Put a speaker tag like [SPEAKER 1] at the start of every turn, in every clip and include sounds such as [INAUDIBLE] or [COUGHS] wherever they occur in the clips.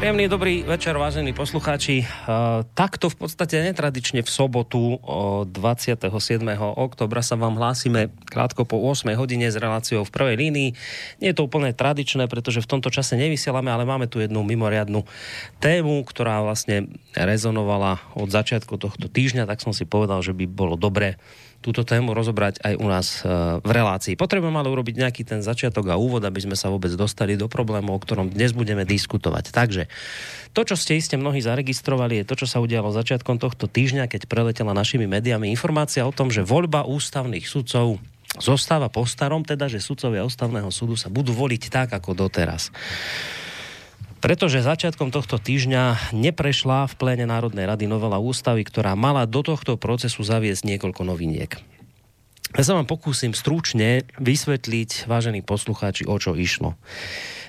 [SPEAKER 1] Príjemný dobrý večer, vážení poslucháči. Uh, takto v podstate netradične v sobotu o 27. oktobra sa vám hlásime krátko po 8 hodine s reláciou v prvej línii. Nie je to úplne tradičné, pretože v tomto čase nevysielame, ale máme tu jednu mimoriadnu tému, ktorá vlastne rezonovala od začiatku tohto týždňa, tak som si povedal, že by bolo dobré túto tému rozobrať aj u nás e, v relácii. Potrebujeme ale urobiť nejaký ten začiatok a úvod, aby sme sa vôbec dostali do problému, o ktorom dnes budeme diskutovať. Takže to, čo ste iste mnohí zaregistrovali, je to, čo sa udialo začiatkom tohto týždňa, keď preletela našimi médiami informácia o tom, že voľba ústavných sudcov zostáva po starom, teda, že sudcovia ústavného súdu sa budú voliť tak, ako doteraz pretože začiatkom tohto týždňa neprešla v pléne Národnej rady novela ústavy, ktorá mala do tohto procesu zaviesť niekoľko noviniek. Ja sa vám pokúsim stručne vysvetliť, vážení poslucháči, o čo išlo.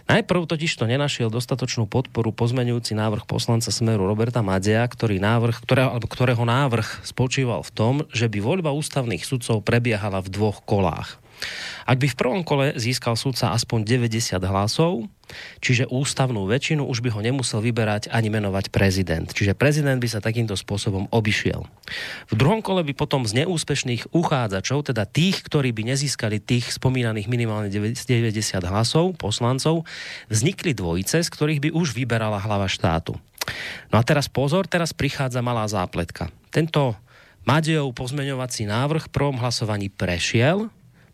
[SPEAKER 1] Najprv totiž to nenašiel dostatočnú podporu pozmenujúci návrh poslanca Smeru Roberta Madzia, ktorý návrh, ktorého, alebo ktorého návrh spočíval v tom, že by voľba ústavných sudcov prebiehala v dvoch kolách. Ak by v prvom kole získal sudca aspoň 90 hlasov, čiže ústavnú väčšinu, už by ho nemusel vyberať ani menovať prezident. Čiže prezident by sa takýmto spôsobom obišiel. V druhom kole by potom z neúspešných uchádzačov, teda tých, ktorí by nezískali tých spomínaných minimálne 90 hlasov, poslancov, vznikli dvojice, z ktorých by už vyberala hlava štátu. No a teraz pozor, teraz prichádza malá zápletka. Tento Madejov pozmeňovací návrh v prvom hlasovaní prešiel,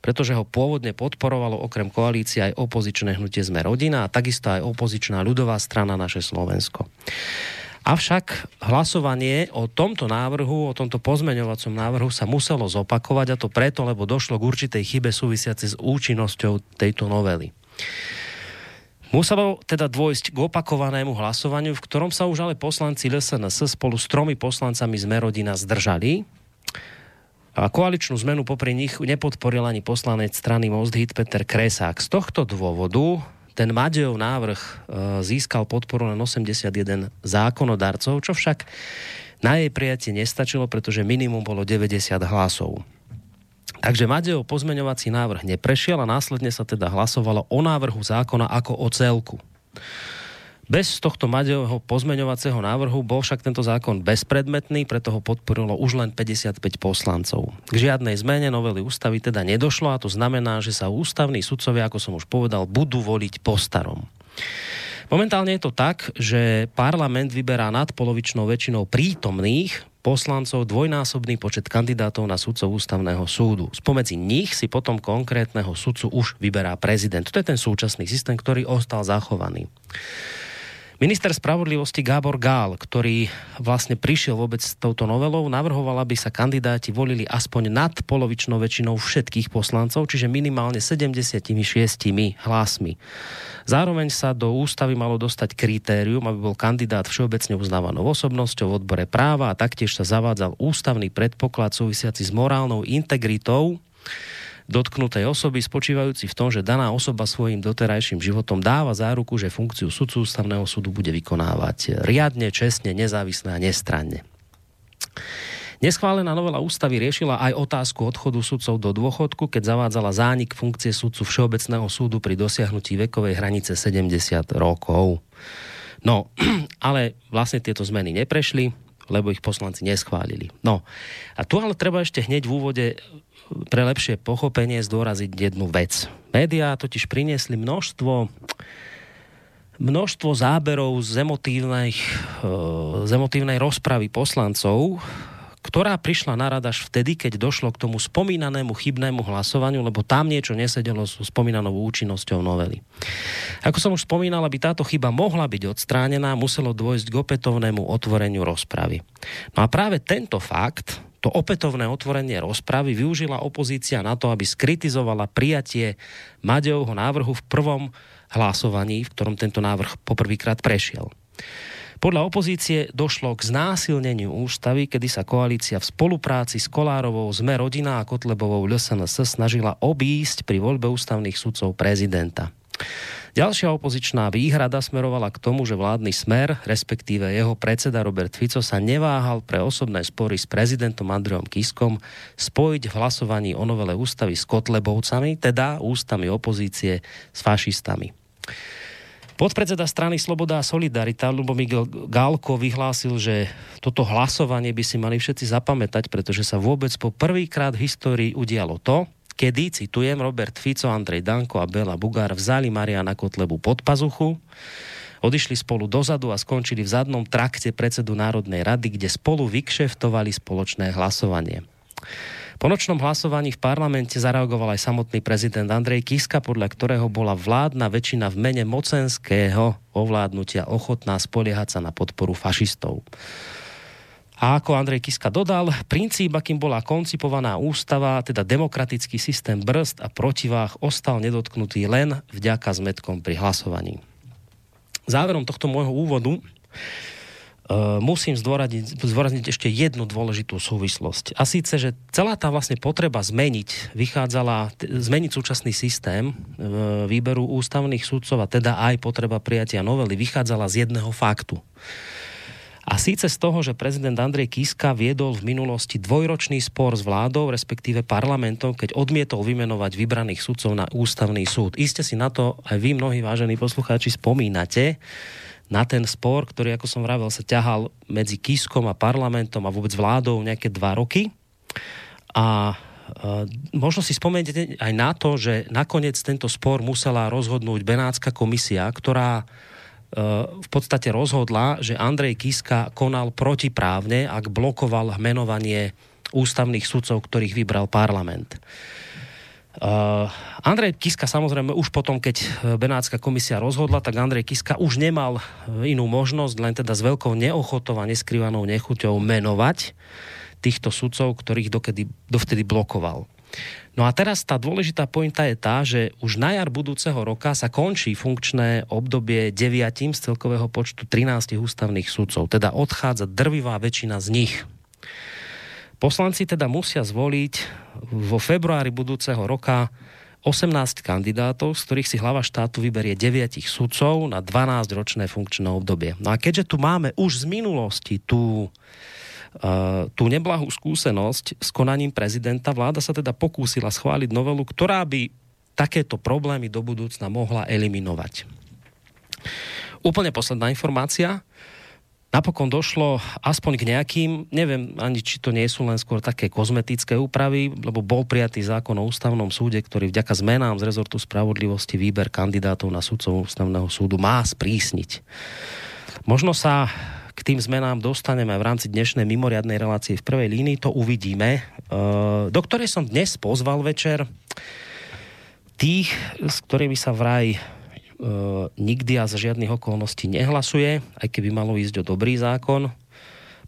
[SPEAKER 1] pretože ho pôvodne podporovalo okrem koalície aj opozičné hnutie Sme rodina a takisto aj opozičná ľudová strana Naše Slovensko. Avšak hlasovanie o tomto návrhu, o tomto pozmeňovacom návrhu sa muselo zopakovať a to preto, lebo došlo k určitej chybe súvisiacej s účinnosťou tejto novely. Muselo teda dôjsť k opakovanému hlasovaniu, v ktorom sa už ale poslanci LSNS spolu s tromi poslancami z Merodina zdržali a koaličnú zmenu popri nich nepodporil ani poslanec strany Most Hit Peter Kresák. Z tohto dôvodu ten Madejov návrh e, získal podporu len 81 zákonodarcov, čo však na jej prijatie nestačilo, pretože minimum bolo 90 hlasov. Takže Madejov pozmeňovací návrh neprešiel a následne sa teda hlasovalo o návrhu zákona ako o celku. Bez tohto Maďovho pozmeňovacieho návrhu bol však tento zákon bezpredmetný, preto ho podporilo už len 55 poslancov. K žiadnej zmene novely ústavy teda nedošlo a to znamená, že sa ústavní sudcovia, ako som už povedal, budú voliť po starom. Momentálne je to tak, že parlament vyberá nadpolovičnou väčšinou prítomných poslancov dvojnásobný počet kandidátov na sudcov ústavného súdu. Spomedzi nich si potom konkrétneho sudcu už vyberá prezident. To je ten súčasný systém, ktorý ostal zachovaný. Minister spravodlivosti Gábor Gál, ktorý vlastne prišiel vôbec s touto novelou, navrhoval, aby sa kandidáti volili aspoň nad polovičnou väčšinou všetkých poslancov, čiže minimálne 76 hlasmi. Zároveň sa do ústavy malo dostať kritérium, aby bol kandidát všeobecne uznávanou osobnosťou v odbore práva a taktiež sa zavádzal ústavný predpoklad súvisiaci s morálnou integritou dotknutej osoby spočívajúci v tom, že daná osoba svojim doterajším životom dáva záruku, že funkciu sudcu ústavného súdu bude vykonávať riadne, čestne, nezávisle a nestranne. Neschválená novela ústavy riešila aj otázku odchodu sudcov do dôchodku, keď zavádzala zánik funkcie sudcu Všeobecného súdu pri dosiahnutí vekovej hranice 70 rokov. No, [CLEARS THROAT] ale vlastne tieto zmeny neprešli, lebo ich poslanci neschválili. No, a tu ale treba ešte hneď v úvode pre lepšie pochopenie zdôraziť jednu vec. Média totiž priniesli množstvo množstvo záberov z emotívnej, z emotívnej rozpravy poslancov, ktorá prišla na rad až vtedy, keď došlo k tomu spomínanému chybnému hlasovaniu, lebo tam niečo nesedelo s spomínanou účinnosťou novely. Ako som už spomínal, aby táto chyba mohla byť odstránená, muselo dôjsť k opätovnému otvoreniu rozpravy. No a práve tento fakt to opätovné otvorenie rozpravy využila opozícia na to, aby skritizovala prijatie Madejovho návrhu v prvom hlasovaní, v ktorom tento návrh poprvýkrát prešiel. Podľa opozície došlo k znásilneniu ústavy, kedy sa koalícia v spolupráci s Kolárovou Zme rodina a Kotlebovou LSNS snažila obísť pri voľbe ústavných sudcov prezidenta. Ďalšia opozičná výhrada smerovala k tomu, že vládny smer, respektíve jeho predseda Robert Fico sa neváhal pre osobné spory s prezidentom Andreom Kiskom spojiť v hlasovaní o novele ústavy s Kotlebovcami, teda ústami opozície s fašistami. Podpredseda strany Sloboda a Solidarita Lubomír Gálko vyhlásil, že toto hlasovanie by si mali všetci zapamätať, pretože sa vôbec po prvýkrát v histórii udialo to, kedy, citujem, Robert Fico, Andrej Danko a Bela Bugár vzali Mariana Kotlebu pod pazuchu, odišli spolu dozadu a skončili v zadnom trakte predsedu Národnej rady, kde spolu vykšeftovali spoločné hlasovanie. Po nočnom hlasovaní v parlamente zareagoval aj samotný prezident Andrej Kiska, podľa ktorého bola vládna väčšina v mene mocenského ovládnutia ochotná spoliehať sa na podporu fašistov. A ako Andrej Kiska dodal, princíp, akým bola koncipovaná ústava, teda demokratický systém brzd a protivách, ostal nedotknutý len vďaka zmetkom pri hlasovaní. Záverom tohto môjho úvodu Uh, musím zdôrazniť, ešte jednu dôležitú súvislosť. A síce, že celá tá vlastne potreba zmeniť, vychádzala, zmeniť súčasný systém uh, výberu ústavných súdcov a teda aj potreba prijatia novely vychádzala z jedného faktu. A síce z toho, že prezident Andrej Kiska viedol v minulosti dvojročný spor s vládou, respektíve parlamentom, keď odmietol vymenovať vybraných sudcov na ústavný súd. Iste si na to aj vy, mnohí vážení poslucháči, spomínate na ten spor, ktorý, ako som vravel, sa ťahal medzi Kiskom a parlamentom a vôbec vládou nejaké dva roky. A e, možno si spomeniete aj na to, že nakoniec tento spor musela rozhodnúť Benátska komisia, ktorá v podstate rozhodla, že Andrej Kiska konal protiprávne, ak blokoval menovanie ústavných sudcov, ktorých vybral parlament. Uh, Andrej Kiska samozrejme už potom, keď Benátska komisia rozhodla, tak Andrej Kiska už nemal inú možnosť, len teda s veľkou neochotou a neskrývanou nechuťou menovať týchto sudcov, ktorých dokedy, dovtedy blokoval. No a teraz tá dôležitá pointa je tá, že už na jar budúceho roka sa končí funkčné obdobie 9 z celkového počtu 13 ústavných sudcov, teda odchádza drvivá väčšina z nich. Poslanci teda musia zvoliť vo februári budúceho roka 18 kandidátov, z ktorých si hlava štátu vyberie 9 sudcov na 12-ročné funkčné obdobie. No a keďže tu máme už z minulosti tú tú neblahú skúsenosť s konaním prezidenta, vláda sa teda pokúsila schváliť novelu, ktorá by takéto problémy do budúcna mohla eliminovať. Úplne posledná informácia. Napokon došlo aspoň k nejakým, neviem ani, či to nie sú len skôr také kozmetické úpravy, lebo bol prijatý zákon o ústavnom súde, ktorý vďaka zmenám z rezortu spravodlivosti výber kandidátov na sudcov ústavného súdu má sprísniť. Možno sa k tým zmenám dostaneme v rámci dnešnej mimoriadnej relácie v prvej línii, to uvidíme. E, do ktorej som dnes pozval večer tých, s ktorými sa vraj e, nikdy a za žiadnych okolností nehlasuje, aj keby malo ísť o dobrý zákon.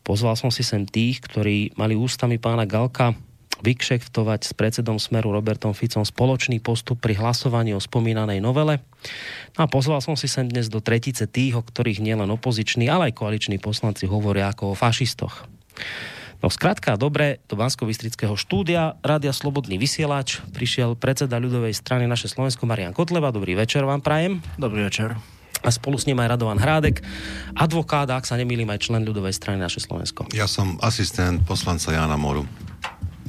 [SPEAKER 1] Pozval som si sem tých, ktorí mali ústami pána Galka vykšeftovať s predsedom Smeru Robertom Ficom spoločný postup pri hlasovaní o spomínanej novele. No a pozval som si sem dnes do tretice tých, o ktorých nielen opoziční, ale aj koaliční poslanci hovoria ako o fašistoch. No skrátka, dobre, do bansko štúdia Rádia Slobodný vysielač prišiel predseda ľudovej strany naše Slovensko Marian Kotleba. Dobrý večer vám prajem.
[SPEAKER 2] Dobrý večer.
[SPEAKER 1] A spolu s ním aj Radovan Hrádek, advokát, ak sa nemýlim, aj člen ľudovej strany naše Slovensko.
[SPEAKER 3] Ja som asistent poslanca Jana Moru.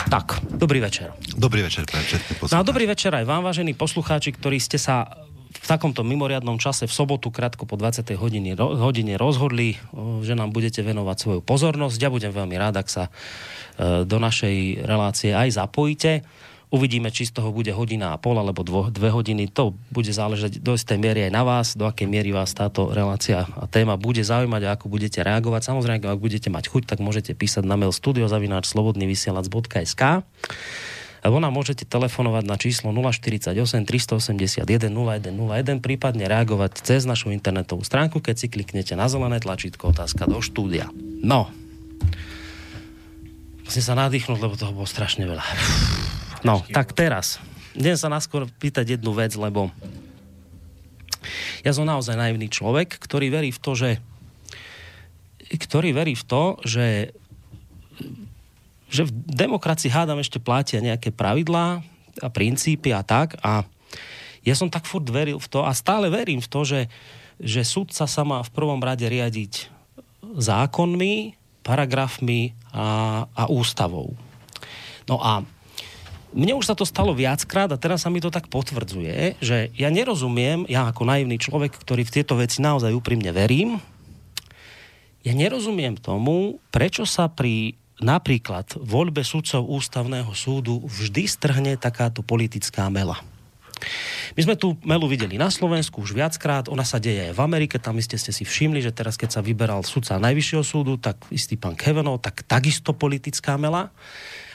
[SPEAKER 1] Tak, dobrý večer.
[SPEAKER 3] Dobrý večer pre všetkých.
[SPEAKER 1] No a dobrý večer aj vám, vážení poslucháči, ktorí ste sa v takomto mimoriadnom čase v sobotu krátko po 20. hodine, hodine rozhodli, že nám budete venovať svoju pozornosť. Ja budem veľmi rád, ak sa e, do našej relácie aj zapojíte. Uvidíme, či z toho bude hodina a pol alebo dvo, dve hodiny. To bude záležať do istej miery aj na vás, do akej miery vás táto relácia a téma bude zaujímať a ako budete reagovať. Samozrejme, ak budete mať chuť, tak môžete písať na mail studiozavináčslobodnyvysielac.sk alebo nám môžete telefonovať na číslo 048 381 0101, prípadne reagovať cez našu internetovú stránku, keď si kliknete na zelené tlačítko otázka do štúdia. No, musím sa nadýchnuť, lebo toho bolo strašne veľa. No, tak teraz. Idem sa naskôr pýtať jednu vec, lebo ja som naozaj naivný človek, ktorý verí v to, že ktorý verí v to, že že v demokracii hádam ešte platia nejaké pravidlá a princípy a tak a ja som tak furt veril v to a stále verím v to, že, že súdca sa má v prvom rade riadiť zákonmi, paragrafmi a, a ústavou. No a mne už sa to stalo viackrát a teraz sa mi to tak potvrdzuje, že ja nerozumiem, ja ako naivný človek, ktorý v tieto veci naozaj úprimne verím, ja nerozumiem tomu, prečo sa pri napríklad voľbe sudcov ústavného súdu vždy strhne takáto politická mela. My sme tú melu videli na Slovensku už viackrát, ona sa deje aj v Amerike, tam ste, ste si všimli, že teraz keď sa vyberal sudca Najvyššieho súdu, tak istý pán Kevenov, tak takisto politická mela.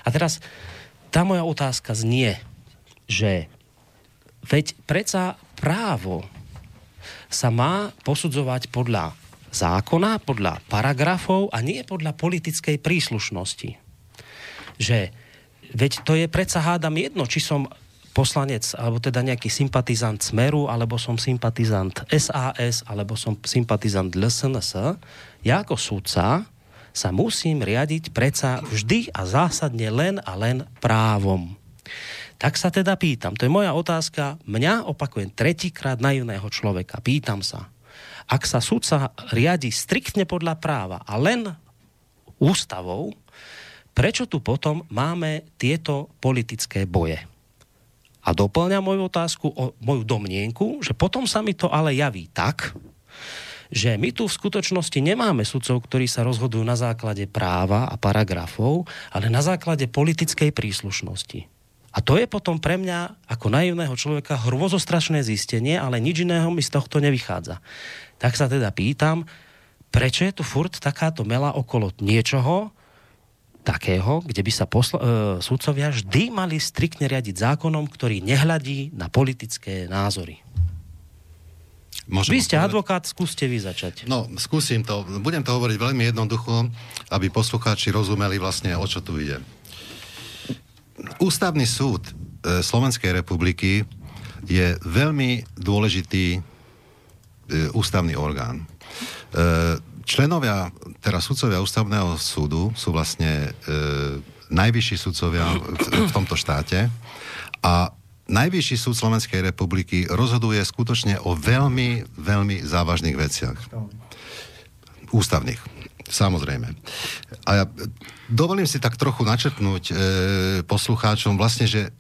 [SPEAKER 1] A teraz tá moja otázka znie, že veď predsa právo sa má posudzovať podľa zákona, podľa paragrafov a nie podľa politickej príslušnosti. Že, veď to je predsa hádam jedno, či som poslanec, alebo teda nejaký sympatizant Smeru, alebo som sympatizant SAS, alebo som sympatizant LSNS, ja ako súdca sa musím riadiť predsa vždy a zásadne len a len právom. Tak sa teda pýtam, to je moja otázka, mňa opakujem tretíkrát naivného človeka, pýtam sa, ak sa súdca riadi striktne podľa práva a len ústavou, prečo tu potom máme tieto politické boje? A doplňa moju otázku o moju domnienku, že potom sa mi to ale javí tak, že my tu v skutočnosti nemáme sudcov, ktorí sa rozhodujú na základe práva a paragrafov, ale na základe politickej príslušnosti. A to je potom pre mňa ako naivného človeka hrôzostrašné zistenie, ale nič iného mi z tohto nevychádza tak sa teda pýtam, prečo je tu furt takáto mela okolo niečoho takého, kde by sa posl- e, súdcovia vždy mali striktne riadiť zákonom, ktorý nehľadí na politické názory. Môžem vy ste povedať? advokát, skúste vy začať.
[SPEAKER 3] No, skúsim to. Budem to hovoriť veľmi jednoducho, aby poslucháči rozumeli vlastne, o čo tu ide. Ústavný súd e, Slovenskej republiky je veľmi dôležitý E, ústavný orgán. E, členovia, teraz sudcovia ústavného súdu sú vlastne najvyšší sudcovia v, v tomto štáte a Najvyšší súd Slovenskej republiky rozhoduje skutočne o veľmi, veľmi závažných veciach. Ústavných. Samozrejme. A ja dovolím si tak trochu načrtnúť e, poslucháčom vlastne, že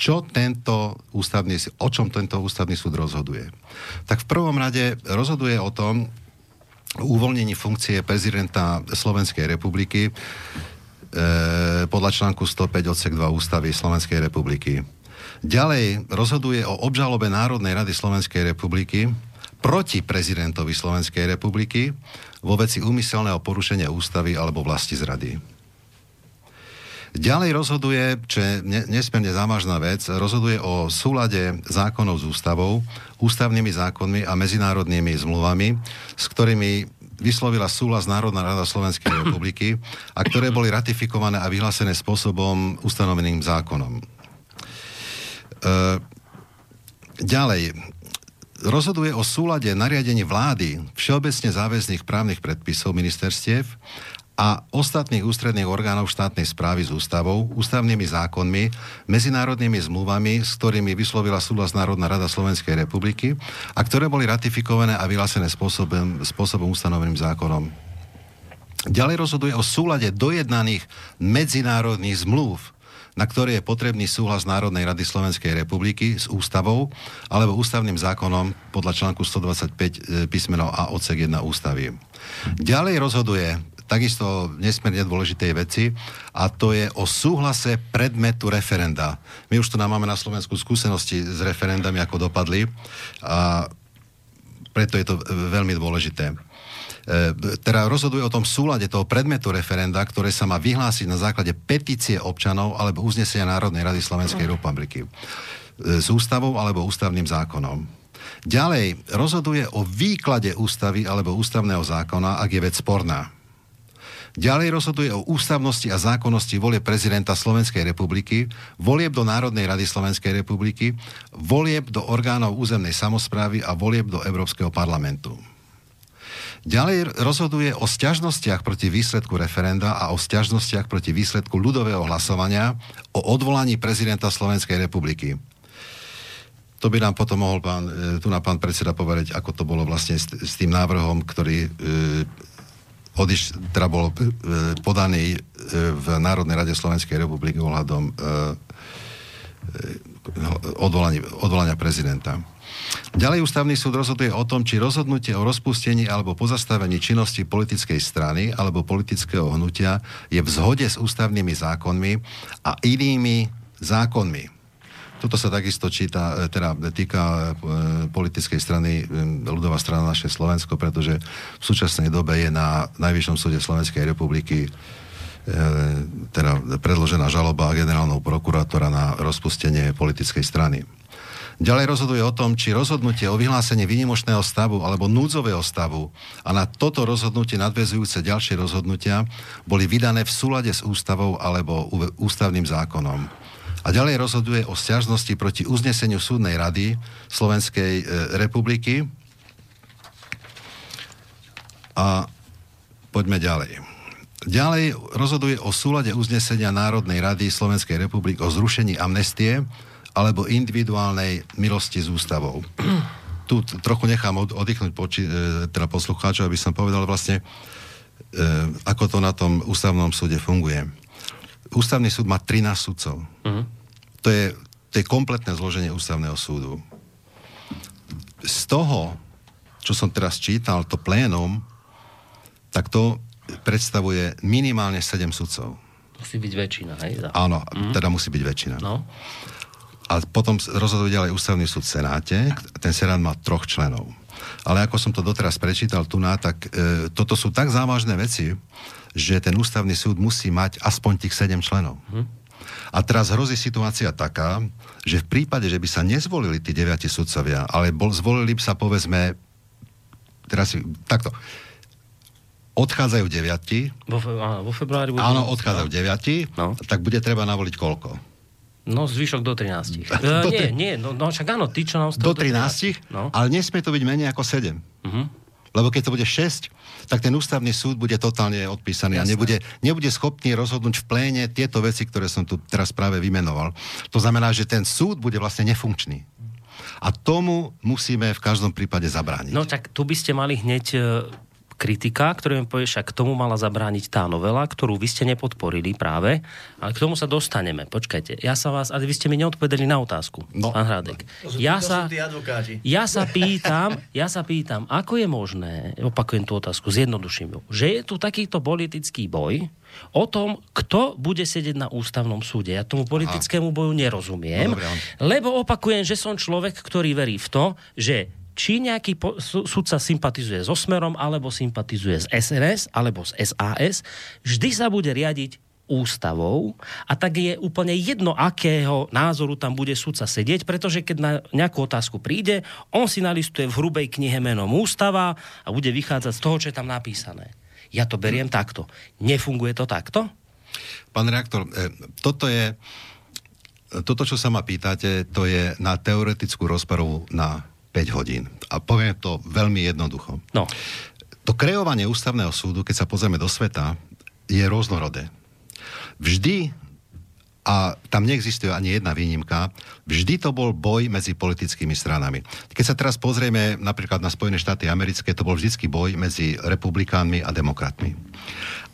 [SPEAKER 3] čo tento ústavný, o čom tento ústavný súd rozhoduje. Tak v prvom rade rozhoduje o tom, uvoľnení funkcie prezidenta Slovenskej republiky podľa článku 105 odsek 2 ústavy Slovenskej republiky. Ďalej rozhoduje o obžalobe Národnej rady Slovenskej republiky proti prezidentovi Slovenskej republiky vo veci úmyselného porušenia ústavy alebo vlasti zrady. Ďalej rozhoduje, čo je nesmierne závažná vec, rozhoduje o súlade zákonov s ústavou, ústavnými zákonmi a medzinárodnými zmluvami, s ktorými vyslovila súhlas Národná rada Slovenskej republiky a ktoré boli ratifikované a vyhlásené spôsobom ustanoveným zákonom. E, ďalej, rozhoduje o súlade nariadení vlády všeobecne záväzných právnych predpisov ministerstiev a ostatných ústredných orgánov štátnej správy s ústavou, ústavnými zákonmi, medzinárodnými zmluvami, s ktorými vyslovila súhlas Národná rada Slovenskej republiky a ktoré boli ratifikované a vyhlásené spôsobom, spôsobom ustanoveným zákonom. Ďalej rozhoduje o súlade dojednaných medzinárodných zmluv, na ktoré je potrebný súhlas Národnej rady Slovenskej republiky s ústavou alebo ústavným zákonom podľa článku 125 e, písmeno a odsek 1 ústavy. Ďalej rozhoduje takisto nesmierne dôležitej veci a to je o súhlase predmetu referenda. My už tu nám máme na Slovensku skúsenosti s referendami, ako dopadli a preto je to veľmi dôležité. E, teda rozhoduje o tom súlade toho predmetu referenda, ktoré sa má vyhlásiť na základe petície občanov alebo uznesenia Národnej rady Slovenskej republiky e, s ústavou alebo ústavným zákonom. Ďalej rozhoduje o výklade ústavy alebo ústavného zákona, ak je vec sporná. Ďalej rozhoduje o ústavnosti a zákonnosti volie prezidenta Slovenskej republiky, volieb do Národnej rady Slovenskej republiky, volieb do orgánov územnej samozprávy a volieb do Európskeho parlamentu. Ďalej rozhoduje o sťažnostiach proti výsledku referenda a o sťažnostiach proti výsledku ľudového hlasovania o odvolaní prezidenta Slovenskej republiky. To by nám potom mohol pán, e, tu na pán predseda povedať, ako to bolo vlastne s, tým návrhom, ktorý e, odiš, teda bol e, podaný e, v Národnej rade Slovenskej republiky ohľadom e, odvolania, odvolania prezidenta. Ďalej ústavný súd rozhoduje o tom, či rozhodnutie o rozpustení alebo pozastavení činnosti politickej strany alebo politického hnutia je v zhode s ústavnými zákonmi a inými zákonmi. Toto sa takisto číta, teda týka politickej strany ľudová strana naše Slovensko, pretože v súčasnej dobe je na Najvyššom súde Slovenskej republiky teda predložená žaloba generálnou prokurátora na rozpustenie politickej strany. Ďalej rozhoduje o tom, či rozhodnutie o vyhlásení výnimočného stavu alebo núdzového stavu a na toto rozhodnutie nadvezujúce ďalšie rozhodnutia boli vydané v súlade s ústavou alebo ústavným zákonom. A ďalej rozhoduje o stiažnosti proti uzneseniu súdnej rady Slovenskej e, republiky. A poďme ďalej. Ďalej rozhoduje o súlade uznesenia Národnej rady Slovenskej republiky o zrušení amnestie alebo individuálnej milosti s ústavou. [CLEARS THROAT] Tu trochu nechám od, oddychnúť poči, e, teda poslucháčov, aby som povedal vlastne, e, ako to na tom ústavnom súde funguje. Ústavný súd má 13 sudcov. Uh-huh. To, je, to je kompletné zloženie ústavného súdu. Z toho, čo som teraz čítal, to plénum, tak to predstavuje minimálne 7 sudcov.
[SPEAKER 1] Musí byť väčšina, hej?
[SPEAKER 3] Áno, uh-huh. teda musí byť väčšina.
[SPEAKER 1] No.
[SPEAKER 3] A potom rozhoduje ďalej ústavný súd v Senáte. Ten Senát má troch členov. Ale ako som to doteraz prečítal tu na, tak e, toto sú tak závažné veci, že ten ústavný súd musí mať aspoň tých sedem členov. Hm. A teraz hrozí situácia taká, že v prípade, že by sa nezvolili tí deviati sudcovia, ale bol, zvolili by sa povedzme, teraz takto, odchádzajú deviati.
[SPEAKER 1] Vo, fe, áno, vo februári
[SPEAKER 3] Áno, odchádzajú no. deviati, no. tak bude treba navoliť koľko?
[SPEAKER 1] No, zvyšok do 13. Uh, [LAUGHS] do nie, nie, no, no však áno, ty, čo nám
[SPEAKER 3] Do 13, do 13 no. ale nesmie to byť menej ako 7. Uh-huh. Mhm. Lebo keď to bude 6, tak ten ústavný súd bude totálne odpísaný Jasné. a nebude, nebude schopný rozhodnúť v pléne tieto veci, ktoré som tu teraz práve vymenoval. To znamená, že ten súd bude vlastne nefunkčný. A tomu musíme v každom prípade zabrániť.
[SPEAKER 1] No tak tu by ste mali hneď e, kritika, ktorý mi povie, však k tomu mala zabrániť tá novela, ktorú vy ste nepodporili práve, ale k tomu sa dostaneme. Počkajte, ja sa vás, ale vy ste mi neodpovedali na otázku, no. pán Hradek.
[SPEAKER 2] To sú, ja, to sa,
[SPEAKER 1] ja sa pýtam, ja sa pýtam, ako je možné, opakujem tú otázku, zjednoduším ju, že je tu takýto politický boj, o tom, kto bude sedieť na ústavnom súde. Ja tomu politickému boju nerozumiem, no, lebo opakujem, že som človek, ktorý verí v to, že či nejaký sudca sympatizuje so Smerom, alebo sympatizuje s SNS, alebo s SAS, vždy sa bude riadiť ústavou a tak je úplne jedno, akého názoru tam bude sudca sedieť, pretože keď na nejakú otázku príde, on si nalistuje v hrubej knihe menom ústava a bude vychádzať z toho, čo je tam napísané. Ja to beriem takto. Nefunguje to takto?
[SPEAKER 3] Pán reaktor, e, toto je toto, čo sa ma pýtate, to je na teoretickú rozpravu na 5 hodín. A poviem to veľmi jednoducho.
[SPEAKER 1] No.
[SPEAKER 3] To kreovanie ústavného súdu, keď sa pozrieme do sveta, je rôznorodé. Vždy a tam neexistuje ani jedna výnimka. Vždy to bol boj medzi politickými stranami. Keď sa teraz pozrieme napríklad na Spojené štáty americké, to bol vždycky boj medzi republikánmi a demokratmi.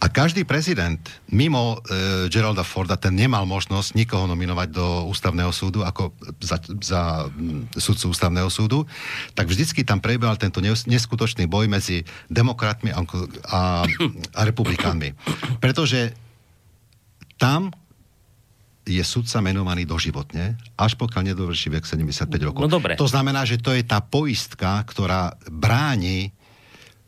[SPEAKER 3] A každý prezident, mimo e, Geralda Forda, ten nemal možnosť nikoho nominovať do ústavného súdu ako za, za sudcu ústavného súdu, tak vždycky tam prebiehal tento neskutočný boj medzi demokratmi a, a, a republikánmi. Pretože tam je sudca menovaný doživotne, až pokiaľ nedovrší vek 75 rokov.
[SPEAKER 1] No dobre.
[SPEAKER 3] To znamená, že to je tá poistka, ktorá bráni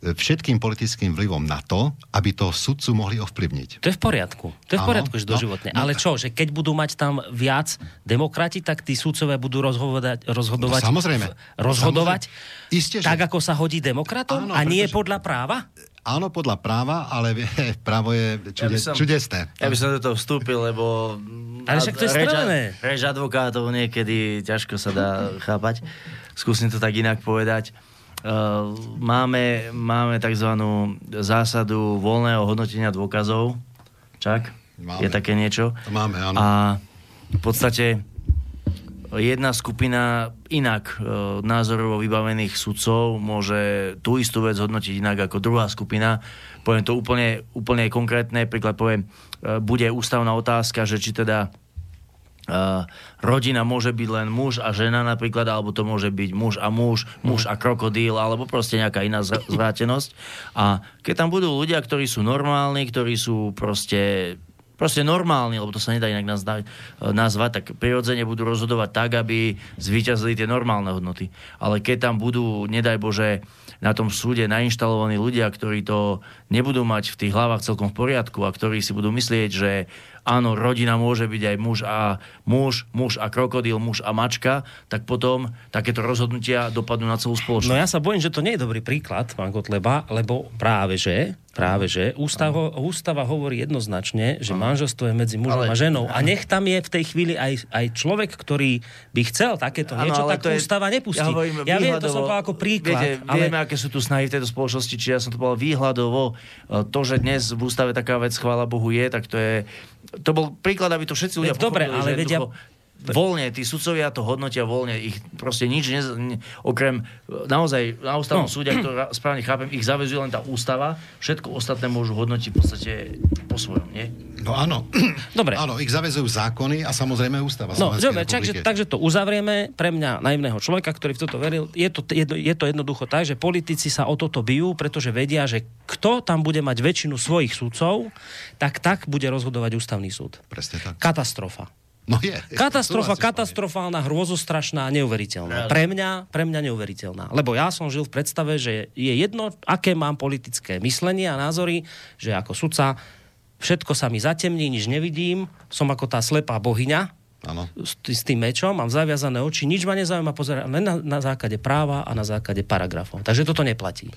[SPEAKER 3] e, všetkým politickým vlivom na to, aby to sudcu mohli ovplyvniť.
[SPEAKER 1] To je v poriadku. To je v poriadku, že no, doživotne. No, Ale čo, že keď budú mať tam viac demokrati, tak tí sudcovia budú rozhodovať, rozhodovať,
[SPEAKER 3] no, samozrejme.
[SPEAKER 1] rozhodovať
[SPEAKER 3] samozrejme. Isté, že...
[SPEAKER 1] tak, ako sa hodí demokratom? Áno, a nie pretože... podľa práva?
[SPEAKER 3] Áno, podľa práva, ale vie, [LAUGHS] právo je čude, ja som, čudesné.
[SPEAKER 2] Ja by som do toho vstúpil, lebo
[SPEAKER 1] ale však to je strelené.
[SPEAKER 2] Reč advokátov niekedy ťažko sa dá chápať. Skúsim to tak inak povedať. Uh, máme, máme tzv. zásadu voľného hodnotenia dôkazov. Čak? Máme. Je také niečo.
[SPEAKER 3] Máme, áno.
[SPEAKER 2] A v podstate jedna skupina inak e, názorovo vybavených sudcov môže tú istú vec hodnotiť inak ako druhá skupina. Poviem to úplne, úplne konkrétne, príklad poviem, e, bude ústavná otázka, že či teda Uh, rodina môže byť len muž a žena napríklad, alebo to môže byť muž a muž, muž a krokodíl, alebo proste nejaká iná [LAUGHS] zvrátenosť. A keď tam budú ľudia, ktorí sú normálni, ktorí sú proste proste normálni, lebo to sa nedá inak nazvať, tak prirodzene budú rozhodovať tak, aby zvíťazili tie normálne hodnoty. Ale keď tam budú, nedaj Bože, na tom súde nainštalovaní ľudia, ktorí to nebudú mať v tých hlavách celkom v poriadku a ktorí si budú myslieť, že áno, rodina môže byť aj muž a muž, muž a krokodil, muž a mačka, tak potom takéto rozhodnutia dopadnú na celú spoločnosť.
[SPEAKER 1] No ja sa bojím, že to nie je dobrý príklad, pán Kotleba, lebo práve že, práve že, ústava, ústava hovorí jednoznačne, že manželstvo je medzi mužom ale, a ženou. A nech tam je v tej chvíli aj, aj človek, ktorý by chcel takéto ano, niečo, tak to ústava je, nepustí. Ja, hovorím, ja viem, to som povedal ako príklad.
[SPEAKER 2] Viete, ale... Vieme, aké sú tu snahy v tejto spoločnosti, či ja som to povedal výhľadovo. E, to, že dnes v ústave taká vec, chvála Bohu, je, tak to je to bol príklad, aby to všetci ľudia
[SPEAKER 1] Dobre, ale vedia,
[SPEAKER 2] voľne, tí sudcovia to hodnotia voľne, ich proste nič, ne, ne, okrem naozaj na ústavnom no. súde, to správne chápem, ich zavezuje len tá ústava, všetko ostatné môžu hodnotiť v podstate po svojom, nie?
[SPEAKER 3] No áno. [CLEARS THROAT]
[SPEAKER 1] Dobre.
[SPEAKER 3] Áno, ich zavezujú zákony a samozrejme ústava.
[SPEAKER 1] No, dobre, takže, takže to uzavrieme pre mňa naivného človeka, ktorý v toto veril. Je to, jedno, je to jednoducho tak, že politici sa o toto bijú, pretože vedia, že kto tam bude mať väčšinu svojich súdcov, tak tak bude rozhodovať ústavný súd.
[SPEAKER 3] Presne tak.
[SPEAKER 1] Katastrofa.
[SPEAKER 3] No je.
[SPEAKER 1] Katastrofa, katastrofálna, hrôzostrašná, neuveriteľná. Pre mňa, pre mňa neuveriteľná. Lebo ja som žil v predstave, že je jedno, aké mám politické myslenie a názory, že ako sudca všetko sa mi zatemní, nič nevidím, som ako tá slepá bohyňa,
[SPEAKER 3] Ano.
[SPEAKER 1] S, s tým mečom, mám zaviazané oči, nič ma nezaujíma, pozerám len na, na základe práva a na základe paragrafov. Takže toto neplatí.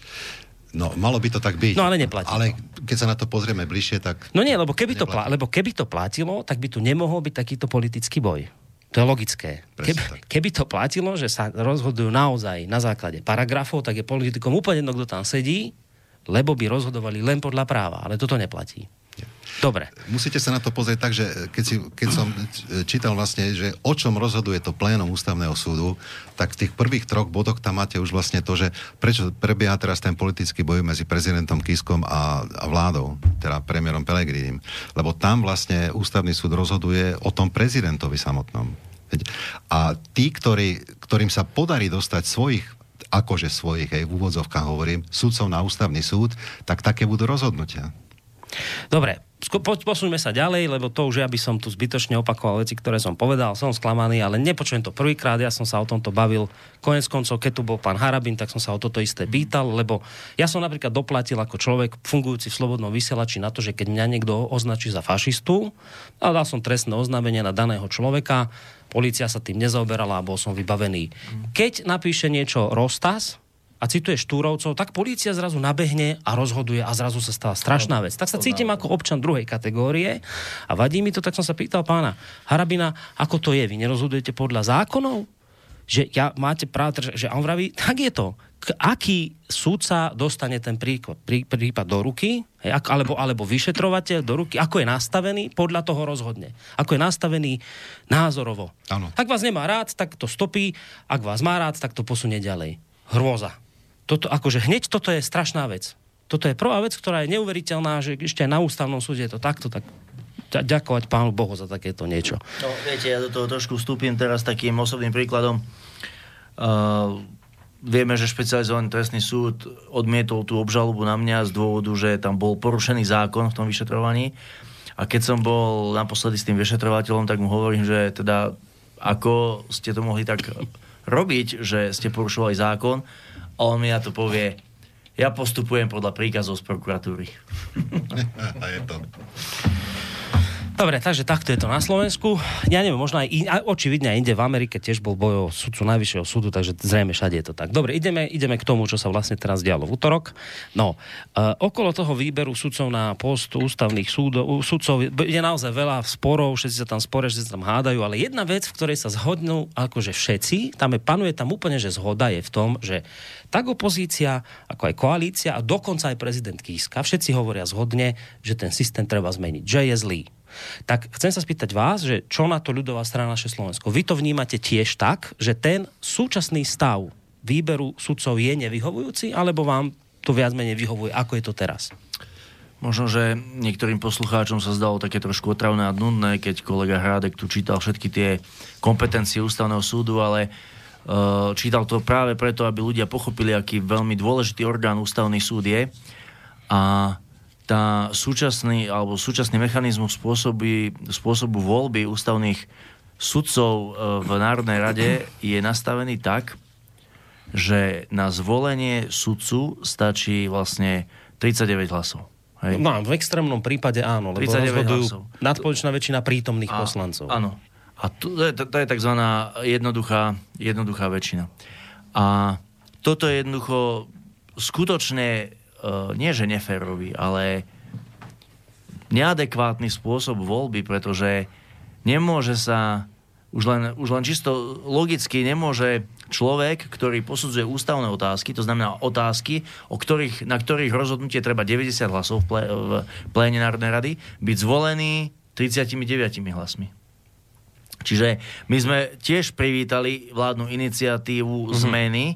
[SPEAKER 3] No, malo by to tak byť.
[SPEAKER 1] No, ale neplatí.
[SPEAKER 3] Ale keď sa na to pozrieme bližšie, tak...
[SPEAKER 1] No nie, lebo keby, to, pla- lebo keby to platilo, tak by tu nemohol byť takýto politický boj. To je logické. Keby, keby to platilo, že sa rozhodujú naozaj na základe paragrafov, tak je politikom úplne jedno, kto tam sedí, lebo by rozhodovali len podľa práva. Ale toto neplatí. Dobre.
[SPEAKER 3] Musíte sa na to pozrieť tak, že keď, si, keď som čítal vlastne, že o čom rozhoduje to plénom ústavného súdu, tak v tých prvých troch bodoch tam máte už vlastne to, že prečo prebieha teraz ten politický boj medzi prezidentom Kiskom a, a vládou, teda premiérom Pelegrinim. Lebo tam vlastne ústavný súd rozhoduje o tom prezidentovi samotnom. A tí, ktorí, ktorým sa podarí dostať svojich akože svojich, aj v úvodzovkách hovorím, súdcov na ústavný súd, tak také budú rozhodnutia.
[SPEAKER 1] Dobre, posuňme sa ďalej, lebo to už ja by som tu zbytočne opakoval veci, ktoré som povedal, som sklamaný, ale nepočujem to prvýkrát, ja som sa o tomto bavil. Konec koncov, keď tu bol pán Harabin, tak som sa o toto isté pýtal, lebo ja som napríklad doplatil ako človek fungujúci v slobodnom vysielači na to, že keď mňa niekto označí za fašistu, a dal som trestné oznámenie na daného človeka, policia sa tým nezaoberala a bol som vybavený. Keď napíše niečo Rostas, a cituje Štúrovcov, tak polícia zrazu nabehne a rozhoduje a zrazu sa stala strašná vec. Tak sa cítim ako občan druhej kategórie a vadí mi to, tak som sa pýtal pána Harabina, ako to je, vy nerozhodujete podľa zákonov? Že ja máte právo, že on vraví, tak je to. K, aký súdca dostane ten príklad, prí, prípad do ruky, hej, alebo, alebo vyšetrovateľ do ruky, ako je nastavený, podľa toho rozhodne. Ako je nastavený názorovo.
[SPEAKER 3] Ano.
[SPEAKER 1] Ak vás nemá rád, tak to stopí, ak vás má rád, tak to posunie ďalej. Hrôza toto, akože hneď toto je strašná vec. Toto je prvá vec, ktorá je neuveriteľná, že ešte aj na ústavnom súde je to takto, tak ďakovať pánu Bohu za takéto niečo.
[SPEAKER 2] No, viete, ja do toho trošku vstúpim teraz takým osobným príkladom. Uh, vieme, že špecializovaný trestný súd odmietol tú obžalobu na mňa z dôvodu, že tam bol porušený zákon v tom vyšetrovaní. A keď som bol naposledy s tým vyšetrovateľom, tak mu hovorím, že teda ako ste to mohli tak robiť, že ste porušovali zákon a on mi na to povie, ja postupujem podľa príkazov z prokuratúry. [LAUGHS]
[SPEAKER 3] a je to.
[SPEAKER 1] Dobre, takže takto je to na Slovensku. Ja neviem, možno aj, in, očividne aj inde v Amerike tiež bol boj o sudcu najvyššieho súdu, takže zrejme všade je to tak. Dobre, ideme, ideme k tomu, čo sa vlastne teraz dialo v útorok. No, uh, okolo toho výberu sudcov na post ústavných súdov, sudcov je naozaj veľa sporov, všetci sa tam sporia, všetci sa tam hádajú, ale jedna vec, v ktorej sa zhodnú akože všetci, tam je, panuje tam úplne, že zhoda je v tom, že tak opozícia, ako aj koalícia a dokonca aj prezident Kíska, všetci hovoria zhodne, že ten systém treba zmeniť, že je zlý Tak chcem sa spýtať vás, že čo na to ľudová strana naše Slovensko? Vy to vnímate tiež tak, že ten súčasný stav výberu sudcov je nevyhovujúci, alebo vám to viac menej vyhovuje, ako je to teraz?
[SPEAKER 2] Možno, že niektorým poslucháčom sa zdalo také trošku otravné a nudné, keď kolega Hrádek tu čítal všetky tie kompetencie ústavného súdu, ale uh, čítal to práve preto, aby ľudia pochopili, aký veľmi dôležitý orgán ústavný súd je. A tá súčasný, alebo súčasný mechanizmus spôsoby, spôsobu voľby ústavných sudcov e, v Národnej rade je nastavený tak, že na zvolenie sudcu stačí vlastne 39 hlasov.
[SPEAKER 1] Hej. No, v extrémnom prípade áno, lebo rozhodujú nadpoločná väčšina prítomných a, poslancov.
[SPEAKER 2] Áno. A to, to, je, to je tzv. Jednoduchá, jednoduchá väčšina. A toto je jednoducho skutočne nie že neférový, ale neadekvátny spôsob voľby, pretože nemôže sa už len, už len čisto logicky nemôže človek, ktorý posudzuje ústavné otázky, to znamená otázky, o ktorých, na ktorých rozhodnutie treba 90 hlasov v, plé, v pléne Národnej rady, byť zvolený 39 hlasmi. Čiže my sme tiež privítali vládnu iniciatívu mm-hmm. zmeny e,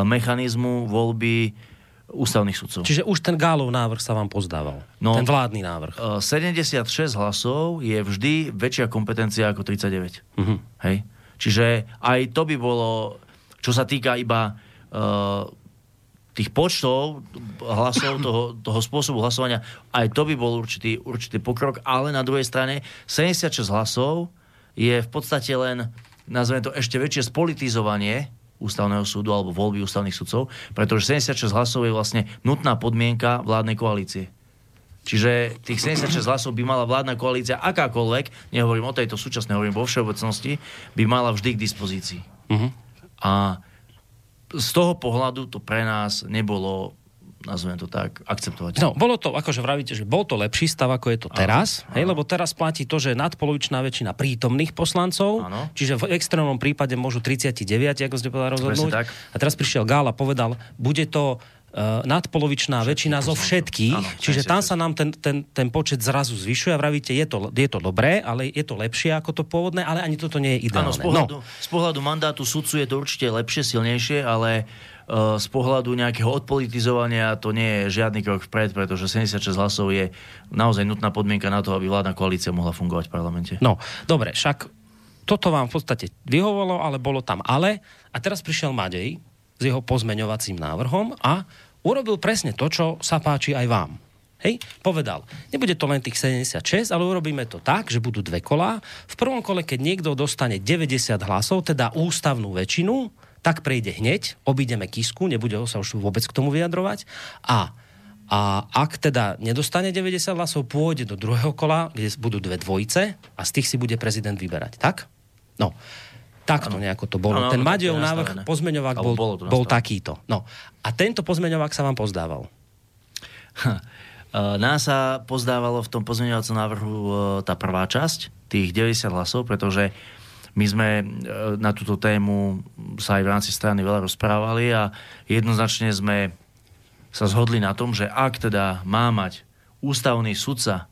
[SPEAKER 2] mechanizmu voľby ústavných sudcov.
[SPEAKER 1] Čiže už ten Gálov návrh sa vám pozdával. No, ten vládny návrh.
[SPEAKER 2] 76 e, hlasov je vždy väčšia kompetencia ako 39. Uh-huh. Mhm. Hej? Čiže aj to by bolo, čo sa týka iba uh, tých počtov hlasov, toho, toho spôsobu hlasovania, aj to by bol určitý, určitý pokrok, ale na druhej strane 76 hlasov je v podstate len, nazveme to ešte väčšie spolitizovanie ústavného súdu alebo voľby ústavných sudcov, pretože 76 hlasov je vlastne nutná podmienka vládnej koalície. Čiže tých 76 hlasov by mala vládna koalícia akákoľvek, nehovorím o tejto súčasnej, hovorím vo všeobecnosti, by mala vždy k dispozícii. Uh-huh. A z toho pohľadu to pre nás nebolo nazvem to tak, akceptovať.
[SPEAKER 1] No, bolo to, akože vravíte, že bol to lepší stav, ako je to teraz, áno, hej, lebo teraz platí to, že nadpolovičná väčšina prítomných poslancov, áno. čiže v extrémnom prípade môžu 39, ako ste povedali, rozhodnúť. Tak. A teraz prišiel Gál a povedal, bude to uh, nadpolovičná Všetky väčšina zo všetkých, áno, čiže tam sa nám ten, ten, ten počet zrazu zvyšuje a vravíte, je to, je to dobré, ale je to lepšie ako to pôvodné, ale ani toto nie je ideálne. Áno,
[SPEAKER 2] z pohľadu, no. z pohľadu mandátu sudcu je to určite lepšie, silnejšie, ale z pohľadu nejakého odpolitizovania to nie je žiadny krok vpred, pretože 76 hlasov je naozaj nutná podmienka na to, aby vládna koalícia mohla fungovať v parlamente.
[SPEAKER 1] No, dobre, však toto vám v podstate vyhovalo, ale bolo tam ale. A teraz prišiel Madej s jeho pozmeňovacím návrhom a urobil presne to, čo sa páči aj vám. Hej, povedal, nebude to len tých 76, ale urobíme to tak, že budú dve kolá. V prvom kole, keď niekto dostane 90 hlasov, teda ústavnú väčšinu, tak prejde hneď, obídeme Kisku, nebude sa už vôbec k tomu vyjadrovať a a ak teda nedostane 90 hlasov, pôjde do druhého kola, kde budú dve dvojice a z tých si bude prezident vyberať. Tak? No. Takto nejako to bolo. Ano, Ten Madejov návrh pozmeňovák bol, bol takýto. No. A tento pozmeňovák sa vám pozdával.
[SPEAKER 2] Nás sa pozdávalo v tom pozmeňovacom návrhu e, tá prvá časť, tých 90 hlasov, pretože my sme e, na túto tému sa aj v rámci strany veľa rozprávali a jednoznačne sme sa zhodli na tom, že ak teda má mať ústavný sudca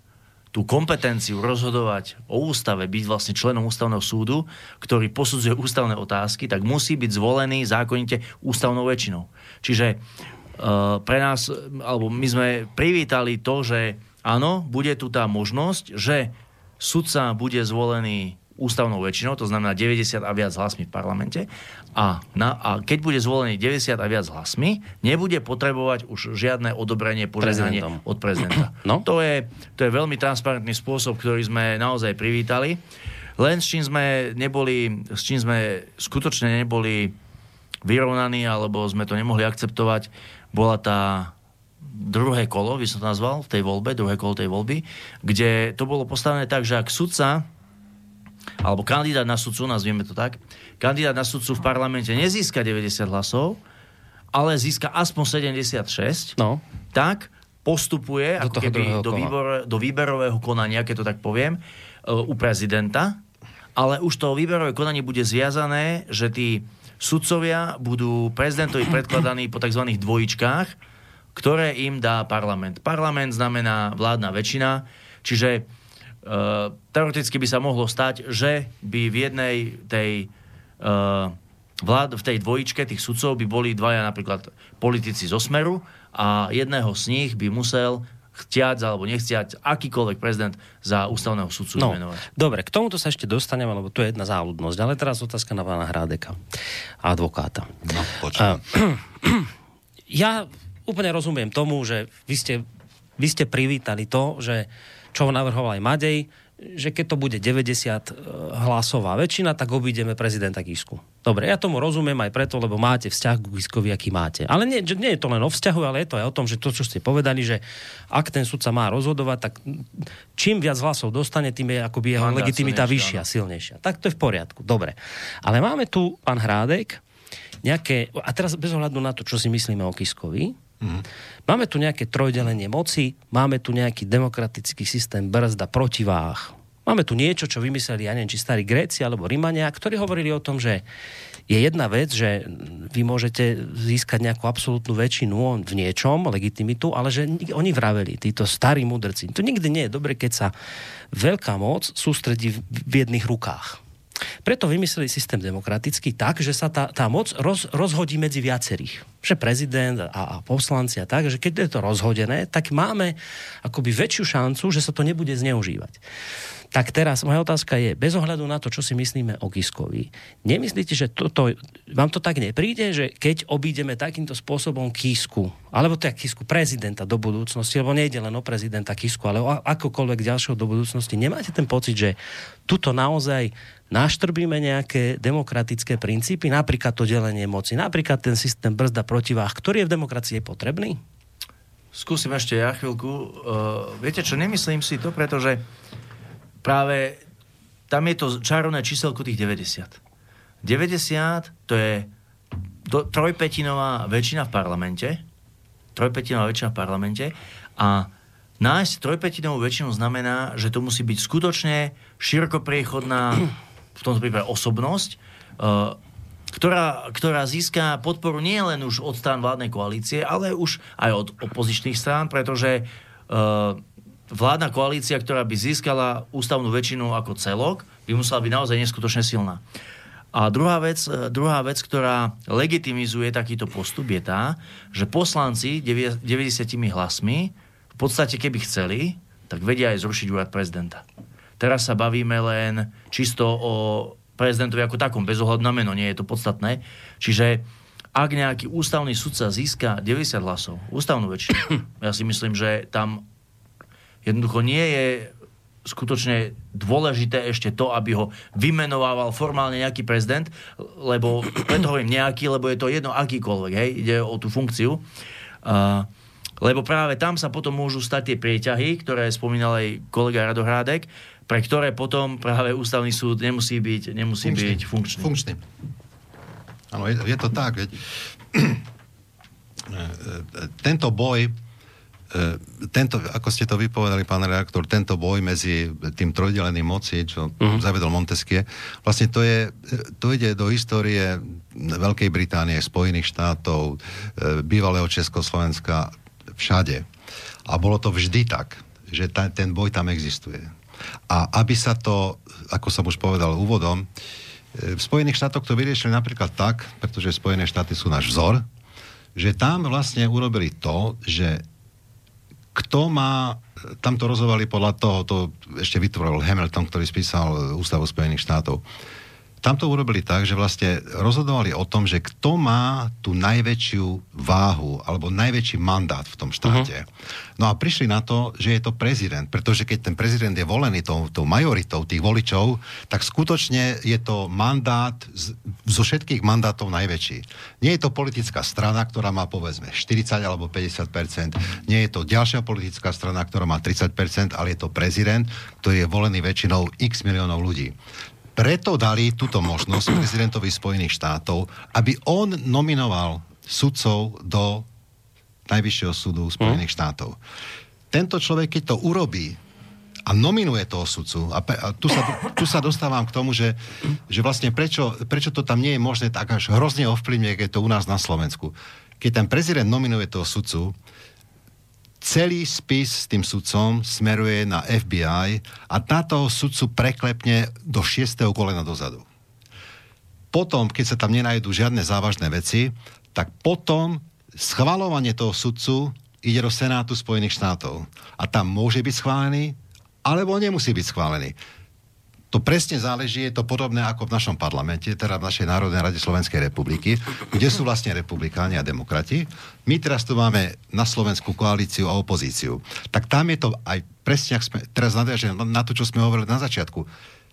[SPEAKER 2] tú kompetenciu rozhodovať o ústave, byť vlastne členom ústavného súdu, ktorý posudzuje ústavné otázky, tak musí byť zvolený zákonite ústavnou väčšinou. Čiže uh, pre nás, alebo my sme privítali to, že áno, bude tu tá možnosť, že sudca bude zvolený ústavnou väčšinou, to znamená 90 a viac hlasmi v parlamente. A, na, a keď bude zvolený 90 a viac hlasmi, nebude potrebovať už žiadne odobrenie, požehnanie od prezidenta. [CLEARS THROAT] No? To, je, to je veľmi transparentný spôsob, ktorý sme naozaj privítali. Len s čím sme neboli, s čím sme skutočne neboli vyrovnaní, alebo sme to nemohli akceptovať, bola tá druhé kolo, by som to nazval, v tej voľbe, druhé kolo tej voľby, kde to bolo postavené tak, že ak sudca alebo kandidát na sudcu, nazvieme to tak, kandidát na sudcu v parlamente nezíska 90 hlasov, ale získa aspoň 76, no. tak postupuje do, ako keby do, výbor, do výberového konania, keď to tak poviem, e, u prezidenta, ale už to výberové konanie bude zviazané, že tí sudcovia budú prezidentovi predkladaní po tzv. dvojičkách, ktoré im dá parlament. Parlament znamená vládna väčšina, čiže teoreticky by sa mohlo stať, že by v jednej tej uh, vlád, v tej dvojičke tých sudcov by boli dvaja napríklad politici zo Smeru a jedného z nich by musel chtiať alebo nechciať akýkoľvek prezident za ústavného sudcu
[SPEAKER 1] no,
[SPEAKER 2] vymenovať.
[SPEAKER 1] Dobre, k tomuto sa ešte dostaneme, lebo to je jedna záľudnosť. Ale teraz otázka na pána Hrádeka, advokáta.
[SPEAKER 3] No, počujem. [CLEARS THROAT]
[SPEAKER 1] ja úplne rozumiem tomu, že vy ste, vy ste privítali to, že čo navrhoval aj Madej, že keď to bude 90 e, hlasová väčšina, tak obídeme prezidenta Kisku. Dobre, ja tomu rozumiem aj preto, lebo máte vzťah k Kiskovi, aký máte. Ale nie, nie je to len o vzťahu, ale je to aj o tom, že to, čo ste povedali, že ak ten sudca má rozhodovať, tak čím viac hlasov dostane, tým je akoby jeho
[SPEAKER 2] Mandát
[SPEAKER 1] legitimita vyššia, silnejšia. Tak to je v poriadku, dobre. Ale máme tu, pán Hrádek, nejaké, a teraz bez ohľadu na to, čo si myslíme o Kiskovi, Máme tu nejaké trojdelenie moci, máme tu nejaký demokratický systém brzda protiváh. Máme tu niečo, čo vymysleli, ja neviem, či starí Gréci alebo Rimania, ktorí hovorili o tom, že je jedna vec, že vy môžete získať nejakú absolútnu väčšinu v niečom, legitimitu, ale že ni- oni vraveli, títo starí mudrci. To nikdy nie je dobre, keď sa veľká moc sústredí v jedných rukách. Preto vymysleli systém demokratický tak, že sa tá, tá moc roz, rozhodí medzi viacerých. Že prezident a, a poslanci a tak, že keď je to rozhodené, tak máme akoby väčšiu šancu, že sa to nebude zneužívať. Tak teraz moja otázka je, bez ohľadu na to, čo si myslíme o Kiskovi, nemyslíte, že toto, vám to tak nepríde, že keď obídeme takýmto spôsobom Kisku, alebo teda Kisku prezidenta do budúcnosti, lebo nejde len o prezidenta Kisku, ale o akokoľvek ďalšieho do budúcnosti, nemáte ten pocit, že tuto naozaj naštrbíme nejaké demokratické princípy, napríklad to delenie moci, napríklad ten systém brzda protiváh, ktorý je v demokracii potrebný?
[SPEAKER 2] Skúsim ešte ja chvíľku. Uh, viete čo, nemyslím si to, pretože práve tam je to čarovné číselko tých 90. 90 to je do, trojpetinová väčšina v parlamente, trojpetinová väčšina v parlamente a nájsť trojpetinovú väčšinu znamená, že to musí byť skutočne širokopriechodná v tomto prípade osobnosť, uh, ktorá, ktorá získa podporu nie len už od strán vládnej koalície, ale už aj od opozičných strán, pretože uh, vládna koalícia, ktorá by získala ústavnú väčšinu ako celok, by musela byť naozaj neskutočne silná. A druhá vec, eh, druhá vec, ktorá legitimizuje takýto postup je tá, že poslanci 90 hlasmi v podstate keby chceli, tak vedia aj zrušiť úrad prezidenta. Teraz sa bavíme len čisto o prezidentovi ako takom, bez ohľadu na meno, nie je to podstatné. Čiže ak nejaký ústavný sudca získa 90 hlasov, ústavnú väčšinu, [COUGHS] ja si myslím, že tam jednoducho nie je skutočne dôležité ešte to, aby ho vymenovával formálne nejaký prezident, lebo [COUGHS] preto hovorím nejaký, lebo je to jedno akýkoľvek, hej, ide o tú funkciu. Uh, lebo práve tam sa potom môžu stať tie prieťahy, ktoré spomínal aj kolega Radohrádek, pre ktoré potom práve ústavný súd nemusí byť, nemusí funkčný. byť funkčný.
[SPEAKER 3] Funkčný. Áno, je, je to tak, veď [CLEARS THROAT] tento boj E, tento, ako ste to vypovedali, pán reaktor, tento boj medzi tým trojdeleným moci, čo uh-huh. zavedol Montesquieu, vlastne to, je, to ide do histórie Veľkej Británie, Spojených štátov, e, bývalého Československa, všade. A bolo to vždy tak, že ta, ten boj tam existuje. A aby sa to, ako som už povedal úvodom, e, v Spojených štátoch to vyriešili napríklad tak, pretože Spojené štáty sú náš vzor, že tam vlastne urobili to, že kto má, tam to rozhovali podľa toho, to ešte vytvoril Hamilton, ktorý spísal Ústavu Spojených štátov. Tam to urobili tak, že vlastne rozhodovali o tom, že kto má tú najväčšiu váhu alebo najväčší mandát v tom štáte. Uh-huh. No a prišli na to, že je to prezident, pretože keď ten prezident je volený tou, tou majoritou tých voličov, tak skutočne je to mandát z, zo všetkých mandátov najväčší. Nie je to politická strana, ktorá má povedzme 40 alebo 50 Nie je to ďalšia politická strana, ktorá má 30% ale je to prezident, ktorý je volený väčšinou x miliónov ľudí preto dali túto možnosť [CLEARS THROAT] prezidentovi Spojených štátov, aby on nominoval sudcov do Najvyššieho súdu Spojených štátov. Tento človek, keď to urobí a nominuje toho sudcu, a, pe, a tu, sa, tu sa dostávam k tomu, že, že vlastne prečo, prečo to tam nie je možné tak až hrozne ovplyvne, keď je to u nás na Slovensku. Keď ten prezident nominuje toho sudcu, celý spis s tým sudcom smeruje na FBI a táto sudcu preklepne do 6. kolena dozadu. Potom, keď sa tam nenajdu žiadne závažné veci, tak potom schvalovanie toho sudcu ide do Senátu Spojených štátov. A tam môže byť schválený, alebo nemusí byť schválený. To presne záleží, je to podobné ako v našom parlamente, teda v našej Národnej rade Slovenskej republiky, kde sú vlastne republikáni a demokrati. My teraz tu máme na Slovensku koalíciu a opozíciu. Tak tam je to aj presne, ak sme, teraz nadviažem na to, čo sme hovorili na začiatku.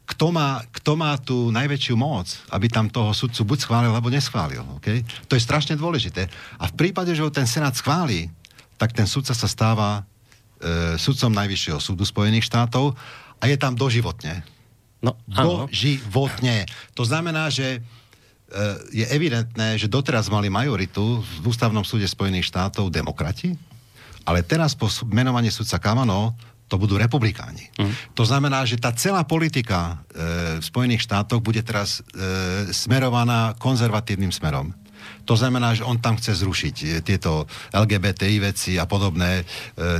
[SPEAKER 3] Kto má, kto má tú najväčšiu moc, aby tam toho sudcu buď schválil, alebo neschválil. Okay? To je strašne dôležité. A v prípade, že ho ten Senát schválí, tak ten sudca sa stáva e, sudcom Najvyššieho súdu Spojených štátov a je tam doživotne.
[SPEAKER 1] No, áno.
[SPEAKER 3] Doživotne. To znamená, že e, je evidentné, že doteraz mali majoritu v ústavnom súde Spojených štátov demokrati, ale teraz po menovaní sudca Kavano to budú republikáni. Mm. To znamená, že tá celá politika e, v Spojených štátoch bude teraz e, smerovaná konzervatívnym smerom. To znamená, že on tam chce zrušiť e, tieto LGBTI veci a podobné, e,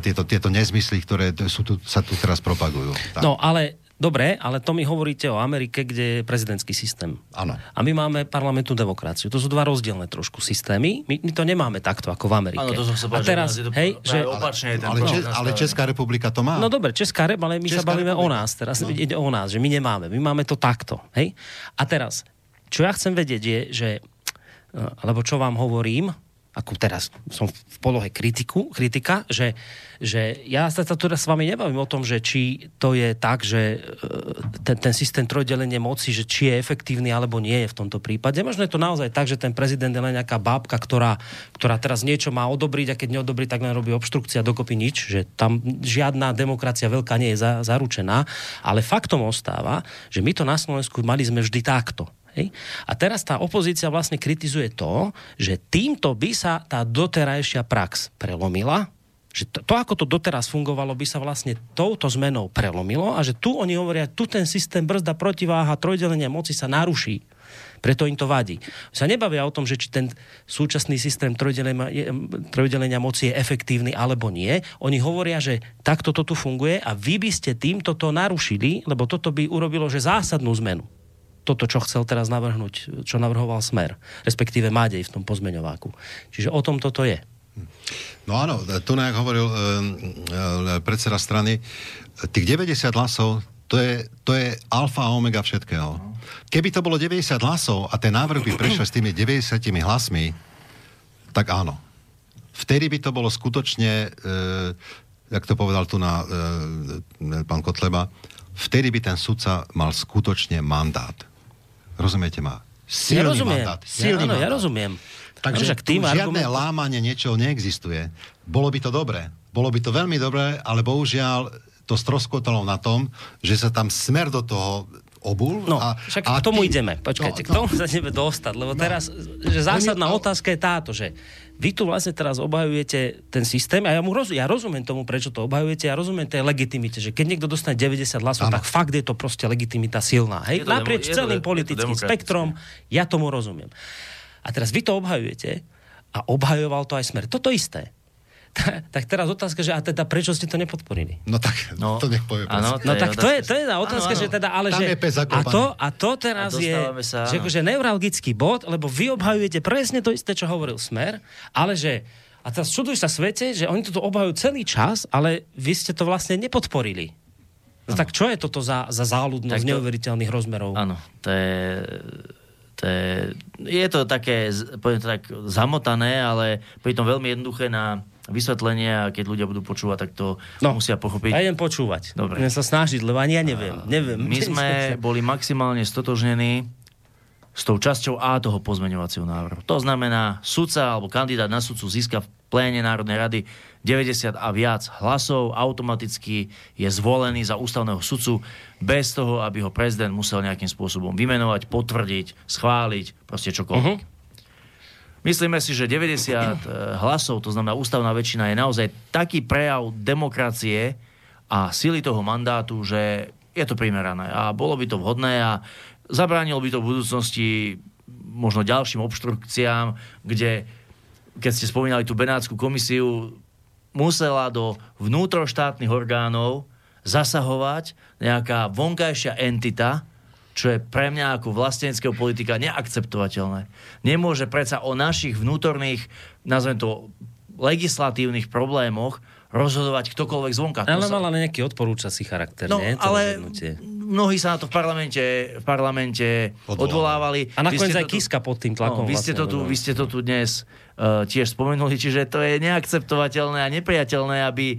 [SPEAKER 3] tieto, tieto nezmysly, ktoré sú tu, sa tu teraz propagujú.
[SPEAKER 1] Tak. No, ale Dobre, ale to mi hovoríte o Amerike, kde je prezidentský systém.
[SPEAKER 3] Áno.
[SPEAKER 1] A my máme parlamentnú demokraciu. To sú dva rozdielne trošku systémy. My, my to nemáme takto ako v Amerike.
[SPEAKER 2] Áno, to som sa
[SPEAKER 1] A teraz,
[SPEAKER 2] že,
[SPEAKER 1] hej, že,
[SPEAKER 2] opačne
[SPEAKER 3] Ale,
[SPEAKER 2] proces
[SPEAKER 3] Čes, ale. Česká republika to má.
[SPEAKER 1] No dobre, Česká rep, ale my sa
[SPEAKER 3] Česká
[SPEAKER 1] bavíme o
[SPEAKER 3] republika.
[SPEAKER 1] nás teraz.
[SPEAKER 3] No.
[SPEAKER 1] Ide o nás, že my nemáme. My máme to takto. Hej? A teraz, čo ja chcem vedieť je, že, eh, alebo čo vám hovorím, ako teraz som v polohe kritiku, kritika, že, že ja sa teraz s vami nebavím o tom, že či to je tak, že eh, ten, ten systém trojdelenie moci, že či je efektívny alebo nie je v tomto prípade. Možno je to naozaj tak, že ten prezident je len nejaká bábka, ktorá, ktorá teraz niečo má odobriť a keď neodobrí, tak len robí obštrukcia dokopy nič, že tam žiadna demokracia veľká nie je za, zaručená, ale faktom ostáva, že my to na Slovensku mali sme vždy takto. Hej? A teraz tá opozícia vlastne kritizuje to, že týmto by sa tá doterajšia prax prelomila, že to, to, ako to doteraz fungovalo, by sa vlastne touto zmenou prelomilo a že tu oni hovoria, tu ten systém brzda protiváha trojdelenia moci sa naruší. Preto im to vadí. Sa nebavia o tom, že či ten súčasný systém trojdelenia, trojdelenia moci je efektívny alebo nie. Oni hovoria, že takto to tu funguje a vy by ste týmto to narušili, lebo toto by urobilo, že zásadnú zmenu toto, čo chcel teraz navrhnúť, čo navrhoval Smer, respektíve Mádej v tom pozmeňováku. Čiže o tom toto je.
[SPEAKER 3] No áno, tu nejak hovoril e, e, predseda strany, tých 90 hlasov, to je, to je alfa a omega všetkého. Keby to bolo 90 hlasov a ten návrh by prešiel s tými 90 hlasmi, tak áno. Vtedy by to bolo skutočne, e, jak to povedal tu na e, pán Kotleba, vtedy by ten sudca mal skutočne mandát. Rozumiete ma? Silný
[SPEAKER 1] ja rozumiem.
[SPEAKER 3] mandát.
[SPEAKER 1] Ja,
[SPEAKER 3] Silný
[SPEAKER 1] áno, ja
[SPEAKER 3] mandát.
[SPEAKER 1] rozumiem.
[SPEAKER 3] Takže
[SPEAKER 1] Však tým
[SPEAKER 3] žiadne
[SPEAKER 1] argumentom-
[SPEAKER 3] lámanie niečoho neexistuje. Bolo by to dobré. Bolo by to veľmi dobré, ale bohužiaľ to stroskotalo na tom, že sa tam smer do toho obul.
[SPEAKER 1] No,
[SPEAKER 3] a,
[SPEAKER 1] však
[SPEAKER 3] a
[SPEAKER 1] k tomu
[SPEAKER 3] ty-
[SPEAKER 1] ideme. Počkajte,
[SPEAKER 3] no,
[SPEAKER 1] k tomu sa ideme dostať, lebo teraz, že zásadná
[SPEAKER 3] Oni-
[SPEAKER 1] otázka je táto, že vy tu vlastne teraz obhajujete ten systém a ja, mu roz, ja rozumiem tomu, prečo to obhajujete, ja rozumiem tej legitimite, že keď niekto dostane 90 hlasov,
[SPEAKER 3] Áno.
[SPEAKER 1] tak fakt je to proste legitimita silná. Hej?
[SPEAKER 2] To demo-
[SPEAKER 1] Naprieč
[SPEAKER 2] je to
[SPEAKER 1] celým
[SPEAKER 2] to
[SPEAKER 1] politickým
[SPEAKER 2] demokratické.
[SPEAKER 1] spektrom, ja tomu rozumiem. A teraz vy to obhajujete a obhajoval to aj smer. Toto isté. [LAUGHS] tak teraz otázka, že a teda prečo ste to nepodporili?
[SPEAKER 3] No tak,
[SPEAKER 2] No,
[SPEAKER 3] to nech povie. presne.
[SPEAKER 1] No tak to je,
[SPEAKER 2] otázka.
[SPEAKER 1] to je tá otázka,
[SPEAKER 2] áno.
[SPEAKER 1] že teda, ale
[SPEAKER 3] Tam
[SPEAKER 1] že... a to, a to teraz
[SPEAKER 2] A
[SPEAKER 1] je,
[SPEAKER 2] sa,
[SPEAKER 1] že akože neuralgický bod, lebo vy obhajujete presne to isté, čo hovoril Smer, ale že... A teraz čuduješ sa svete, že oni toto obhajujú celý čas, ale vy ste to vlastne nepodporili. No tak čo je toto za, za záľudnosť
[SPEAKER 2] to-
[SPEAKER 1] neuveriteľných rozmerov?
[SPEAKER 2] Áno, to je, to je, je to také, poviem to tak, zamotané, ale pritom veľmi jednoduché na vysvetlenie a keď ľudia budú počúvať, tak to
[SPEAKER 1] No.
[SPEAKER 2] musia pochopiť.
[SPEAKER 1] Ja idem počúvať.
[SPEAKER 2] Dobre.
[SPEAKER 1] Budem sa snažiť, lebo ani ja neviem. neviem.
[SPEAKER 2] My sme [LAUGHS] boli maximálne stotožnení s tou časťou A toho pozmeňovacieho návrhu. To znamená, sudca alebo kandidát na sudcu získa v pléne Národnej rady 90 a viac hlasov, automaticky je zvolený za ústavného sudcu bez toho, aby ho prezident musel nejakým spôsobom vymenovať, potvrdiť, schváliť, proste čokoľvek.
[SPEAKER 1] Mhm.
[SPEAKER 2] Myslíme si, že 90 hlasov, to znamená ústavná väčšina, je naozaj taký prejav demokracie a sily toho mandátu, že je to primerané a bolo by to vhodné a zabránilo by to v budúcnosti možno ďalším obštrukciám, kde, keď ste spomínali tú Benátsku komisiu, musela do vnútroštátnych orgánov zasahovať nejaká vonkajšia entita, čo je pre mňa ako vlasteneckého politika neakceptovateľné. Nemôže predsa o našich vnútorných, nazvem to, legislatívnych problémoch rozhodovať ktokoľvek zvonka.
[SPEAKER 1] Ale
[SPEAKER 2] sa-
[SPEAKER 1] mal ale nejaký odporúčací charakter,
[SPEAKER 2] No,
[SPEAKER 1] nie? To
[SPEAKER 2] ale
[SPEAKER 1] rozhodnutie.
[SPEAKER 2] mnohí sa na to v parlamente, v parlamente odvolávali.
[SPEAKER 1] A nakoniec aj
[SPEAKER 2] tu-
[SPEAKER 1] Kiska pod tým tlakom
[SPEAKER 2] No, vy, ste to
[SPEAKER 1] vlastne
[SPEAKER 2] tu, vy ste to tu dnes uh, tiež spomenuli, čiže to je neakceptovateľné a nepriateľné, aby,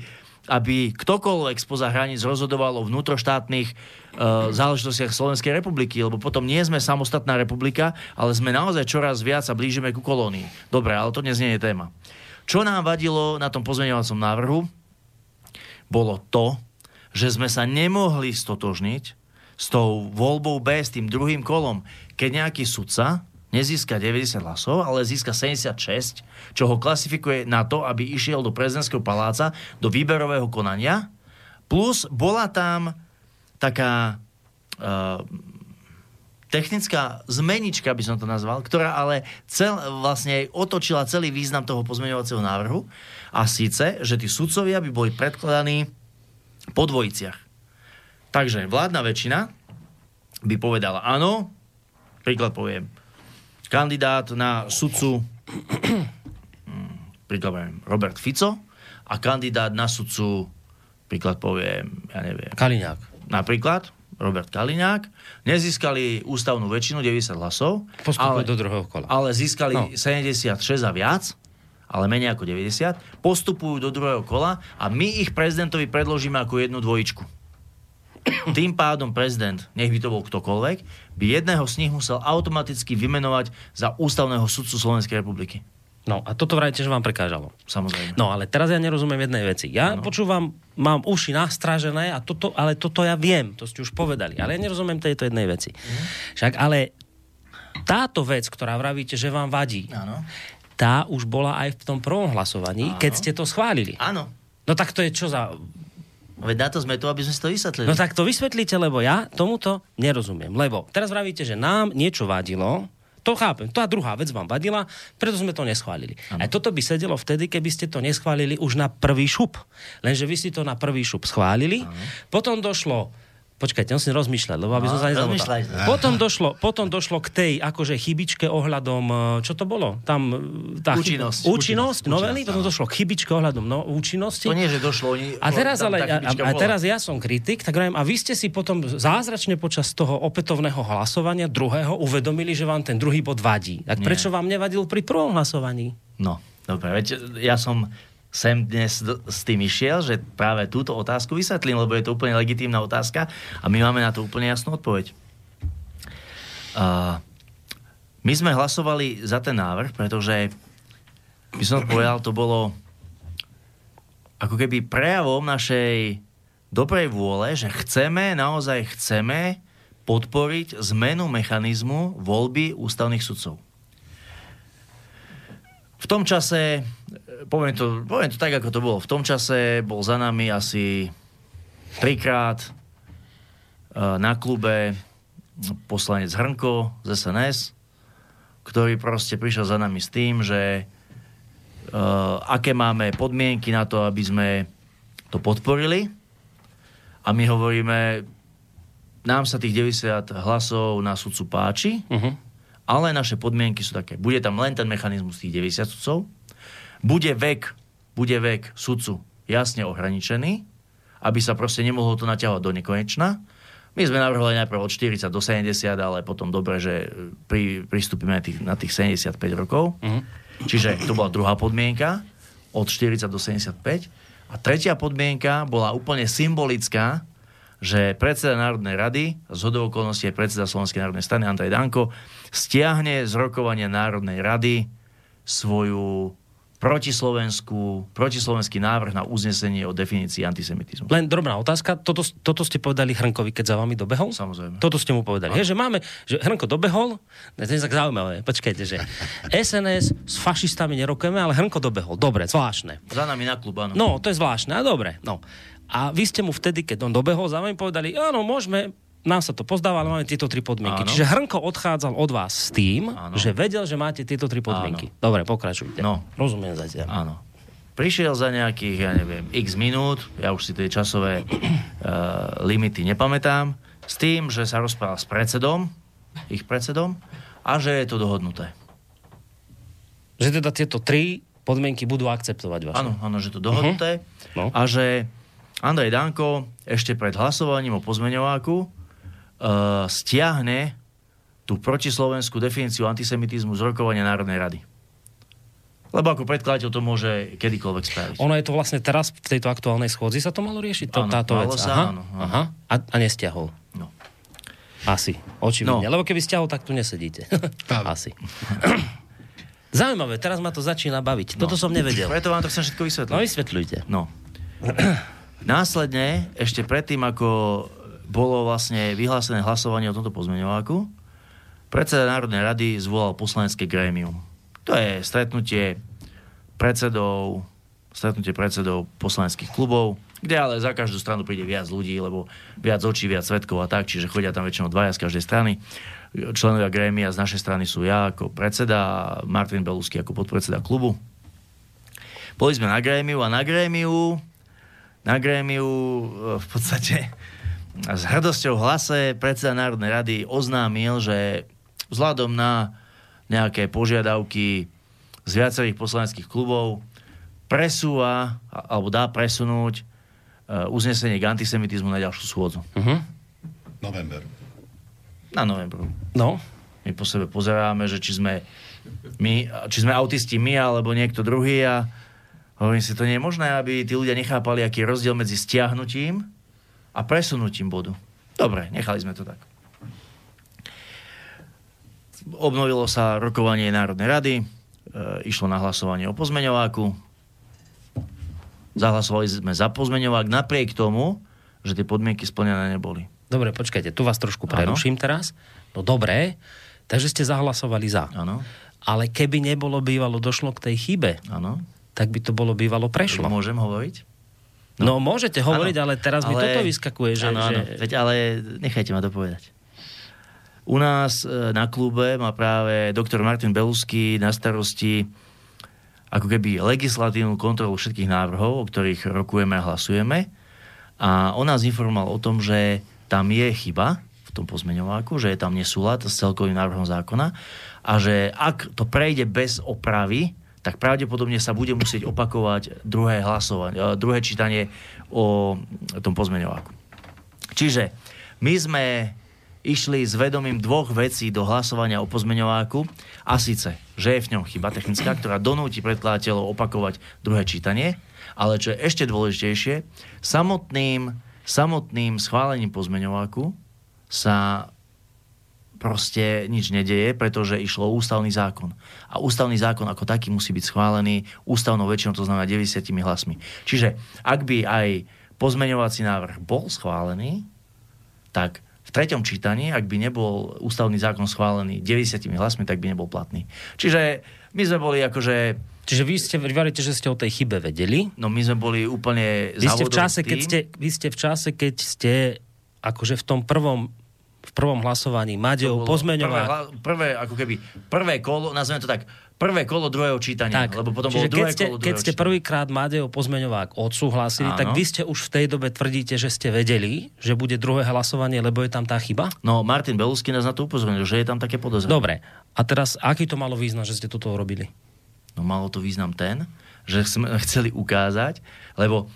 [SPEAKER 2] aby ktokoľvek spoza hraníc rozhodoval o vnútroštátnych uh, záležitostiach Slovenskej republiky, lebo potom nie sme samostatná republika, ale sme naozaj čoraz viac sa blížime ku kolónii. Dobre, ale to dnes nie je téma. Čo nám vadilo na tom pozmeňovacom návrhu, bolo to, že sme sa nemohli stotožniť s tou voľbou B, s tým druhým kolom. Keď nejaký sudca nezíska 90 hlasov, ale získa 76, čo ho klasifikuje na to, aby išiel do prezidentského paláca, do výberového konania, plus bola tam taká uh, technická zmenička, by som to nazval, ktorá ale cel, vlastne otočila celý význam toho pozmeňovacieho návrhu. A síce, že tí sudcovia by boli predkladaní po dvojiciach. Takže vládna väčšina by povedala áno, príklad poviem, kandidát na sudcu príklad poviem, Robert Fico a kandidát na sudcu príklad poviem, ja neviem,
[SPEAKER 1] Kaliňák.
[SPEAKER 2] napríklad Robert Kaliňák, nezískali ústavnú väčšinu 90 hlasov,
[SPEAKER 1] Postupujú
[SPEAKER 2] ale,
[SPEAKER 1] do druhého kola.
[SPEAKER 2] ale získali
[SPEAKER 1] no.
[SPEAKER 2] 76 a viac, ale menej ako 90, postupujú do druhého kola a my ich prezidentovi predložíme ako jednu dvojičku. Tým pádom prezident, nech by to bol ktokoľvek, by jedného z nich musel automaticky vymenovať za ústavného sudcu Slovenskej republiky.
[SPEAKER 1] No a toto vrajte, že vám prekážalo.
[SPEAKER 2] Samozrejme.
[SPEAKER 1] No ale teraz ja nerozumiem jednej veci. Ja no. počúvam, mám uši nastražené, a toto, ale toto ja viem, to ste už povedali, ale ja nerozumiem tejto jednej veci.
[SPEAKER 2] Mhm.
[SPEAKER 1] Však ale táto vec, ktorá vravíte, že vám vadí,
[SPEAKER 2] Áno.
[SPEAKER 1] tá už bola aj v tom prvom hlasovaní,
[SPEAKER 2] Áno.
[SPEAKER 1] keď ste to schválili.
[SPEAKER 2] Áno.
[SPEAKER 1] No tak to je čo za...
[SPEAKER 2] Veď na to sme tu, aby sme si to vysvetlili.
[SPEAKER 1] No tak to vysvetlíte, lebo ja tomuto nerozumiem. Lebo teraz vravíte, že nám niečo vadilo, to chápem, tá druhá vec vám vadila, preto sme to neschválili. Aj toto by sedelo vtedy, keby ste to neschválili už na prvý šup. Lenže vy si to na prvý šup schválili, potom došlo Počkajte, musím rozmýšľať, lebo aby som
[SPEAKER 2] No,
[SPEAKER 1] sa nezamotal.
[SPEAKER 2] rozmýšľaj.
[SPEAKER 1] Potom došlo, potom došlo k tej akože chybičke ohľadom, e, čo to bolo? Tam e, tá
[SPEAKER 2] Účinnosť.
[SPEAKER 1] Účinnosť,
[SPEAKER 2] Účinnosť,
[SPEAKER 1] novely, potom došlo k chybičke ohľadom no, účinnosti.
[SPEAKER 2] To nie, že došlo. Oni,
[SPEAKER 1] A teraz, ale, a, a, teraz ja som kritik, tak hovorím, a vy ste si potom zázračne počas toho opätovného hlasovania druhého uvedomili, že vám ten druhý bod vadí. Tak
[SPEAKER 2] Nie.
[SPEAKER 1] prečo vám nevadil pri prvom hlasovaní?
[SPEAKER 2] No, dobre, veď ja som sem dnes s tým išiel, že práve túto otázku vysvetlím, lebo je to úplne legitímna otázka a my máme na to úplne jasnú odpoveď. Uh, my sme hlasovali za ten návrh, pretože by som povedal, to bolo ako keby prejavom našej dobrej vôle, že chceme, naozaj chceme podporiť zmenu mechanizmu voľby ústavných sudcov. V tom čase, poviem to, poviem to tak, ako to bolo, v tom čase bol za nami asi trikrát e, na klube poslanec Hrnko z SNS, ktorý proste prišiel za nami s tým, že uh, aké máme podmienky na to, aby sme to podporili. A my hovoríme, nám sa tých 90 hlasov na sudcu páči,
[SPEAKER 1] Uh-huh.
[SPEAKER 2] ale naše podmienky sú také. Bude tam len ten mechanizmus tých 90 sudcov, bude vek, bude vek sudcu jasne ohraničený, aby sa proste nemohlo to naťahovať do nekonečna. My sme navrhovali najprv od 40 do 70, ale potom dobre, že pri, pristúpime na tých, na tých 75 rokov.
[SPEAKER 1] Mhm.
[SPEAKER 2] Čiže to bola druhá podmienka, od 40 do 75. A tretia podmienka bola úplne symbolická, že predseda Národnej rady, z okolností je predseda Slovenskej národnej strany Andrej Danko, stiahne z rokovania Národnej rady svoju protislovenskú, protislovenský návrh na uznesenie o definícii antisemitizmu.
[SPEAKER 1] Len drobná otázka, toto, toto ste povedali Hrnkovi, keď za vami dobehol?
[SPEAKER 2] Samozrejme.
[SPEAKER 1] Toto ste mu povedali. Hej, že máme, že Hrnko dobehol, to je tak zaujímavé, počkajte, že [LAUGHS] SNS s fašistami nerokujeme, ale Hrnko dobehol. Dobre, zvláštne.
[SPEAKER 2] Za nami na klub, áno.
[SPEAKER 1] No, to je zvláštne, a dobre. No. A vy ste mu vtedy, keď on dobehol, za vami povedali, áno, môžeme, nám sa to pozdáva, ale máme tieto tri podmienky.
[SPEAKER 2] Áno.
[SPEAKER 1] Čiže Hrnko odchádzal od vás s tým,
[SPEAKER 2] Áno.
[SPEAKER 1] že vedel, že máte tieto tri podmienky. Dobre, pokračujte.
[SPEAKER 2] No.
[SPEAKER 1] Rozumiem zatiaľ.
[SPEAKER 2] Áno. prišiel za nejakých, ja neviem, x minút, ja už si tie časové uh, limity nepamätám, s tým, že sa rozprával s predsedom, ich predsedom, a že je to dohodnuté.
[SPEAKER 1] Že teda tieto tri podmienky budú akceptovať vaše.
[SPEAKER 2] Áno, áno, že to dohodnuté.
[SPEAKER 1] No.
[SPEAKER 2] A že Andrej Danko ešte pred hlasovaním o pozmeňováku stiahne tú protislovenskú definíciu antisemitizmu z rokovania Národnej rady. Lebo ako predkladateľ to môže kedykoľvek spraviť.
[SPEAKER 1] Ono je to vlastne teraz v tejto aktuálnej schôdzi sa to malo riešiť, to,
[SPEAKER 2] Áno,
[SPEAKER 1] táto
[SPEAKER 2] malo
[SPEAKER 1] vec.
[SPEAKER 2] sa,
[SPEAKER 1] aha,
[SPEAKER 2] áno, áno.
[SPEAKER 1] aha. A, a nestiahol.
[SPEAKER 2] No.
[SPEAKER 1] Asi, očividne.
[SPEAKER 2] No.
[SPEAKER 1] Lebo keby stiahol, tak tu nesedíte. [LAUGHS]
[SPEAKER 3] Tam.
[SPEAKER 1] Asi. [CLEARS THROAT] Zaujímavé, teraz ma to začína baviť. Toto som nevedel.
[SPEAKER 2] Preto vám to chcem všetko vysvetliť.
[SPEAKER 1] No vysvetľujte.
[SPEAKER 2] No. [CLEARS THROAT] Následne, ešte predtým, ako bolo vlastne vyhlásené hlasovanie o tomto pozmeňováku, predseda Národnej rady zvolal poslanecké grémium. To je stretnutie predsedov, stretnutie predsedov poslaneckých klubov, kde ale za každú stranu príde viac ľudí, lebo viac očí, viac svetkov a tak, čiže chodia tam väčšinou dvaja z každej strany. Členovia grémia z našej strany sú ja ako predseda Martin Belusky ako podpredseda klubu. Boli sme na grémiu a na grémiu na grémiu e, v podstate s hrdosťou v hlase predseda Národnej rady oznámil, že vzhľadom na nejaké požiadavky z viacerých poslaneckých klubov presúva, alebo dá presunúť e, uznesenie k antisemitizmu na ďalšiu schôdzu.
[SPEAKER 1] Uh-huh.
[SPEAKER 3] November.
[SPEAKER 2] Na novembru.
[SPEAKER 1] No,
[SPEAKER 2] My po sebe pozeráme, že či sme, my, či sme autisti my, alebo niekto druhý a hovorím si, to nie je možné, aby tí ľudia nechápali, aký je rozdiel medzi stiahnutím a presunutím bodu. Dobre, nechali sme to tak. Obnovilo sa rokovanie Národnej rady, e, išlo na hlasovanie o pozmeňováku. Zahlasovali sme za pozmeňovák napriek tomu, že tie podmienky splnené neboli.
[SPEAKER 1] dobre, počkajte, tu vás trošku preruším teraz. No dobre, takže ste zahlasovali za.
[SPEAKER 2] Áno,
[SPEAKER 1] Ale keby nebolo bývalo došlo k tej chybe,
[SPEAKER 2] áno.
[SPEAKER 1] tak by to bolo bývalo prešlo.
[SPEAKER 2] Môžem hovoriť?
[SPEAKER 1] No, môžete hovoriť,
[SPEAKER 2] Áno,
[SPEAKER 1] ale teraz mi toto vyskakuje, že...
[SPEAKER 2] Áno, áno,
[SPEAKER 1] že...
[SPEAKER 2] veď ale nechajte ma to povedať. U nás e, na klube má práve doktor Martin Belusky na starosti ako keby legislatívnu kontrolu všetkých návrhov, o ktorých rokujeme a hlasujeme. A on nás informoval o tom, že tam je chyba v tom pozmeňováku, že je tam nesúlad s celkovým návrhom zákona a že ak to prejde bez opravy, tak pravdepodobne sa bude musieť opakovať druhé hlasovanie, eh, druhé čítanie o tom pozmeňováku. Čiže my sme išli s vedomím dvoch vecí do hlasovania o pozmeňováku a síce, že je v ňom chyba technická, ktorá donúti predkladateľov opakovať druhé čítanie, ale čo je ešte dôležitejšie, samotným, samotným schválením pozmeňováku sa proste nič nedeje, pretože išlo ústavný zákon. A ústavný zákon ako taký musí byť schválený ústavnou väčšinou, to znamená 90 hlasmi. Čiže ak by aj pozmeňovací návrh bol schválený, tak v treťom čítaní, ak by nebol ústavný zákon schválený 90 hlasmi, tak by nebol platný. Čiže my sme boli akože,
[SPEAKER 1] Čiže vy ste, vy hovoríte, že ste o tej chybe vedeli.
[SPEAKER 2] no my sme boli úplne
[SPEAKER 1] Vy ste v čase, keď ste, vy ste v čase, keď ste akože v tom prvom v prvom hlasovaní Madejov
[SPEAKER 2] bolo
[SPEAKER 1] pozmeňovák.
[SPEAKER 2] Prvé, prvé, ako keby, prvé kolo, nazveme to tak, prvé kolo druhého čítania,
[SPEAKER 1] Tak,
[SPEAKER 2] lebo potom bolo
[SPEAKER 1] keď
[SPEAKER 2] druhé
[SPEAKER 1] ste,
[SPEAKER 2] kolo
[SPEAKER 1] keď ste prvýkrát Madejov pozmeňovák odsúhlasili,
[SPEAKER 2] Áno.
[SPEAKER 1] tak vy ste už v tej dobe tvrdíte, že ste vedeli, že bude druhé hlasovanie, lebo je tam tá chyba?
[SPEAKER 2] No, Martin Belusky nás na to upozornil, že je tam také podozrenie.
[SPEAKER 1] Dobre. A teraz, aký to malo význam, že ste toto urobili?
[SPEAKER 2] No malo to význam ten, že sme [LAUGHS] chceli ukázať, lebo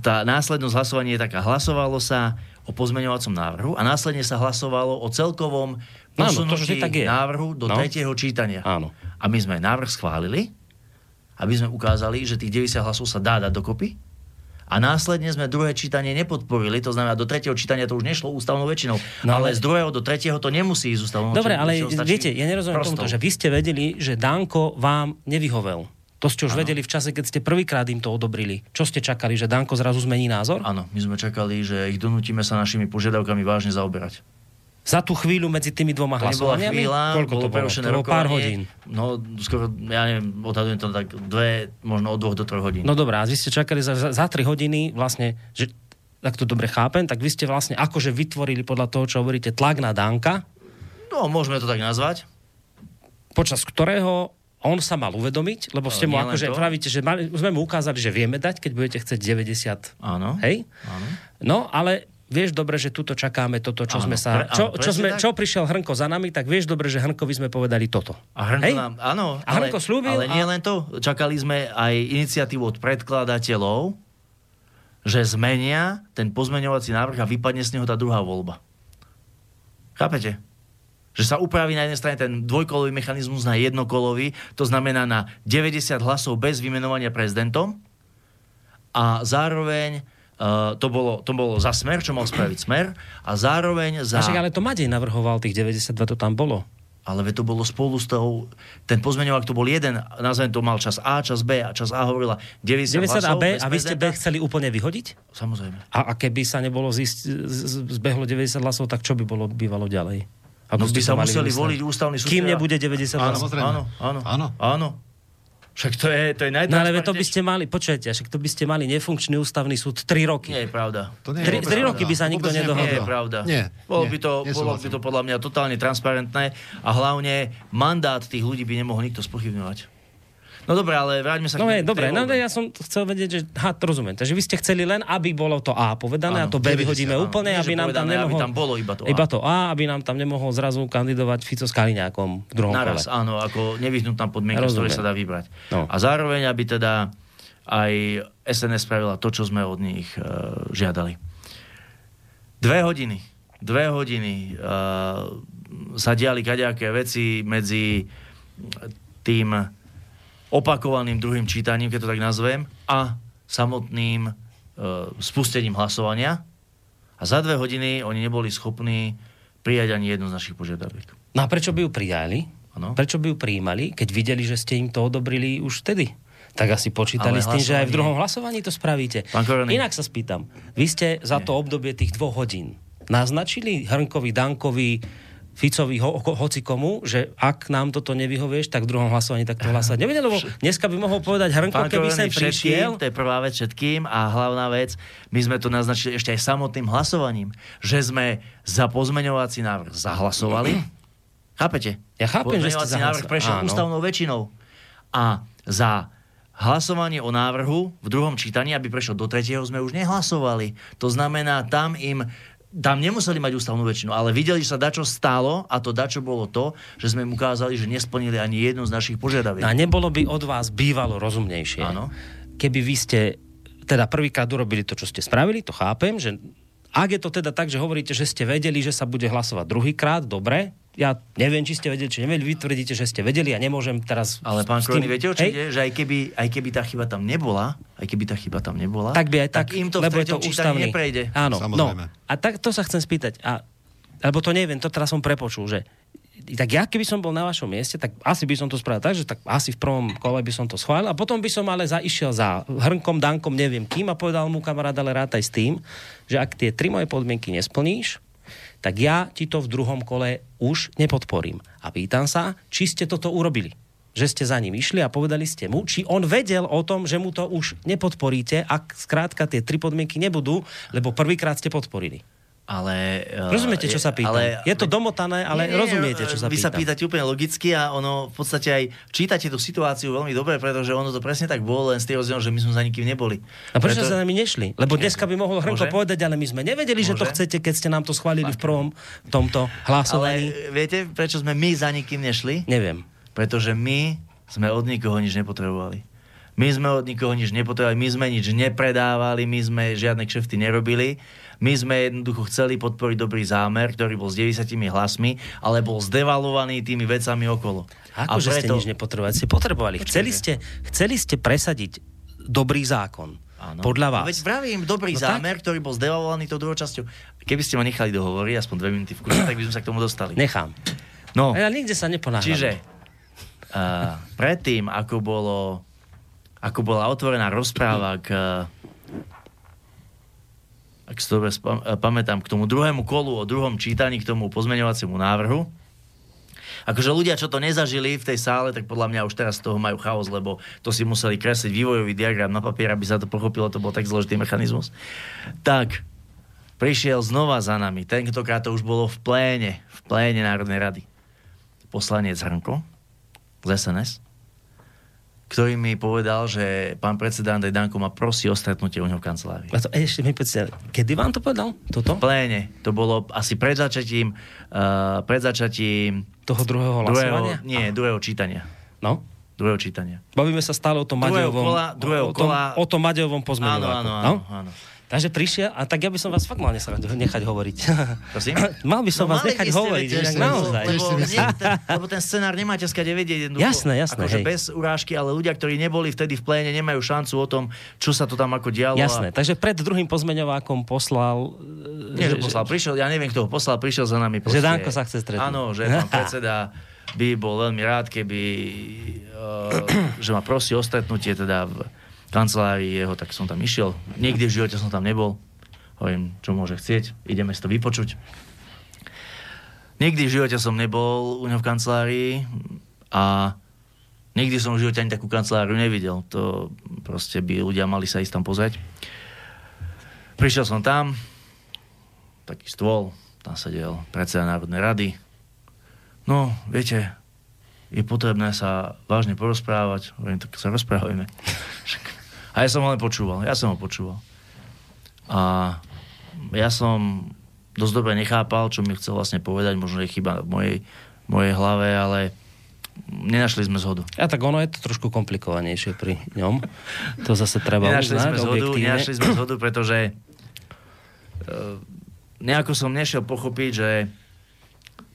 [SPEAKER 2] tá následnosť hlasovania je taká. Hlasovalo sa o pozmeňovacom návrhu a následne sa hlasovalo o celkovom
[SPEAKER 1] Áno, to
[SPEAKER 2] posunutí
[SPEAKER 1] tak je.
[SPEAKER 2] návrhu do
[SPEAKER 1] No.
[SPEAKER 2] tretieho čítania.
[SPEAKER 1] Áno.
[SPEAKER 2] A my sme návrh schválili, aby sme ukázali, že tých 90 hlasov sa dá dať dokopy. A následne sme druhé čítanie nepodporili, to znamená, do tretieho čítania to už nešlo ústavnou väčšinou.
[SPEAKER 1] No
[SPEAKER 2] ale...
[SPEAKER 1] ale-
[SPEAKER 2] z druhého do tretieho to nemusí ísť ústavnou
[SPEAKER 1] Dobre,
[SPEAKER 2] väčšinou,
[SPEAKER 1] ale
[SPEAKER 2] väčšinou stačí
[SPEAKER 1] viete, ja nerozumiem
[SPEAKER 2] prostou.
[SPEAKER 1] tomuto, že vy ste vedeli, že Danko vám nevyhovel. To ste už vedeli v čase, keď ste prvýkrát im to odobrili. Čo ste čakali, že Danko zrazu zmení názor?
[SPEAKER 2] Áno, my sme čakali, že ich donútime sa našimi požiadavkami vážne zaoberať.
[SPEAKER 1] Za tú chvíľu medzi tými dvoma hlasovaniami?
[SPEAKER 2] chvíľa,
[SPEAKER 1] Koľko
[SPEAKER 2] bolo
[SPEAKER 1] to bolo? To bolo pár hodín.
[SPEAKER 2] No, skoro, ja neviem, odhadujem to tak dve, možno od dvoch do troch hodín.
[SPEAKER 1] No dobré, a vy ste čakali za, za, za 3 hodiny vlastne, že tak to dobre chápem, tak vy ste vlastne akože vytvorili podľa toho, čo hovoríte, tlak na Danka,
[SPEAKER 2] no môžeme to tak nazvať.
[SPEAKER 1] počas ktorého on sa mal uvedomiť, lebo ste mu akože pravíte, že mali, sme mu ukázali, že vieme dať, keď budete chcieť 90.
[SPEAKER 2] Áno.
[SPEAKER 1] Hej?
[SPEAKER 2] Áno.
[SPEAKER 1] No, ale vieš dobre, že tuto čakáme toto, čo
[SPEAKER 2] Áno,
[SPEAKER 1] sme sa...
[SPEAKER 2] pre- áno,
[SPEAKER 1] Čo, čo, sme,
[SPEAKER 2] tak.
[SPEAKER 1] čo prišiel Hrnko za nami, tak vieš dobre, že Hrnkovi sme povedali toto.
[SPEAKER 2] A Hrnko
[SPEAKER 1] Hej?
[SPEAKER 2] nám, áno,
[SPEAKER 1] A Hrnko slúbil
[SPEAKER 2] ale nie
[SPEAKER 1] a-
[SPEAKER 2] len to. Čakali sme aj iniciatívu od predkladateľov, že zmenia ten pozmeňovací návrh a vypadne z neho tá druhá voľba. Chápete? Že sa upraví na jednej strane ten dvojkolový mechanizmus na jednokolový, to znamená na 90 hlasov bez vymenovania prezidentom a zároveň uh, to, bolo, to bolo za smer, čo mal spraviť smer a zároveň za...
[SPEAKER 1] A však ale to Madej navrhoval, tých 92 to tam bolo.
[SPEAKER 2] Ale to bolo spolu s tou... Ten pozmeňovák to bol jeden, nazvem to mal čas A, čas B a čas A hovorila 90,
[SPEAKER 1] 90 a
[SPEAKER 2] hlasov
[SPEAKER 1] B,
[SPEAKER 2] bez
[SPEAKER 1] a vy ste B chceli úplne vyhodiť?
[SPEAKER 2] Samozrejme.
[SPEAKER 1] A, a keby sa nebolo zísť, z- z- zbehlo 90 hlasov, tak čo by bolo bývalo ďalej? Ako
[SPEAKER 2] No by sa
[SPEAKER 1] mali
[SPEAKER 2] museli
[SPEAKER 1] vymysleť?
[SPEAKER 2] voliť ústavný súd.
[SPEAKER 1] Kým
[SPEAKER 2] teda-
[SPEAKER 1] nebude 90
[SPEAKER 2] Áno, áno, áno,
[SPEAKER 3] Áno.
[SPEAKER 2] áno. Však to je, to je
[SPEAKER 1] No ale to by ste mali, počujete, však to by ste mali nefunkčný ústavný súd 3 roky.
[SPEAKER 2] Nie je pravda.
[SPEAKER 3] To nie
[SPEAKER 1] Tri-
[SPEAKER 3] je
[SPEAKER 1] tri
[SPEAKER 3] pravda.
[SPEAKER 1] roky by sa nikto nedohodol.
[SPEAKER 2] Nie je pravda.
[SPEAKER 3] Nie,
[SPEAKER 2] Bolo
[SPEAKER 3] nie,
[SPEAKER 2] by to, bolo by to podľa mňa totálne transparentné a hlavne mandát tých ľudí by nemohol nikto spochybňovať. No dobre, ale vráťme sa
[SPEAKER 1] No
[SPEAKER 2] k tej
[SPEAKER 1] dobre, no ja som chcel vedieť, že ha, to rozumiem. Takže vy ste chceli len, aby bolo to A povedané a
[SPEAKER 2] Áno,
[SPEAKER 1] to B
[SPEAKER 3] 90,
[SPEAKER 1] vyhodíme
[SPEAKER 3] áno.
[SPEAKER 1] úplne,
[SPEAKER 2] Nie,
[SPEAKER 1] aby nám tam
[SPEAKER 2] povedané, aby
[SPEAKER 1] nemohol...
[SPEAKER 2] tam bolo iba to A.
[SPEAKER 1] Iba to A, aby nám tam nemohol zrazu kandidovať Fico s Kaliňákom v druhom
[SPEAKER 2] Naraz,
[SPEAKER 1] kole.
[SPEAKER 2] áno, ako nevyhnutná podmienka, z ktorej sa dá vybrať.
[SPEAKER 1] No.
[SPEAKER 2] A zároveň, aby teda aj SNS spravila to, čo sme od nich e, žiadali. Dve hodiny. Dve hodiny e, sa diali kadejaké veci medzi tým opakovaným druhým čítaním, keď to tak nazvem, a samotným e, spustením hlasovania. A za dve hodiny oni neboli schopní prijať ani jednu z našich požiadaviek.
[SPEAKER 1] No a prečo by ju prijali?
[SPEAKER 2] Áno.
[SPEAKER 1] Prečo by ju prijímali, keď videli, že ste im to odobrili už vtedy? Tak asi počítali
[SPEAKER 2] Ale
[SPEAKER 1] s tým, že aj v druhom hlasovaní to spravíte.
[SPEAKER 2] Korony.
[SPEAKER 1] Inak sa spýtam. Vy ste za to obdobie tých dvoch hodín naznačili Hrnkovi, Dankovi, Ficovi, ho, ho, hoci komu, že ak nám toto nevyhovieš, tak v druhom hlasovaní takto hlasovať. Nevedia, lebo dneska by mohol povedať Hrnko,
[SPEAKER 2] Pán
[SPEAKER 1] keby sem prišiel.
[SPEAKER 2] to je prvá vec všetkým a hlavná vec, my sme to naznačili ešte aj samotným hlasovaním, že sme za pozmeňovací návrh zahlasovali. [CLEARS THROAT] Chápete?
[SPEAKER 1] Ja chápem, že ste
[SPEAKER 2] Pozmeňovací návrh prešiel
[SPEAKER 1] Áno.
[SPEAKER 2] ústavnou väčšinou. A za hlasovanie o návrhu v druhom čítaní, aby prešiel do tretieho, sme už nehlasovali. To znamená, tam im tam nemuseli mať ústavnú väčšinu, ale videli, že sa dačo stálo a to dačo bolo to, že sme im ukázali, že nesplnili ani jednu z našich požiadaviek.
[SPEAKER 1] No A nebolo by od vás bývalo rozumnejšie,
[SPEAKER 2] Áno.
[SPEAKER 1] keby vy ste teda prvýkrát urobili to, čo ste spravili, to chápem, že ak je to teda tak, že hovoríte, že ste vedeli, že sa bude hlasovať druhýkrát, dobre, ja neviem, či ste vedeli, či nevedeli, vy tvrdíte, že ste vedeli a nemôžem teraz...
[SPEAKER 2] Ale pán
[SPEAKER 1] s tým-
[SPEAKER 2] viete, ide? Že aj keby, aj keby tá chyba tam nebola, aj keby tá chyba tam nebola,
[SPEAKER 1] Tak by aj tak,
[SPEAKER 2] im to v
[SPEAKER 1] lebo je to ústavný.
[SPEAKER 2] neprejde.
[SPEAKER 1] Áno,
[SPEAKER 3] Samozrejme.
[SPEAKER 1] no. A tak to sa chcem spýtať. A, lebo to neviem, to teraz som prepočul, že tak ja keby som bol na vašom mieste, tak asi by som to spravil tak, že tak asi v prvom kole by som to schválil a potom by som ale zaišiel za hrnkom, dankom, neviem kým a povedal mu kamarát, ale rátaj s tým, že ak tie tri moje podmienky nesplníš, tak ja ti to v druhom kole už nepodporím. A pýtam sa, či ste toto urobili že ste za ním išli a povedali ste mu, či on vedel o tom, že mu to už nepodporíte, ak skrátka tie tri podmienky nebudú, lebo prvýkrát ste podporili.
[SPEAKER 2] Ale... eh,
[SPEAKER 1] Rozumiete, čo sa pýtam? je to domotané, ale
[SPEAKER 2] Nie,
[SPEAKER 1] rozumiete, čo sa
[SPEAKER 2] Vy
[SPEAKER 1] pýtam.
[SPEAKER 2] sa pýtate úplne logicky a ono v podstate aj čítate tú situáciu veľmi dobre, pretože ono to presne tak bolo, len s tým rozdielom, že my sme za nikým neboli.
[SPEAKER 1] A prečo
[SPEAKER 2] Preto-
[SPEAKER 1] sa nami nešli? Lebo dneska by mohol Hrnko
[SPEAKER 2] Môže?
[SPEAKER 1] povedať, ale my sme nevedeli, že to
[SPEAKER 2] Môže?
[SPEAKER 1] chcete, keď ste nám to schválili v prvom tomto hlasovaní.
[SPEAKER 2] Ale viete, prečo sme my za nikým nešli?
[SPEAKER 1] Neviem.
[SPEAKER 2] Pretože my sme od nikoho nič nepotrebovali. My sme od nikoho nič nepotrebovali, my sme nič nepredávali, my sme žiadne kšefty nerobili. My sme jednoducho chceli podporiť dobrý zámer, ktorý bol s 90 hlasmi, ale bol zdevalovaný tými vecami okolo.
[SPEAKER 1] Ako, že ste nič nepotrebovali? Ste potrebovali. Chceli ste, chceli ste presadiť dobrý zákon.
[SPEAKER 2] Áno.
[SPEAKER 1] Podľa vás.
[SPEAKER 2] No veď vravím, dobrý
[SPEAKER 1] No
[SPEAKER 2] no zámer, ktorý bol zdevalovaný tou druhou časťou. Keby ste ma nechali dohovoriť, aspoň dve minúty v kuse, tak by sme sa k tomu dostali.
[SPEAKER 1] Nechám.
[SPEAKER 2] No,
[SPEAKER 1] Ja nikde sa neponáhľam.
[SPEAKER 2] čiže uh, predtým, ako bolo ako bola otvorená rozpráva k ak si to spam- eh, pamätám, k tomu druhému kolu o druhom čítaní, k tomu pozmeňovaciemu návrhu. Akože ľudia, čo to nezažili v tej sále, tak podľa mňa už teraz z toho majú chaos, lebo to si museli kresliť vývojový diagram na papier, aby sa to pochopilo, to bol tak zložitý mechanizmus. Tak, prišiel znova za nami, tentokrát to už bolo v pléne, v pléne Národnej rady. Poslanec Hrnko z SNS ktorý mi povedal, že pán predseda Andrej Danko ma prosí o stretnutie u neho v kancelárii.
[SPEAKER 1] A to, ešte mi povedzte, kedy vám to povedal? Toto?
[SPEAKER 2] V pléne. To bolo asi pred začatím, uh, pred začatím
[SPEAKER 1] Toho druhého hlasovania?
[SPEAKER 2] druhého, nie, druhého čítania.
[SPEAKER 1] No?
[SPEAKER 2] Druhého čítania.
[SPEAKER 1] Bavíme sa stále o tom
[SPEAKER 2] Druhého kola- druhého
[SPEAKER 1] o, tom,
[SPEAKER 2] kola-
[SPEAKER 1] o tom Maďovom pozmeňováku.
[SPEAKER 2] Áno, áno,
[SPEAKER 1] no?
[SPEAKER 2] áno, áno.
[SPEAKER 1] Takže prišiel, a tak ja by som vás fakt mal nechať, hovoriť. [LAUGHS]
[SPEAKER 2] Prosím?
[SPEAKER 1] mal by som
[SPEAKER 2] No,
[SPEAKER 1] vás nechať
[SPEAKER 2] ste
[SPEAKER 1] hovoriť, inak
[SPEAKER 2] lebo-
[SPEAKER 1] naozaj.
[SPEAKER 2] Lebo, [LAUGHS] ten, lebo ten scenár nemáte skade vedieť jednoducho.
[SPEAKER 1] Jasné, jasné,
[SPEAKER 2] Akože bez urážky, ale ľudia, ktorí neboli vtedy v pléne, nemajú šancu o tom, čo sa to tam ako dialo.
[SPEAKER 1] Jasné,
[SPEAKER 2] A...
[SPEAKER 1] takže pred druhým pozmeňovákom poslal...
[SPEAKER 2] Nie, že poslal, prišiel, ja neviem, kto ho poslal, prišiel za nami.
[SPEAKER 1] Že Danko sa chce stretnúť.
[SPEAKER 2] Áno, že pán [LAUGHS] predseda by bol veľmi rád, keby, uh, že ma prosí o stretnutie teda v kancelárii jeho, tak som tam išiel. Nikdy v živote som tam nebol. Hovorím, čo môže chcieť, ideme si to vypočuť. Nikdy v živote som nebol u neho v kancelárii a nikdy som v živote ani takú kanceláriu nevidel. To proste by ľudia mali sa ísť tam pozrieť. Prišiel som tam, taký stôl, tam sedel predseda Národnej rady. No, viete, je potrebné sa vážne porozprávať. Hovorím, tak sa rozprávajme. [LAUGHS] A ja som ho len počúval, ja som ho počúval. A ja som dosť dobre nechápal, čo mi chcel vlastne povedať, možno je chyba v mojej, mojej hlave, ale nenašli sme zhodu.
[SPEAKER 1] A tak ono je to trošku komplikovanejšie pri ňom. To zase treba
[SPEAKER 2] Nenašli
[SPEAKER 1] uznať
[SPEAKER 2] sme zhodu,
[SPEAKER 1] objektívne.
[SPEAKER 2] nenašli sme zhodu, pretože uh, nejako som nešiel pochopiť, že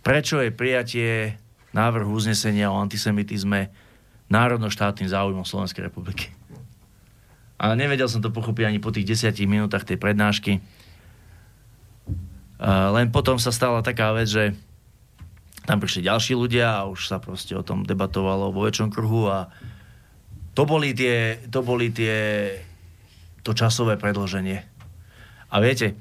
[SPEAKER 2] prečo je prijatie návrhu uznesenia o antisemitizme národno-štátnym záujmom Slovenskej republiky. A nevedel som to pochopiť ani po tých desiatich minútach tej prednášky. Len potom sa stala taká vec, že tam prišli ďalší ľudia a už sa proste o tom debatovalo vo väčšom kruhu a to boli tie, to boli tie to časové predloženie. A viete,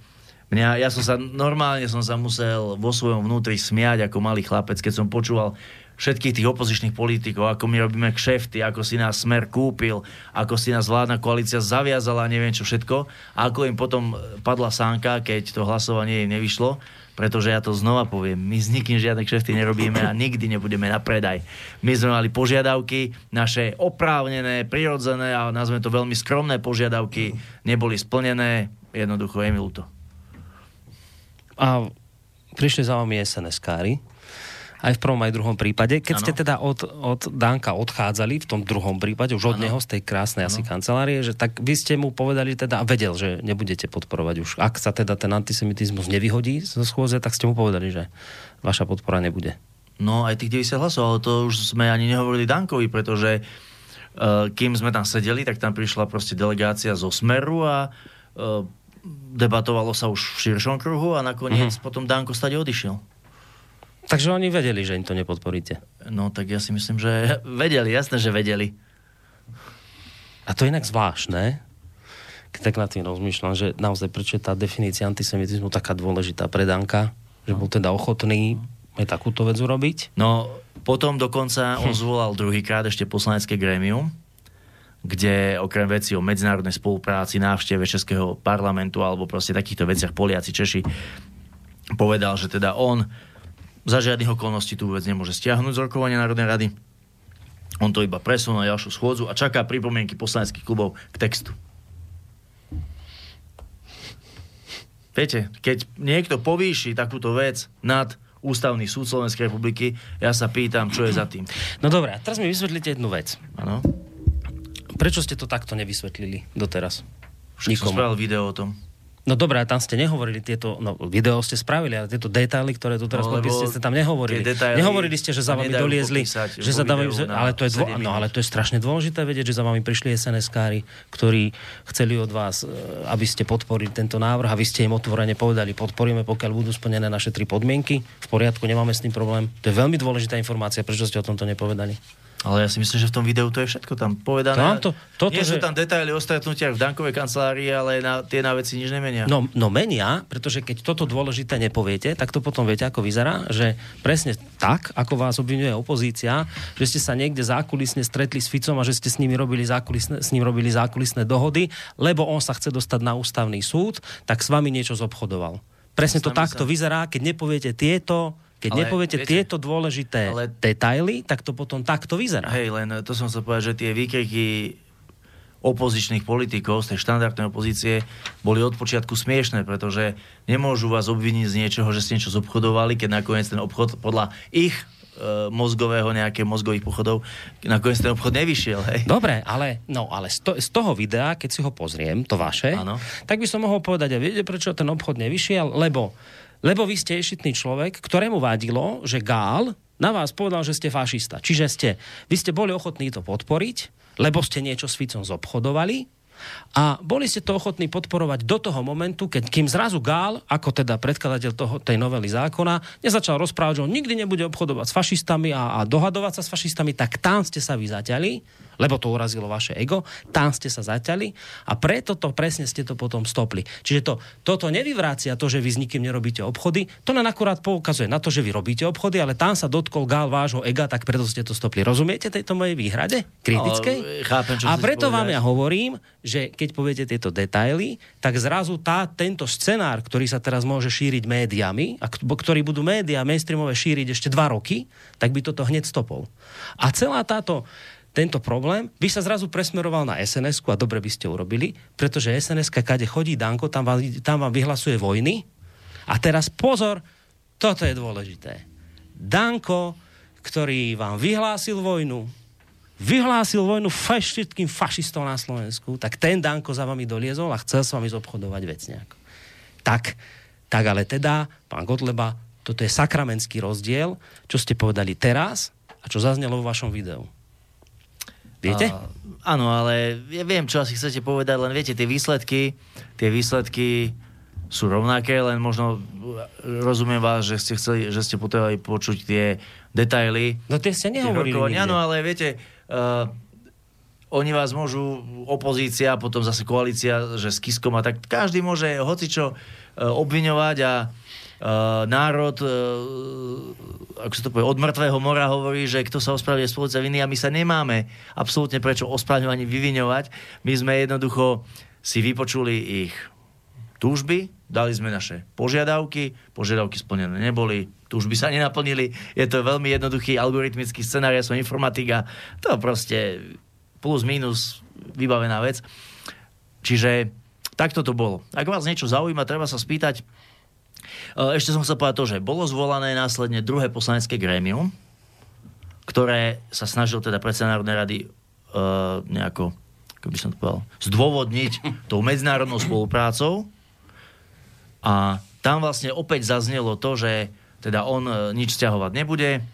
[SPEAKER 2] mňa, ja som sa, normálne som sa musel vo svojom vnútri smiať ako malý chlapec, keď som počúval všetkých tých opozičných politikov, ako my robíme kšefty, ako si nás smer kúpil, ako si nás vládna koalícia zaviazala, neviem čo všetko, a ako im potom padla sánka, keď to hlasovanie im nevyšlo, pretože ja to znova poviem, my s nikým žiadne kšefty nerobíme a nikdy nebudeme na predaj. My sme mali požiadavky, naše oprávnené, prirodzené a nazveme to veľmi skromné požiadavky, neboli splnené, jednoducho je mi ľúto.
[SPEAKER 1] A prišli za vami SNS-kári, aj v prvom, aj v druhom prípade. Keď
[SPEAKER 2] Áno.
[SPEAKER 1] ste teda od, od Danka odchádzali, v tom druhom prípade, už od
[SPEAKER 2] Áno.
[SPEAKER 1] neho z tej krásnej asi kancelárie, že tak vy ste mu povedali teda, a vedel, že nebudete podporovať už. Ak sa teda ten antisemitizmus nevyhodí zo schôze, tak ste mu povedali, že vaša podpora nebude.
[SPEAKER 2] No aj tých 90 hlasov, ale to už sme ani nehovorili Dankovi, pretože uh, kým sme tam sedeli, tak tam prišla proste delegácia zo Smeru a uh, debatovalo sa už v širšom kruhu a nakoniec uh-huh. potom Danko stade odišiel.
[SPEAKER 1] Takže oni vedeli, že im to nepodporíte.
[SPEAKER 2] No tak ja si myslím, že [LAUGHS] vedeli, jasné, že vedeli.
[SPEAKER 1] A to je inak zvláštne, keď tak nad tým rozmýšľam, že naozaj prečo je tá definícia antisemitizmu taká dôležitá pre Danka, že bol teda ochotný aj takúto vec urobiť.
[SPEAKER 2] No potom dokonca on zvolal druhýkrát ešte poslanecké grémium, kde okrem veci o medzinárodnej spolupráci, návšteve Českého parlamentu alebo proste takýchto veciach Poliaci, Češi, povedal, že teda on za žiadnych okolností tú vec nemôže stiahnuť z rokovania Národnej rady. On to iba presunul na ďalšiu schôdzu a čaká pripomienky poslaneckých klubov k textu. Viete, keď niekto povýši takúto vec nad ústavný súd Slovenskej republiky, ja sa pýtam, čo je za tým.
[SPEAKER 1] No dobré, teraz mi vysvetlite jednu vec.
[SPEAKER 2] Áno?
[SPEAKER 1] Prečo ste to takto nevysvetlili doteraz?
[SPEAKER 2] Však som spravil video o tom.
[SPEAKER 1] No dobré, tam ste nehovorili tieto, no video ste spravili, ale tieto detaily, ktoré tu teraz
[SPEAKER 2] No, lebo
[SPEAKER 1] ste tam nehovorili.
[SPEAKER 2] detaily
[SPEAKER 1] Nehovorili ste, že za vami doliezli,
[SPEAKER 2] popísať
[SPEAKER 1] že za dávajú, ale, to je dvo,
[SPEAKER 2] 7
[SPEAKER 1] no, ale to je strašne dôležité vedieť, že za vami prišli SNS-kári, ktorí chceli od vás, e, aby ste podporili tento návrh a vy ste im otvorene povedali, podporíme, pokiaľ budú splnené naše tri podmienky. V poriadku, nemáme s tým problém. To je veľmi dôležitá informácia, prečo ste o tomto nepovedali.
[SPEAKER 2] Ale ja si myslím, že v tom videu to je všetko tam povedané.
[SPEAKER 1] Vám to- toto,
[SPEAKER 2] Nie
[SPEAKER 1] že-
[SPEAKER 2] sú tam detaily o stretnutiach v Dankovej kancelárii, ale na, tie na veci nič nemenia.
[SPEAKER 1] No, no menia, pretože keď toto dôležité nepoviete, tak to potom viete, ako vyzerá, že presne tak, ako vás obvinuje opozícia, že ste sa niekde zákulisne stretli s Ficom a že ste s nimi robili zákulisné, s ním robili zákulisné dohody, lebo on sa chce dostať na ústavný súd, tak s vami niečo zobchodoval. Presne to takto
[SPEAKER 2] sa-
[SPEAKER 1] vyzerá, keď nepoviete tieto Keď
[SPEAKER 2] Ale
[SPEAKER 1] nepoviete
[SPEAKER 2] viete,
[SPEAKER 1] tieto dôležité
[SPEAKER 2] ale-
[SPEAKER 1] detaily, tak to potom takto vyzerá.
[SPEAKER 2] Hej, len to som chcel povedať, že tie výkriky opozičných politikov z tej štandardnej opozície boli od počiatku smiešné, pretože nemôžu vás obviniť z niečoho, že ste niečo zobchodovali, keď nakoniec ten obchod podľa ich e, mozgového, nejaké mozgových pochodov, nakoniec ten obchod nevyšiel, hej.
[SPEAKER 1] Dobre, ale, no, ale z, to, z toho videa, keď si ho pozriem, to vaše,
[SPEAKER 2] Áno.
[SPEAKER 1] tak by som mohol povedať, a viete, prečo ten obchod nevyšiel? Lebo, lebo vy ste ješitný človek, ktorému vadilo, že Gál na vás povedal, že ste fašista. Čiže ste, vy ste boli ochotní to podporiť, lebo ste niečo s Ficom zobchodovali a boli ste to ochotní podporovať do toho momentu, keď kým zrazu Gál, ako teda predkladateľ toho, tej novely zákona, nezačal rozprávať, že on nikdy nebude obchodovať s fašistami a, a dohadovať sa s fašistami, tak tam ste sa vy zaťali, lebo to urazilo vaše ego, tam ste sa zaťali a preto to presne ste to potom stopli. Čiže to, toto nevyvrácia to, že vy s nikým nerobíte obchody, to len akurát poukazuje na to, že vy robíte obchody, ale tam sa dotkol Gál vášho ega, tak preto ste to stopli. Rozumiete tejto mojej výhrade? Kritickej?
[SPEAKER 2] No, chápem,
[SPEAKER 1] a preto vám ja hovorím, že keď poviete tieto detaily, tak zrazu tá, tento scenár, ktorý sa teraz môže šíriť médiami, a ktorý budú médiá mainstreamové šíriť ešte dva roky, tak by toto hneď stopol. A celá táto tento problém by sa zrazu presmeroval na sns a dobre by ste urobili, pretože sns kade chodí Danko, tam vám, tam vám vyhlasuje vojny. A teraz pozor, toto je dôležité. Danko, ktorý vám vyhlásil vojnu, vyhlásil vojnu všetkým fašistom na Slovensku, tak ten Danko za vami doliezol a chcel s vami zobchodovať vec nejako. Tak, tak ale teda, pán Kotleba, toto je sakramentský rozdiel, čo ste povedali teraz a čo zaznelo vo vašom videu. Viete?
[SPEAKER 2] A, áno, ale ja viem, čo asi chcete povedať, len viete, tie výsledky, tie výsledky sú rovnaké, len možno rozumiem vás, že ste chceli, že ste potrebovali počuť tie detaily.
[SPEAKER 1] No tie ste nehovorili.
[SPEAKER 2] Áno, ale viete, uh, oni vás môžu, opozícia, potom zase koalícia, že s Kiskom a tak, každý môže hocičo uh, obviňovať a uh, národ, uh, ako sa to povie, od mŕtvého mora hovorí, že kto sa ospravedlňuje spoločne viny a my sa nemáme absolútne prečo ospravedlňovať ani vyviňovať. My sme jednoducho si vypočuli ich túžby, dali sme naše požiadavky, požiadavky splnené neboli, túžby sa nenaplnili, je to veľmi jednoduchý algoritmický scenár, ja som informatika, to proste plus minus vybavená vec. Čiže takto to bolo. Ak vás niečo zaujíma, treba sa spýtať. E, Ešte som chcel povedať to, že bolo zvolané následne druhé poslanecké grémium, ktoré sa snažil teda predseda Národnej rady uh, nejako, ako by som to povedal, zdôvodniť tou medzinárodnou spoluprácou. A tam vlastne opäť zaznelo to, že teda on e, nič stiahovať nebude,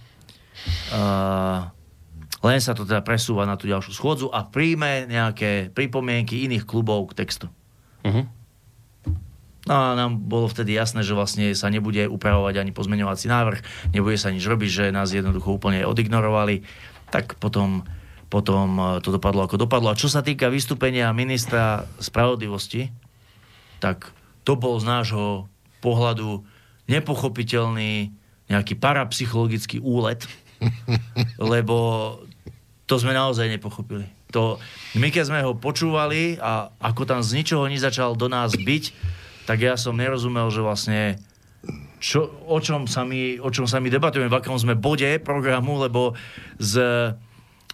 [SPEAKER 2] uh, len sa to teda presúva na tú ďalšiu schôdzu a príjme nejaké pripomienky iných klubov k textu.
[SPEAKER 1] Uh-huh.
[SPEAKER 2] No a nám bolo vtedy jasné, že vlastne sa nebude upravovať ani pozmeňovací návrh, nebude sa nič robiť, že nás jednoducho úplne odignorovali. Tak potom, potom e, to dopadlo ako dopadlo. A čo sa týka vystúpenia ministra spravodlivosti, tak to bol z nášho pohľadu nepochopiteľný nejaký parapsychologický úlet, [LAUGHS] lebo to sme naozaj nepochopili. To, my keď sme ho počúvali a ako tam z ničoho nič začal do nás byť, tak ja som nerozumel, že vlastne čo, o, čom sa my, o čom sa my debatujeme, v akom sme bode programu, lebo s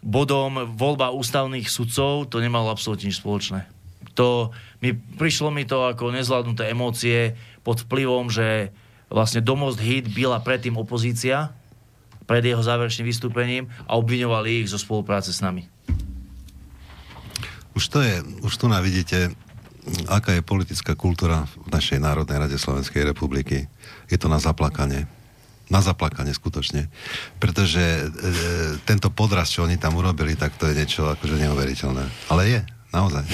[SPEAKER 2] bodom voľba ústavných sudcov to nemalo absolútne nič spoločné. To, mi, prišlo mi to ako nezvládnuté emócie pod vplyvom, že vlastne Domost Hit byla predtým opozícia pred jeho záverečným vystúpením a obviňovali ich zo spolupráce s nami.
[SPEAKER 3] Už to je, už tu navidíte, aká je politická kultúra v našej Národnej rade Slovenskej republiky. Je to na zaplakanie. Na zaplakanie skutočne. Pretože e, tento podraz, čo oni tam urobili, tak to je niečo akože neuveriteľné. Ale je, naozaj.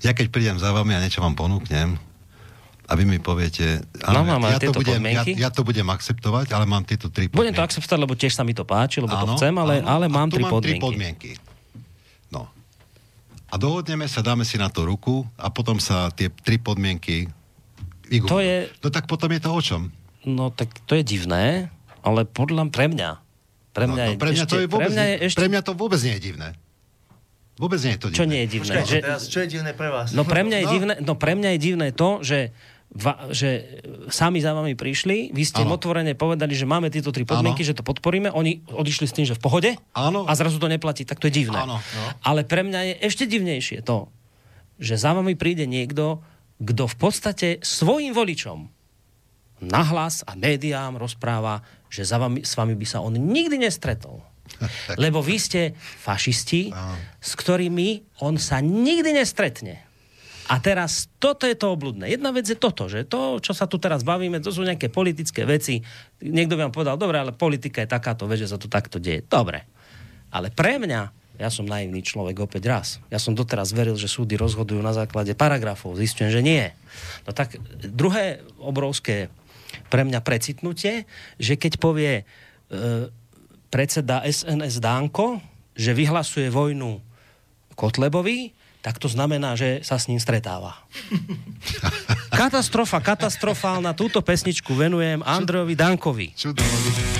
[SPEAKER 3] Ja keď prídem za vami a niečo vám ponúknem, a vy mi poviete,
[SPEAKER 1] No, mám
[SPEAKER 3] ja, to budem, ja,
[SPEAKER 1] podmienky.
[SPEAKER 3] ja to budem akceptovať, ale mám tieto tri
[SPEAKER 1] Budem to
[SPEAKER 3] podmienky.
[SPEAKER 1] akceptovať, lebo tiež sa mi to páči, lebo to
[SPEAKER 3] Áno,
[SPEAKER 1] chcem, ale,
[SPEAKER 3] áno.
[SPEAKER 1] ale mám tri
[SPEAKER 3] mám tri
[SPEAKER 1] podmienky.
[SPEAKER 3] podmienky. No. A dohodneme sa, dáme si na to ruku a potom sa tie tri podmienky.
[SPEAKER 1] To je-
[SPEAKER 3] No tak potom je to o čom?
[SPEAKER 1] No tak to je divné, ale podľa pre mňa. Pre mňa,
[SPEAKER 3] no,
[SPEAKER 1] je,
[SPEAKER 3] pre, mňa
[SPEAKER 1] ešte,
[SPEAKER 3] to je vôbec,
[SPEAKER 1] pre mňa je
[SPEAKER 3] nie-
[SPEAKER 1] ešte...
[SPEAKER 3] pre mňa to vôbec nie je divné. Vôbec nie je to divné.
[SPEAKER 1] Čo nie je divné?
[SPEAKER 2] Počkajte,
[SPEAKER 1] Že,
[SPEAKER 2] teraz, čo je divné pre vás?
[SPEAKER 1] no, pre mňa je
[SPEAKER 3] No.
[SPEAKER 1] divné, no pre mňa je divné to, že, va, že sami za vami prišli, vy ste im
[SPEAKER 4] Áno.
[SPEAKER 1] otvorene povedali, že máme tieto tri podmienky,
[SPEAKER 4] Áno.
[SPEAKER 1] že to podporíme, oni odišli s tým, že v pohode
[SPEAKER 4] Áno.
[SPEAKER 1] a zrazu to neplatí, tak to je divné.
[SPEAKER 4] Áno, no.
[SPEAKER 1] Ale pre mňa je ešte divnejšie to, že za vami príde niekto, kto v podstate svojim voličom nahlas a médiám rozpráva, že za vami, s vami by sa on nikdy nestretol. Lebo vy ste fašisti, s ktorými on sa nikdy nestretne. A teraz toto je to obludné. Jedna vec je toto, že to, čo sa tu teraz bavíme, to sú nejaké politické veci. Niekto by vám povedal, dobre, ale politika je takáto vec, že sa to takto deje. Dobre. Ale pre mňa, ja som naivný človek opäť raz. Ja som doteraz veril, že súdy rozhodujú na základe paragrafov. Zistujem, že nie. No tak druhé obrovské pre mňa precitnutie, že keď povie e, predseda SNS Dánko, že vyhlasuje vojnu Kotlebovi, tak to znamená, že sa s ním stretáva. [LAUGHS] Katastrofa, katastrofálna. Túto pesničku venujem Andrejovi Dankovi.
[SPEAKER 4] Čudno.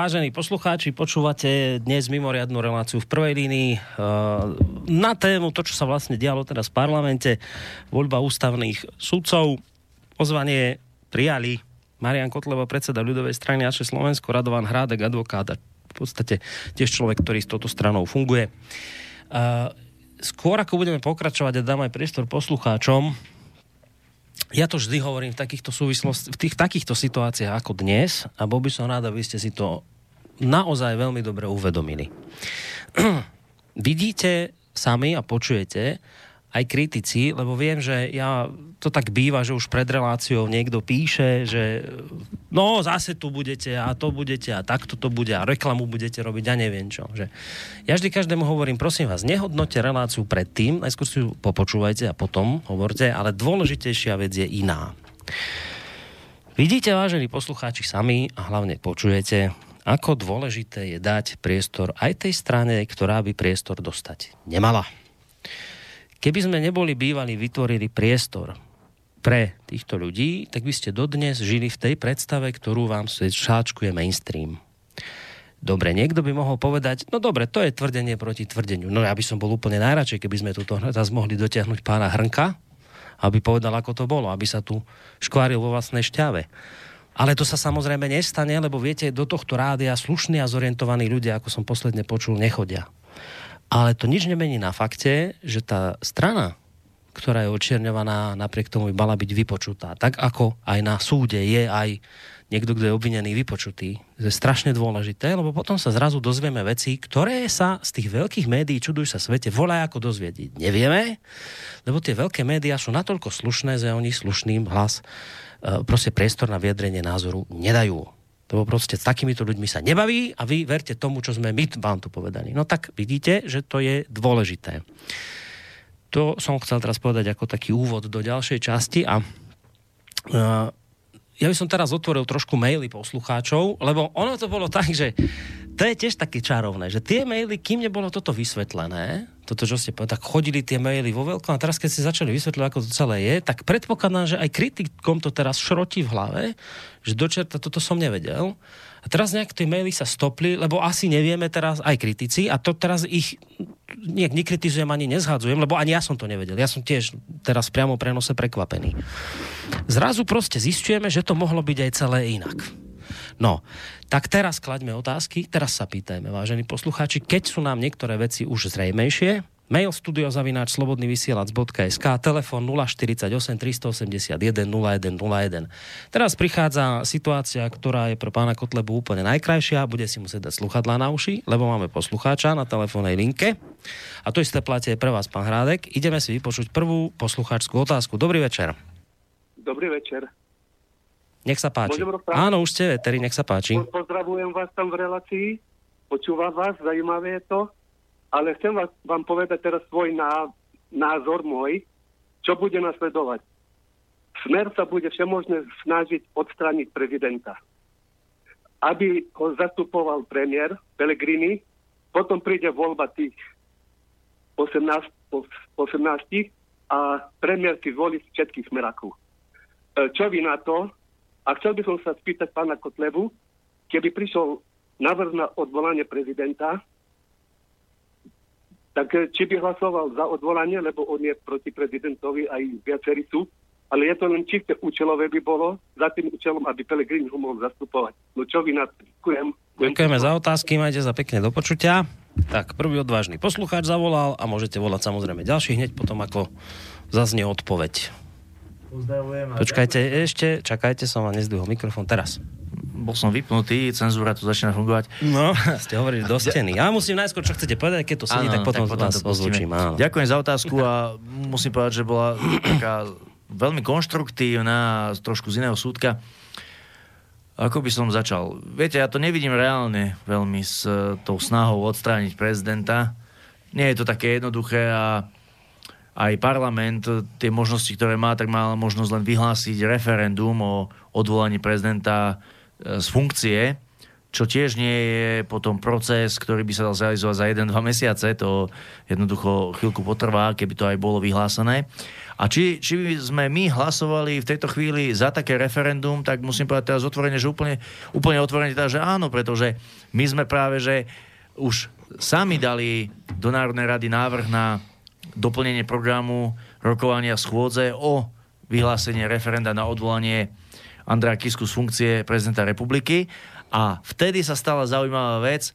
[SPEAKER 1] Vážení poslucháči, počúvate dnes mimoriadnú reláciu v prvej línii eh, na tému to, čo sa vlastne dialo teraz v parlamente, voľba ústavných sudcov. Pozvanie prijali Marian Kotleva, predseda ľudovej strany naše Slovensko, Radovan Hrádek, a v podstate tiež človek, ktorý s touto stranou funguje. Eh, Skôr ako budeme pokračovať a dám aj priestor poslucháčom, ja to vždy hovorím v takýchto súvislosti, v tých takýchto situáciách ako dnes a bol by som rád, aby ste si to naozaj veľmi dobre uvedomili. [CLEARS THROAT] Vidíte sami a počujete, aj kritici, lebo viem, že ja, to tak býva, že už pred reláciou niekto píše, že no zase tu budete a to budete a takto to bude a reklamu budete robiť a neviem čo. Že ja vždy každému hovorím, prosím vás, nehodnote reláciu predtým, najskôr si ju popočúvajte a potom hovorte, ale dôležitejšia vec je iná. Vidíte, vážení poslucháči, sami a hlavne počujete, ako dôležité je dať priestor aj tej strane, ktorá by priestor dostať nemala. Keby sme neboli bývali, vytvorili priestor pre týchto ľudí, tak by ste dodnes žili v tej predstave, ktorú vám šáčkuje mainstream. Dobre, niekto by mohol povedať, no dobre, to je tvrdenie proti tvrdeniu. No ja by som bol úplne najradšej, keby sme tuto teraz mohli dotiahnuť pána Hrnka, aby povedal, ako to bolo, aby sa tu škváril vo vlastnej šťave. Ale to sa samozrejme nestane, lebo viete, do tohto rádia slušní a zorientovaní ľudia, ako som posledne počul, nechodia. Ale to nič nemení na fakte, že tá strana, ktorá je očierňovaná, napriek tomu by mala byť vypočutá. Tak ako aj na súde je aj niekto, kto je obvinený, vypočutý. To je strašne dôležité, lebo potom sa zrazu dozvieme veci, ktoré sa z tých veľkých médií, čuduj sa svete, volá ako dozviediť. Nevieme, lebo tie veľké médiá sú natoľko slušné, že oni slušným hlas e, proste priestor na vyjadrenie názoru nedajú lebo proste s takýmito ľuďmi sa nebaví a vy verte tomu, čo sme my vám tu povedali. No tak vidíte, že to je dôležité. To som chcel teraz povedať ako taký úvod do ďalšej časti a uh, ja by som teraz otvoril trošku maily poslucháčov, lebo ono to bolo tak, že to je tiež také čarovné, že tie maily, kým nebolo toto vysvetlené, toto, čo ste povedali, tak chodili tie maily vo veľkom a teraz, keď si začali vysvetľovať, ako to celé je, tak predpokladám, že aj kritikom to teraz šrotí v hlave, že dočerta toto som nevedel. A teraz nejak tie maily sa stopli, lebo asi nevieme teraz aj kritici a to teraz ich nejak nekritizujem ani nezhadzujem, lebo ani ja som to nevedel. Ja som tiež teraz priamo prenose prekvapený. Zrazu proste zistujeme, že to mohlo byť aj celé inak. No, tak teraz klaďme otázky, teraz sa pýtajme, vážení poslucháči, keď sú nám niektoré veci už zrejmejšie, mail studiozavináč slobodnyvysielac.sk, telefon 048 381 0101. Teraz prichádza situácia, ktorá je pre pána Kotlebu úplne najkrajšia, bude si musieť dať sluchadlá na uši, lebo máme poslucháča na telefónnej linke. A to isté platí aj pre vás, pán Hrádek. Ideme si vypočuť prvú poslucháčskú otázku. Dobrý večer.
[SPEAKER 5] Dobrý večer.
[SPEAKER 1] Nech sa páči. Áno, už ste veteri, nech sa páči.
[SPEAKER 5] Po- Pozdravujem vás tam v relácii, počúvam vás, zaujímavé je to, ale chcem vás, vám povedať teraz svoj ná, názor môj, čo bude nasledovať. Smer sa bude všemožne snažiť odstrániť prezidenta. Aby ho zastupoval premiér Pellegrini, potom príde voľba tých 18, po- 18 a premiér si zvolí všetkých smerakov. E, Čo vy na to? A chcel by som sa spýtať pána Kotlebu, keby prišiel návrh na odvolanie prezidenta, tak e, či by hlasoval za odvolanie, lebo on je proti prezidentovi, aj viacerí sú, ale je to len čisté účelové by bolo, za tým účelom, aby Pelegrini ho mohol zastupovať. No čo vy na to? Ďakujem.
[SPEAKER 1] Ďakujeme za otázky, majte sa pekne do počutia. Tak, prvý odvážny poslucháč zavolal a môžete volať samozrejme ďalší hneď potom, ako zaznie odpoveď.
[SPEAKER 2] Pozdravujem.
[SPEAKER 1] Počkajte, ešte, čakajte, som vám nezdvihol mikrofón teraz.
[SPEAKER 2] Bol som vypnutý, cenzúra tu začína fungovať.
[SPEAKER 1] No, [LAUGHS] ste hovorili do steny. Ja musím najskôr, čo chcete povedať, keď to sedí, tak potom, vás
[SPEAKER 2] to pustíme.
[SPEAKER 1] ozvučím. Áno.
[SPEAKER 2] Ďakujem za otázku a musím povedať, že bola taká veľmi konštruktívna, trošku z iného súdka. Ako by som začal? Viete, ja to nevidím reálne veľmi s e, tou snahou odstrániť prezidenta. Nie je to také jednoduché a aj parlament e, tie možnosti, ktoré má, tak má možnosť len vyhlásiť referendum o odvolaní prezidenta z funkcie. čo tiež nie je potom proces, ktorý by sa dal zrealizovať za 1-2 mesiace, to jednoducho chvíľku potrvá, keby to aj bolo vyhlásené. A či, či by sme my hlasovali v tejto chvíli za také referendum, tak musím povedať teraz otvorene, že úplne, úplne otvorene teda, že áno, pretože my sme práve, že už sami dali do Národnej rady návrh na doplnenie programu rokovania schôdze o vyhlásenie referenda na odvolanie Andrea Kisku z funkcie prezidenta republiky. A vtedy sa stala zaujímavá vec.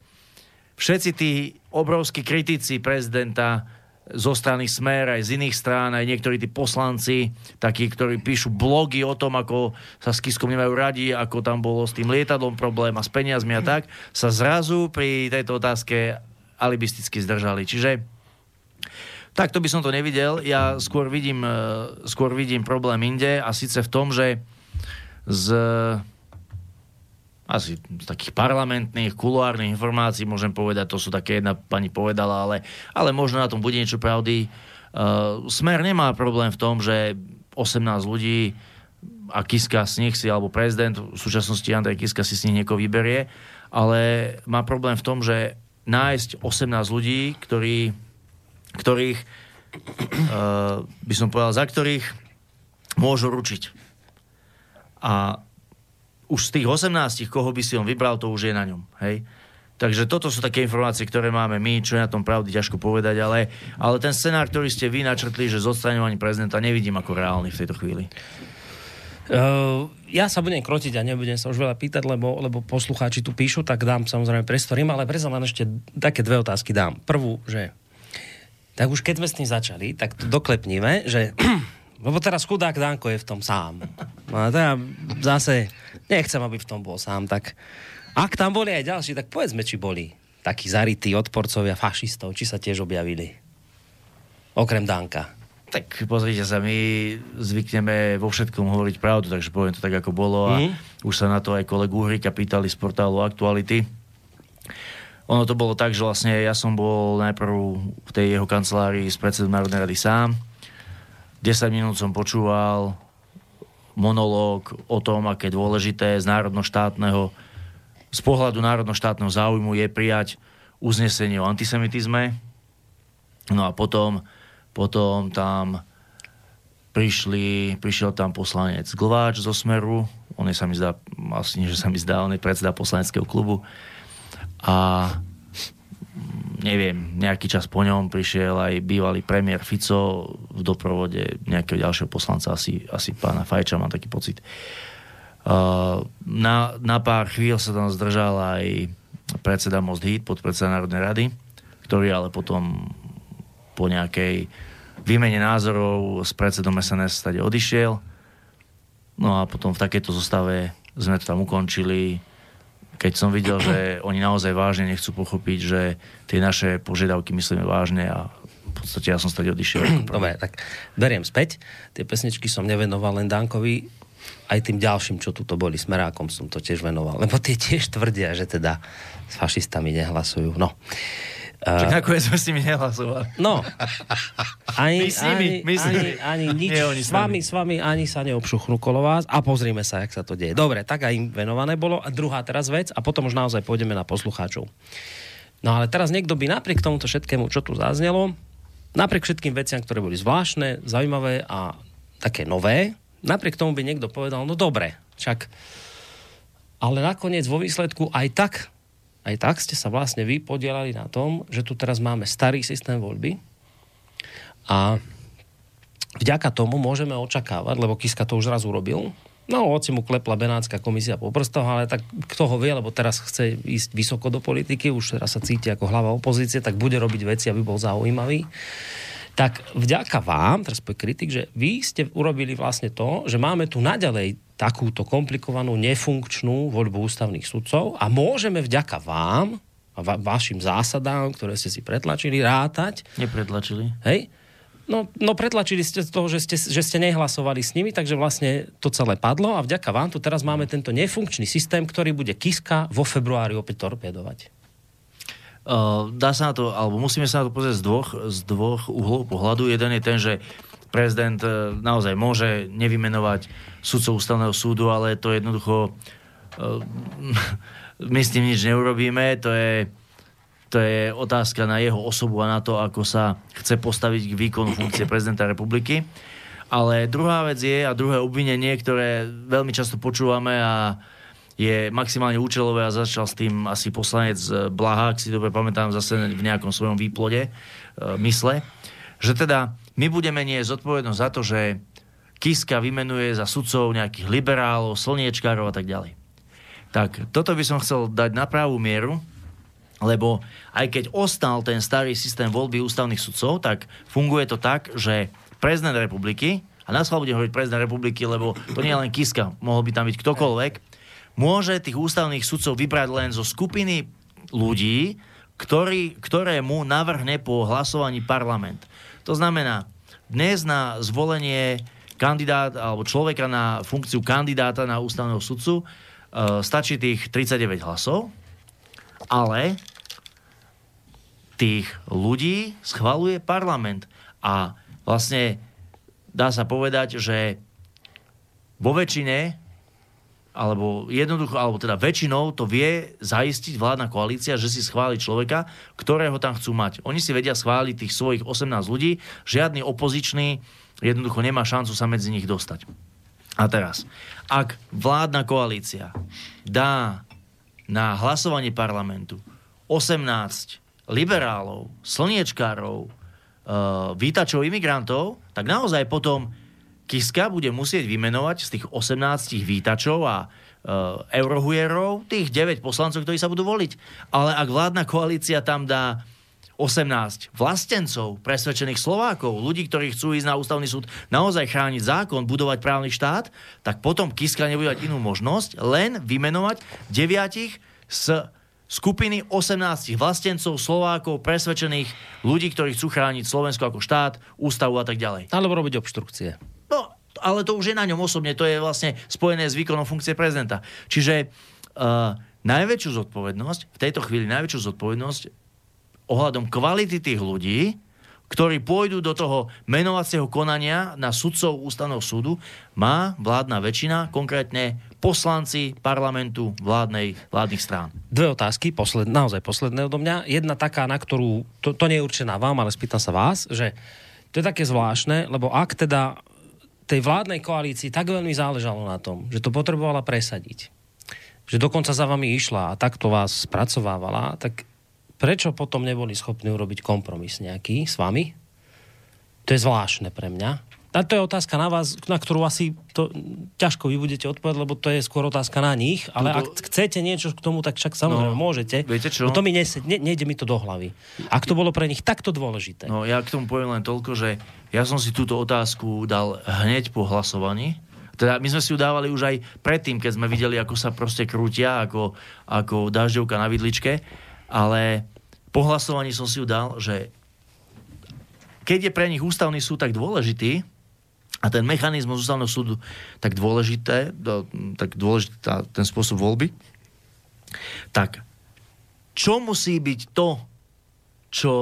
[SPEAKER 2] Všetci tí obrovskí kritici prezidenta zo strany Smer, aj z iných strán, aj niektorí tí poslanci, takí, ktorí píšu blogy o tom, ako sa s Kiskom nemajú radi, ako tam bolo s tým lietadlom problém a s peniazmi a tak, sa zrazu pri tejto otázke alibisticky zdržali. Čiže takto by som to nevidel. Ja skôr vidím, eh, skôr vidím problém inde a síce v tom, že z asi z takých parlamentných, kuloárnych informácií môžem povedať, to sú také jedna pani povedala, ale, ale možno na tom bude niečo pravdy. Uh, Smer nemá problém v tom, že 18 ľudí a Kiska z nich si, alebo prezident, v súčasnosti Andrej Kiska si z nich niekoho vyberie, ale má problém v tom, že nájsť 18 ľudí, ktorí, ktorých, uh, by som povedal, za ktorých môžu ručiť. A už z tých 18, koho by si on vybral, to už je na ňom. Hej? Takže toto sú také informácie, ktoré máme my, čo je na tom pravdy, ťažko povedať, ale, ale ten scenár, ktorý ste vy načrtli, že z odstraňovaním prezidenta, nevidím ako reálny v tejto chvíli.
[SPEAKER 1] Uh, ja sa budem krotiť a nebudem sa už veľa pýtať, lebo, lebo poslucháči tu píšu, tak dám samozrejme priestor im, ale predsa len ešte také dve otázky dám. Prvú, že tak už keď sme s tým začali, tak to doklepníme, že lebo teraz chudák Danko je v tom sám. No a teda zase nechcem, aby v tom bol sám, tak ak tam boli aj ďalší, tak povedzme, či boli takí zarytí odporcovia fašistov, či sa tiež objavili. Okrem Danka.
[SPEAKER 2] Tak pozrite sa, my zvykneme vo všetkom hovoriť pravdu, takže poviem to tak, ako bolo a
[SPEAKER 1] Mhm.
[SPEAKER 2] už sa na to aj kolegu Uhrika pýtali z portálu Aktuality. Ono to bolo tak, že vlastne ja som bol najprv v tej jeho kancelárii s predsedom Národnej rady sám. 10 minút som počúval monológ o tom, aké dôležité z národno-štátneho z pohľadu národno-štátneho záujmu je prijať uznesenie o antisemitizme. No a potom, potom tam prišli, prišiel tam poslanec Glváč zo Smeru, on je sa mi zdá, asi nie, že sa mi zdá, on je predseda poslaneckého klubu a neviem, nejaký čas po ňom prišiel aj bývalý premiér Fico v doprovode nejakého ďalšieho poslanca, asi, asi pána Fajča, mám taký pocit. Uh, na, na pár chvíľ sa tam zdržal aj predseda Most Hit, podpredseda Národnej rady, ktorý ale potom po nejakej výmene názorov s predsedom SNS stade odišiel. No a potom v takejto zostave sme to tam ukončili. Keď som videl, že oni naozaj vážne nechcú pochopiť, že tie naše požiadavky myslíme vážne a v podstate ja som stade odišiel.
[SPEAKER 1] Dobre, tak beriem späť. Tie pesničky som nevenoval len Dankovi, aj tým ďalším, čo tuto boli, smerákom som to tiež venoval. Lebo tie tiež tvrdia, že teda s fašistami nehlasujú. No.
[SPEAKER 2] Však nakoniec sme s nimi nehlasovali.
[SPEAKER 1] No. Ani,
[SPEAKER 2] My s nimi,
[SPEAKER 1] ani,
[SPEAKER 2] my s
[SPEAKER 1] ani,
[SPEAKER 2] nimi.
[SPEAKER 1] ani nič.
[SPEAKER 2] Nie, oni
[SPEAKER 1] s vami, s vami ani sa neobšuchnú kolo vás a pozrime sa, jak sa to deje. Dobre, tak aj im venované bolo. A druhá teraz vec a potom už naozaj pôjdeme na poslucháčov. No ale teraz niekto by napriek tomuto všetkému, čo tu zaznelo, napriek všetkým veciam, ktoré boli zvláštne, zaujímavé a také nové, napriek tomu by niekto povedal, no dobre, čak ale nakoniec vo výsledku aj tak aj tak ste sa vlastne vy podielali na tom, že tu teraz máme starý systém voľby a vďaka tomu môžeme očakávať, lebo Kiska to už raz urobil, no hoci mu klepla Benátska komisia po prstoch, ale tak kto ho vie, lebo teraz chce ísť vysoko do politiky, už teraz sa cíti ako hlava opozície, tak bude robiť veci, aby bol zaujímavý. Tak vďaka vám, teraz povie kritik, že vy ste urobili vlastne to, že máme tu naďalej takúto komplikovanú, nefunkčnú voľbu ústavných sudcov a môžeme vďaka vám a va- vašim zásadám, ktoré ste si pretlačili, rátať,
[SPEAKER 2] Nepredlačili.
[SPEAKER 1] hej, No, no pretlačili ste z toho, že ste, že ste nehlasovali s nimi, takže vlastne to celé padlo a vďaka vám tu teraz máme tento nefunkčný systém, ktorý bude Kiska vo februári opäť torpedovať.
[SPEAKER 2] Uh, dá sa na to, alebo musíme sa na to pozrieť z dvoch, z dvoch uhlov pohľadu. Jeden je ten, že prezident eh, naozaj môže nevymenovať sudcov ústavného súdu, ale to jednoducho uh, [LAUGHS] my s tým nič neurobíme, to je, to je otázka na jeho osobu a na to, ako sa chce postaviť k výkonu funkcie prezidenta republiky. Ale druhá vec je, a druhé obvinenie, ktoré veľmi často počúvame a je maximálne účelové a začal s tým asi poslanec Blaha, ak si dobre pamätám, zase v nejakom svojom výplode e, mysle, že teda my budeme nie zodpovednosť za to, že Kiska vymenuje za sudcov nejakých liberálov, slniečkárov a tak ďalej. Tak toto by som chcel dať na pravú mieru, lebo aj keď ostal ten starý systém voľby ústavných sudcov, tak funguje to tak, že prezident republiky, a nás budem hovoriť prezident republiky, lebo to nie je len Kiska, mohol by tam byť ktokoľvek, môže tých ústavných sudcov vybrať len zo skupiny ľudí, ktorý, ktoré mu navrhne po hlasovaní parlament. To znamená, dnes na zvolenie kandidát alebo človeka na funkciu kandidáta na ústavného sudcu e, stačí tých 39 hlasov, ale tých ľudí schvaluje parlament. A vlastne dá sa povedať, že vo väčšine alebo jednoducho, alebo teda väčšinou to vie zaistiť vládna koalícia, že si schváli človeka, ktorého tam chcú mať. Oni si vedia schváliť tých svojich 18 ľudí, žiadny opozičný jednoducho nemá šancu sa medzi nich dostať. A teraz, ak vládna koalícia dá na hlasovanie parlamentu 18 liberálov, slniečkárov, e, vítačov imigrantov, tak naozaj potom Kiska bude musieť vymenovať z tých 18 vítačov a uh, eurohujerov tých 9 poslancov, ktorí sa budú voliť. Ale ak vládna koalícia tam dá 18 vlastencov, presvedčených Slovákov, ľudí, ktorí chcú ísť na ústavný súd, naozaj chrániť zákon, budovať právny štát, tak potom Kiska nebude mať inú možnosť, len vymenovať deviatich z skupiny 18 vlastencov, Slovákov, presvedčených ľudí, ktorí chcú chrániť Slovensko ako štát, ústavu a tak ďalej.
[SPEAKER 1] Alebo robiť obštrukcie.
[SPEAKER 2] Ale to už je na ňom osobne, to je vlastne spojené s výkonom funkcie prezidenta. Čiže uh, najväčšiu zodpovednosť, v tejto chvíli najväčšiu zodpovednosť ohľadom kvality tých ľudí, ktorí pôjdu do toho menovacieho konania na sudcov ústavného súdu, má vládna väčšina, konkrétne poslanci parlamentu vládnej, vládnych strán.
[SPEAKER 1] Dve otázky, posled, naozaj posledné odo mňa. Jedna taká, na ktorú, to, to nie je určená vám, ale spýtam sa vás, že to je také zvláštne, lebo ak teda tej vládnej koalícii tak veľmi záležalo na tom, že to potrebovala presadiť, že dokonca za vami išla a takto vás spracovávala, tak prečo potom neboli schopní urobiť kompromis nejaký s vami? To je zvláštne pre mňa. A to je otázka na vás, na ktorú asi to ťažko vy budete odpovedať, lebo to je skôr otázka na nich, ale
[SPEAKER 2] Tuto...
[SPEAKER 1] ak chcete niečo k tomu, tak však samozrejme
[SPEAKER 2] No,
[SPEAKER 1] môžete.
[SPEAKER 2] viete čo?
[SPEAKER 1] No to mi nese, ne, nejde mi to do hlavy. Ak to bolo pre nich takto dôležité.
[SPEAKER 2] No ja k tomu poviem len toľko, že ja som si túto otázku dal hneď po hlasovaní. Teda my sme si ju dávali už aj predtým, keď sme videli, ako sa proste krútia, ako, ako dažďovka na vidličke, ale po hlasovaní som si ju dal, že keď je pre nich ústavný súd tak dôležitý, a ten mechanizmus ústavného súdu tak dôležité, tak dôležitý ten spôsob voľby, tak čo musí byť to, čo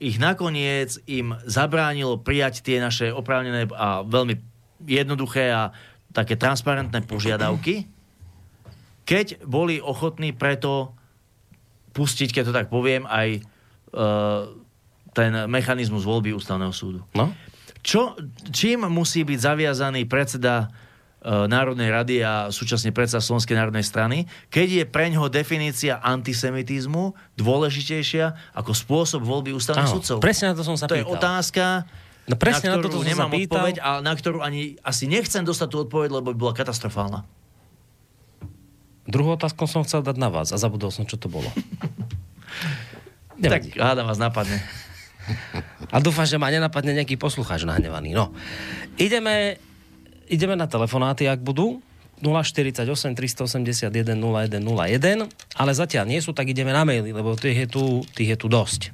[SPEAKER 2] ich nakoniec im zabránilo prijať tie naše oprávnené a veľmi jednoduché a také transparentné požiadavky, keď boli ochotní preto pustiť, keď to tak poviem, aj e, ten mechanizmus voľby ústavného súdu.
[SPEAKER 1] No?
[SPEAKER 2] Čo, čím musí byť zaviazaný predseda e, Národnej rady a súčasne predseda Slovenskej národnej strany, keď je pre ňoho definícia antisemitizmu dôležitejšia ako spôsob voľby ústavných
[SPEAKER 1] Áno,
[SPEAKER 2] sudcov.
[SPEAKER 1] presne na to som sa
[SPEAKER 2] To je
[SPEAKER 1] pýtal.
[SPEAKER 2] otázka,
[SPEAKER 1] No presne
[SPEAKER 2] na
[SPEAKER 1] na
[SPEAKER 2] ktorú
[SPEAKER 1] toto som sa
[SPEAKER 2] nemám
[SPEAKER 1] pýtal.
[SPEAKER 2] odpoveď a na ktorú ani asi nechcem dostať tú odpoveď, lebo by bola katastrofálna.
[SPEAKER 1] Druhú otázku som chcel dať na vás a zabudol som, čo to bolo. [LAUGHS]
[SPEAKER 2] Tak hádam vás napadne.
[SPEAKER 1] A dúfam, že ma nenapadne nejaký poslucháč nahnevaný. No. Ideme, ideme na telefonáty, ak budú. 048 381 0101, ale zatiaľ nie sú, tak ideme na maily, lebo tých je tu, tých je tu dosť.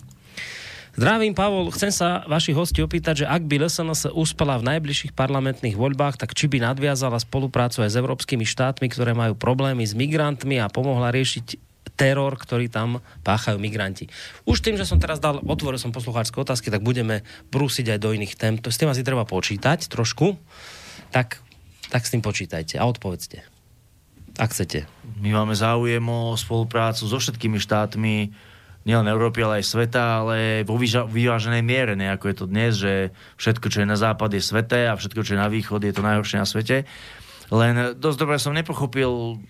[SPEAKER 1] Zdravím, Pavol. Chcem sa vašich hostí opýtať, že ak by LSNS uspela v najbližších parlamentných voľbách, tak či by nadviazala spoluprácu aj s európskymi štátmi, ktoré majú problémy s migrantmi a pomohla riešiť teror, ktorý tam páchajú migranti. Už tým, že som teraz dal, otvoril som poslucháčské otázky, tak budeme brúsiť aj do iných tém. To, s tým asi treba počítať trošku. Tak, tak s tým počítajte a odpovedzte. ak chcete.
[SPEAKER 2] My máme záujem o spoluprácu so všetkými štátmi, nielen Európy, ale aj sveta, ale vo vyváženej miere, ako je to dnes, že všetko, čo je na západ, je sveté a všetko, čo je na východ, je to najhoršie na svete. Len dosť dobre som nepochopil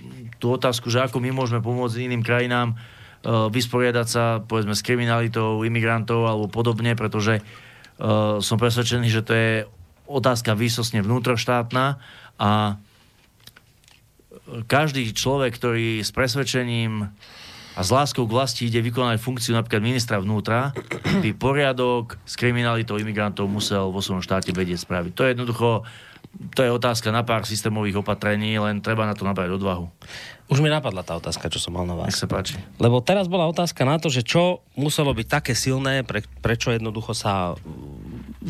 [SPEAKER 2] tú otázku, že ako my môžeme pomôcť iným krajinám uh, vysporiadať sa, povedzme, s kriminalitou, imigrantov alebo podobne, pretože uh, som presvedčený, že to je otázka výsostne vnútroštátna a každý človek, ktorý s presvedčením a s láskou k vlasti ide vykonať funkciu napríklad ministra vnútra, by poriadok s kriminalitou imigrantov musel vo svojom štáte vedieť spraviť. To je jednoducho, to je otázka na pár systémových opatrení, len treba na to nabrať odvahu.
[SPEAKER 1] Už mi napadla tá otázka, čo som mal na
[SPEAKER 2] Nech
[SPEAKER 1] vás.
[SPEAKER 2] sa páči.
[SPEAKER 1] Lebo teraz bola otázka na to, že čo muselo byť také silné, pre, prečo jednoducho sa,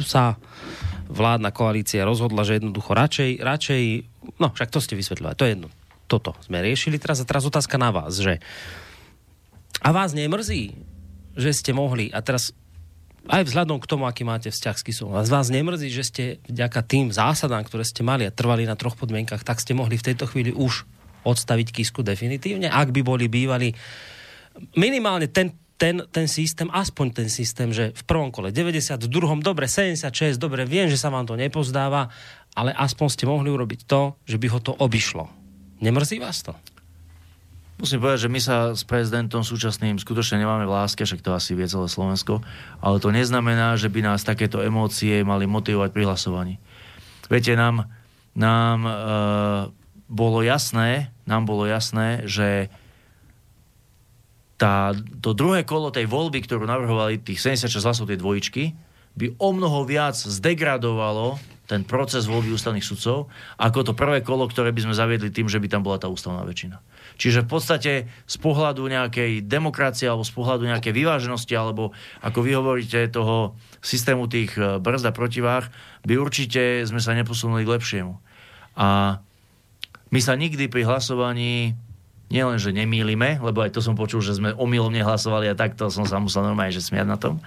[SPEAKER 1] sa vládna koalícia rozhodla, že jednoducho radšej, radšej, no však to ste vysvetľovali, to je jedno. Toto sme riešili teraz a teraz otázka na vás, že a vás nemrzí, že ste mohli, a teraz aj vzhľadom k tomu, aký máte vzťah s Kisou, a z vás nemrzí, že ste vďaka tým zásadám, ktoré ste mali a trvali na troch podmienkach, tak ste mohli v tejto chvíli už odstaviť Kisku definitívne, ak by boli bývali minimálne ten, ten, ten systém, aspoň ten systém, že v prvom kole 90, v druhom dobre 76, dobre viem, že sa vám to nepozdáva, ale aspoň ste mohli urobiť to, že by ho to obišlo. Nemrzí vás to?
[SPEAKER 2] Musím povedať, že my sa s prezidentom súčasným skutočne nemáme v láske, však to asi vie celé Slovensko, ale to neznamená, že by nás takéto emócie mali motivovať pri hlasovaní. Viete, nám, nám e, bolo jasné, nám bolo jasné, že tá, to druhé kolo tej voľby, ktorú navrhovali tých 76 hlasov tej dvojičky, by o mnoho viac zdegradovalo ten proces voľby ústavných sudcov, ako to prvé kolo, ktoré by sme zaviedli tým, že by tam bola tá ústavná väčšina. Čiže v podstate z pohľadu nejakej demokracie alebo z pohľadu nejakej vyváženosti alebo ako vy hovoríte toho systému tých e, brzd a protivách, by určite sme sa neposunuli k lepšiemu. A my sa nikdy pri hlasovaní nielen, že nemýlime, lebo aj to som počul, že sme omylom nehlasovali a takto som sa musel normálne že smiať na tom,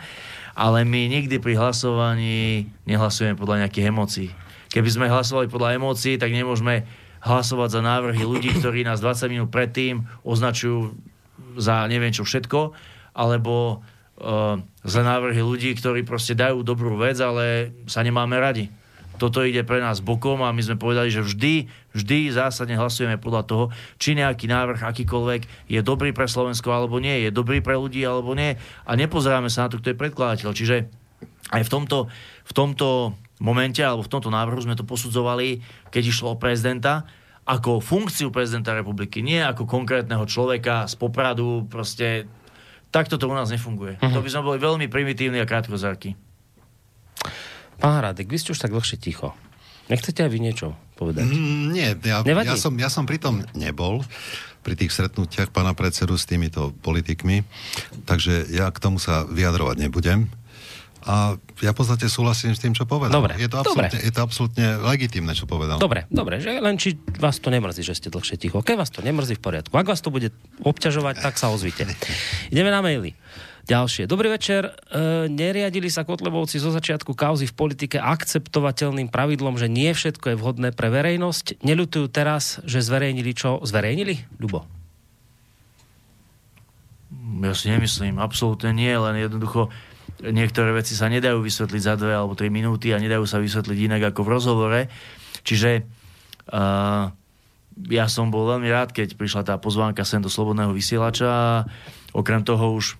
[SPEAKER 2] ale my nikdy pri hlasovaní nehlasujeme podľa nejakých emócií. Keby sme hlasovali podľa emócií, tak nemôžeme hlasovať za návrhy ľudí, ktorí nás 20 minút predtým označujú za neviem čo všetko, alebo uh, za návrhy ľudí, ktorí proste dajú dobrú vec, ale sa nemáme radi. Toto ide pre nás bokom a my sme povedali, že vždy, vždy zásadne hlasujeme podľa toho, či nejaký návrh akýkoľvek je dobrý pre Slovensko alebo nie, je dobrý pre ľudí alebo nie a nepozeráme sa na to, kto je predkladateľ. Čiže aj v tomto, v tomto momente alebo v tomto návrhu sme to posudzovali, keď išlo o prezidenta, ako funkciu prezidenta republiky, nie ako konkrétneho človeka z Popradu, proste takto to u nás nefunguje. Uh-huh. To by sme boli veľmi primitívni a krátkozarky.
[SPEAKER 1] Pán Hradek, vy ste už tak dlhšie ticho. Nechcete aj vy niečo povedať?
[SPEAKER 3] Mm, nie, ja,
[SPEAKER 1] Nevadí?
[SPEAKER 3] ja, som, ja som pritom nebol pri tých stretnutiach pána predsedu s týmito politikmi, takže ja k tomu sa vyjadrovať nebudem. A ja v podstate súhlasím s tým, čo povedal.
[SPEAKER 1] Dobre,
[SPEAKER 3] je, to
[SPEAKER 1] dobre.
[SPEAKER 3] absolútne, je to absolútne legitimné, čo povedal.
[SPEAKER 1] Dobre, dobre, že len či vás to nemrzí, že ste dlhšie ticho. Keď vás to nemrzí v poriadku. Ak vás to bude obťažovať, tak sa ozvite. [LAUGHS] Ideme na maily. Ďalšie. Dobrý večer. E, neriadili sa Kotlebovci zo začiatku kauzy v politike akceptovateľným pravidlom, že nie všetko je vhodné pre verejnosť. Neľutujú teraz, že zverejnili čo? Zverejnili? Ľubo.
[SPEAKER 2] Ja si nemyslím, absolútne nie, len jednoducho niektoré veci sa nedajú vysvetliť za dve alebo tri minúty a nedajú sa vysvetliť inak ako v rozhovore. Čiže uh, ja som bol veľmi rád, keď prišla tá pozvánka sem do Slobodného vysielača okrem toho už,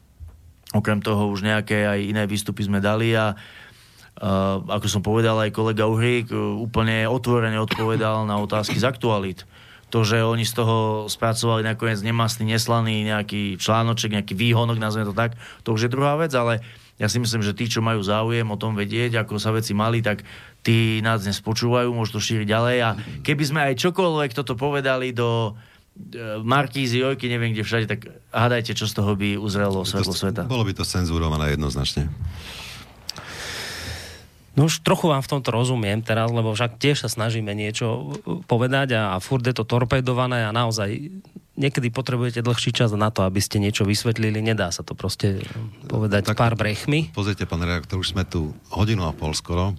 [SPEAKER 2] okrem toho už nejaké aj iné výstupy sme dali a uh, ako som povedal aj kolega Uhrík, uh, úplne otvorene odpovedal na otázky z aktualít. To, že oni z toho spracovali nakoniec nemastný, neslaný nejaký článoček, nejaký výhonok, nazveme to tak, to už je druhá vec, ale ja si myslím, že tí, čo majú záujem o tom vedieť, ako sa veci mali, tak tí nás dnes počúvajú, môžu to šíriť ďalej a keby sme aj čokoľvek toto povedali do e, Markízy, Jojky, neviem kde všade, tak hádajte, čo z toho by uzrelo svetlo sveta.
[SPEAKER 3] Bolo by to cenzurované jednoznačne.
[SPEAKER 1] No už trochu vám v tomto rozumiem teraz, lebo však tiež sa snažíme niečo povedať a, a furt je to torpedované a naozaj niekedy potrebujete dlhší čas na to, aby ste niečo vysvetlili. Nedá sa to proste povedať
[SPEAKER 3] Tak-
[SPEAKER 1] pár brechmi.
[SPEAKER 3] Pozrite, pán redaktor, už sme tu hodinu a pol skoro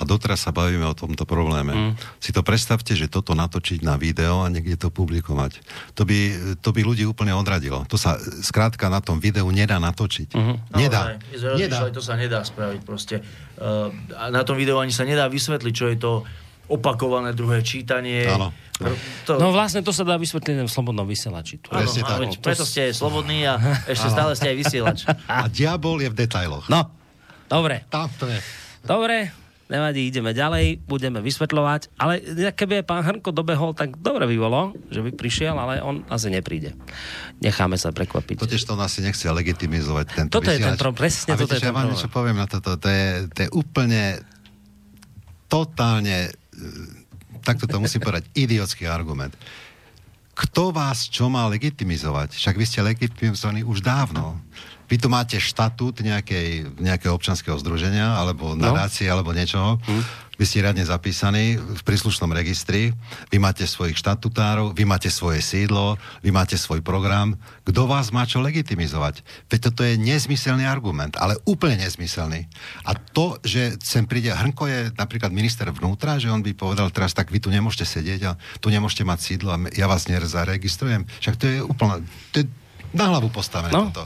[SPEAKER 3] a doteraz sa bavíme o tomto probléme. Mm. Si to predstavte, že toto natočiť na video a niekde to publikovať. To by, to by ľudí úplne odradilo. To sa skrátka na tom videu nedá natočiť. Mm-hmm. Nedá.
[SPEAKER 2] Naozaj, nedá. To sa nedá spraviť proste. Uh, a na tom videu ani sa nedá vysvetliť, čo je to opakované druhé čítanie.
[SPEAKER 3] Áno.
[SPEAKER 1] To... No vlastne to sa dá vysvetliť v slobodnom vysielači.
[SPEAKER 2] Áno, tak. preto ste slobodní a [LAUGHS] ešte áno. stále ste aj vysielač.
[SPEAKER 3] A diabol je v detailoch.
[SPEAKER 1] No, dobre.
[SPEAKER 3] Tam to je.
[SPEAKER 1] Dobre, nevadí, ideme ďalej, budeme vysvetľovať, ale keby pán Hrnko dobehol, tak dobre by bolo, že by prišiel, ale on asi nepríde. Necháme sa prekvapiť.
[SPEAKER 3] Totiž to on asi nechce legitimizovať tento
[SPEAKER 1] Toto vysielač. je ten problém, presne
[SPEAKER 3] A toto viete, je ten ja vám niečo poviem na toto, to je, to je úplne totálne takto to musím povedať, idiotský argument. Kto vás čo má legitimizovať? Však vy ste legitimizovaní už dávno. Vy tu máte štatút nejakej, nejakého občanského združenia, alebo no. nadácie, no. alebo niečoho. Hm vy ste riadne zapísaní v príslušnom registri, vy máte svojich štatutárov, vy máte svoje sídlo, vy máte svoj program. Kto vás má čo legitimizovať? Veď toto je nezmyselný argument, ale úplne nezmyselný. A to, že sem príde, Hrnko je napríklad minister vnútra, že on by povedal teraz, tak vy tu nemôžete sedieť a tu nemôžete mať sídlo a ja vás nezaregistrujem. Však to je úplne, to je na hlavu postavené no. toto.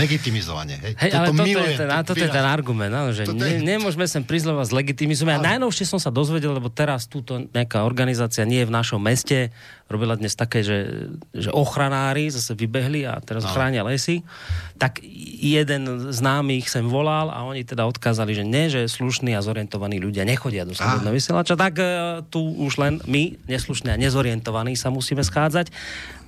[SPEAKER 3] Legitimizovanie. Hej,
[SPEAKER 1] hej ale toto, je ten, toto je ten argument, no, že ne, je... nemôžeme sem prizlovať zlegitimizovať. Ale... A najnovšie som sa dozvedel, lebo teraz túto nejaká organizácia nie je v našom meste, robila dnes také, že, že ochranári zase vybehli a teraz no. chránia lesy, tak jeden z námych sem volal a oni teda odkázali, že nie, že slušní a zorientovaní ľudia nechodia do slobodného vysielača, tak uh, tu už len my, neslušní a nezorientovaní, sa musíme schádzať.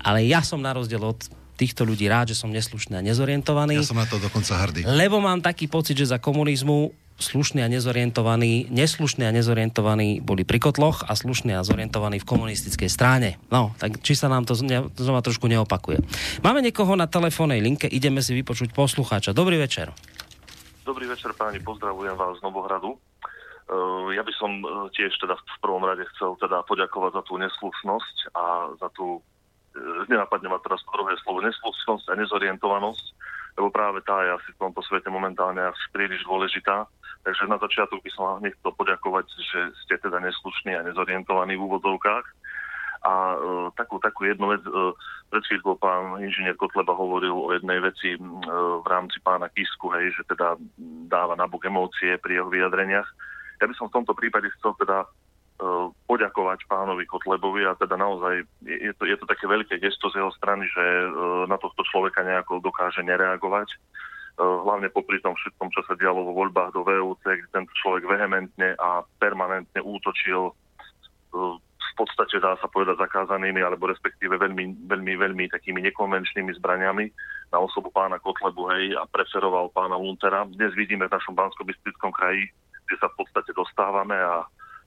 [SPEAKER 1] Ale ja som na rozdiel od týchto ľudí rád, že som neslušný a nezorientovaný.
[SPEAKER 3] Ja som na to dokonca hrdý.
[SPEAKER 1] Lebo mám taký pocit, že za komunizmu slušní a nezorientovaní, neslušní a nezorientovaní boli pri kotloch a slušní a zorientovaní v komunistickej strane. No, tak či sa nám to znova trošku neopakuje. Máme niekoho na telefónnej linke, ideme si vypočuť poslucháča. Dobrý večer.
[SPEAKER 6] Dobrý večer, páni, pozdravujem vás z Novohradu. Uh, ja by som uh, tiež teda v prvom rade chcel teda poďakovať za tú neslušnosť a za tú nenapadne ma teraz druhé slovo, neslušnosť a nezorientovanosť, lebo práve tá je asi v tomto svete momentálne asi príliš dôležitá. Takže na začiatok by som vám hneď chcel poďakovať, že ste teda neslušní a nezorientovaní v úvodzovkách. A e, takú, takú jednu vec, e, pred chvíľkou pán inžinier Kotleba hovoril o jednej veci e, v rámci pána Kisku, hej, že teda dáva nabok emócie pri jeho vyjadreniach. Ja by som v tomto prípade chcel teda poďakovať pánovi Kotlebovi a teda naozaj je to, je to také veľké gesto z jeho strany, že e, na tohto človeka nejako dokáže nereagovať. E, hlavne popri tom všetkom, čo sa dialo vo voľbách do VUC, kde tento človek vehementne a permanentne útočil v podstate dá sa povedať zakázanými, alebo respektíve veľmi, veľmi, veľmi takými nekonvenčnými zbraniami na osobu pána Kotlebu, hej, a preferoval pána Luntera. Dnes vidíme v našom bansko kraji, kde sa v podstate dostávame a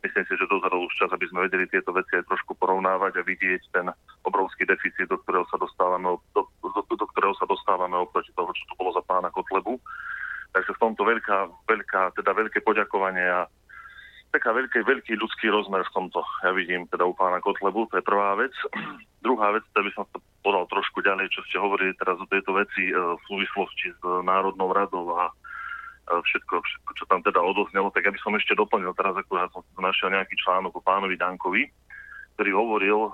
[SPEAKER 6] Myslím si, že dozrel už čas, aby sme vedeli tieto veci aj trošku porovnávať a vidieť ten obrovský deficit, do ktorého sa dostávame, do, do, do ktorého sa dostávame oproti toho, čo tu bolo za pána Kotlebu. Takže v tomto veľká, veľká, teda veľké poďakovanie a taká veľký, veľký ľudský rozmer v tomto. Ja vidím teda u pána Kotlebu, to je prvá vec. [CLEARS THROAT] Druhá vec, teda by som to podal trošku ďalej, čo ste hovorili teraz o tejto veci e, v súvislosti s Národnou radou a všetko, všetko, čo tam teda odoznelo, tak ja by som ešte doplnil, teraz ja som našiel nejaký článok o pánovi Dankovi, ktorý hovoril, e,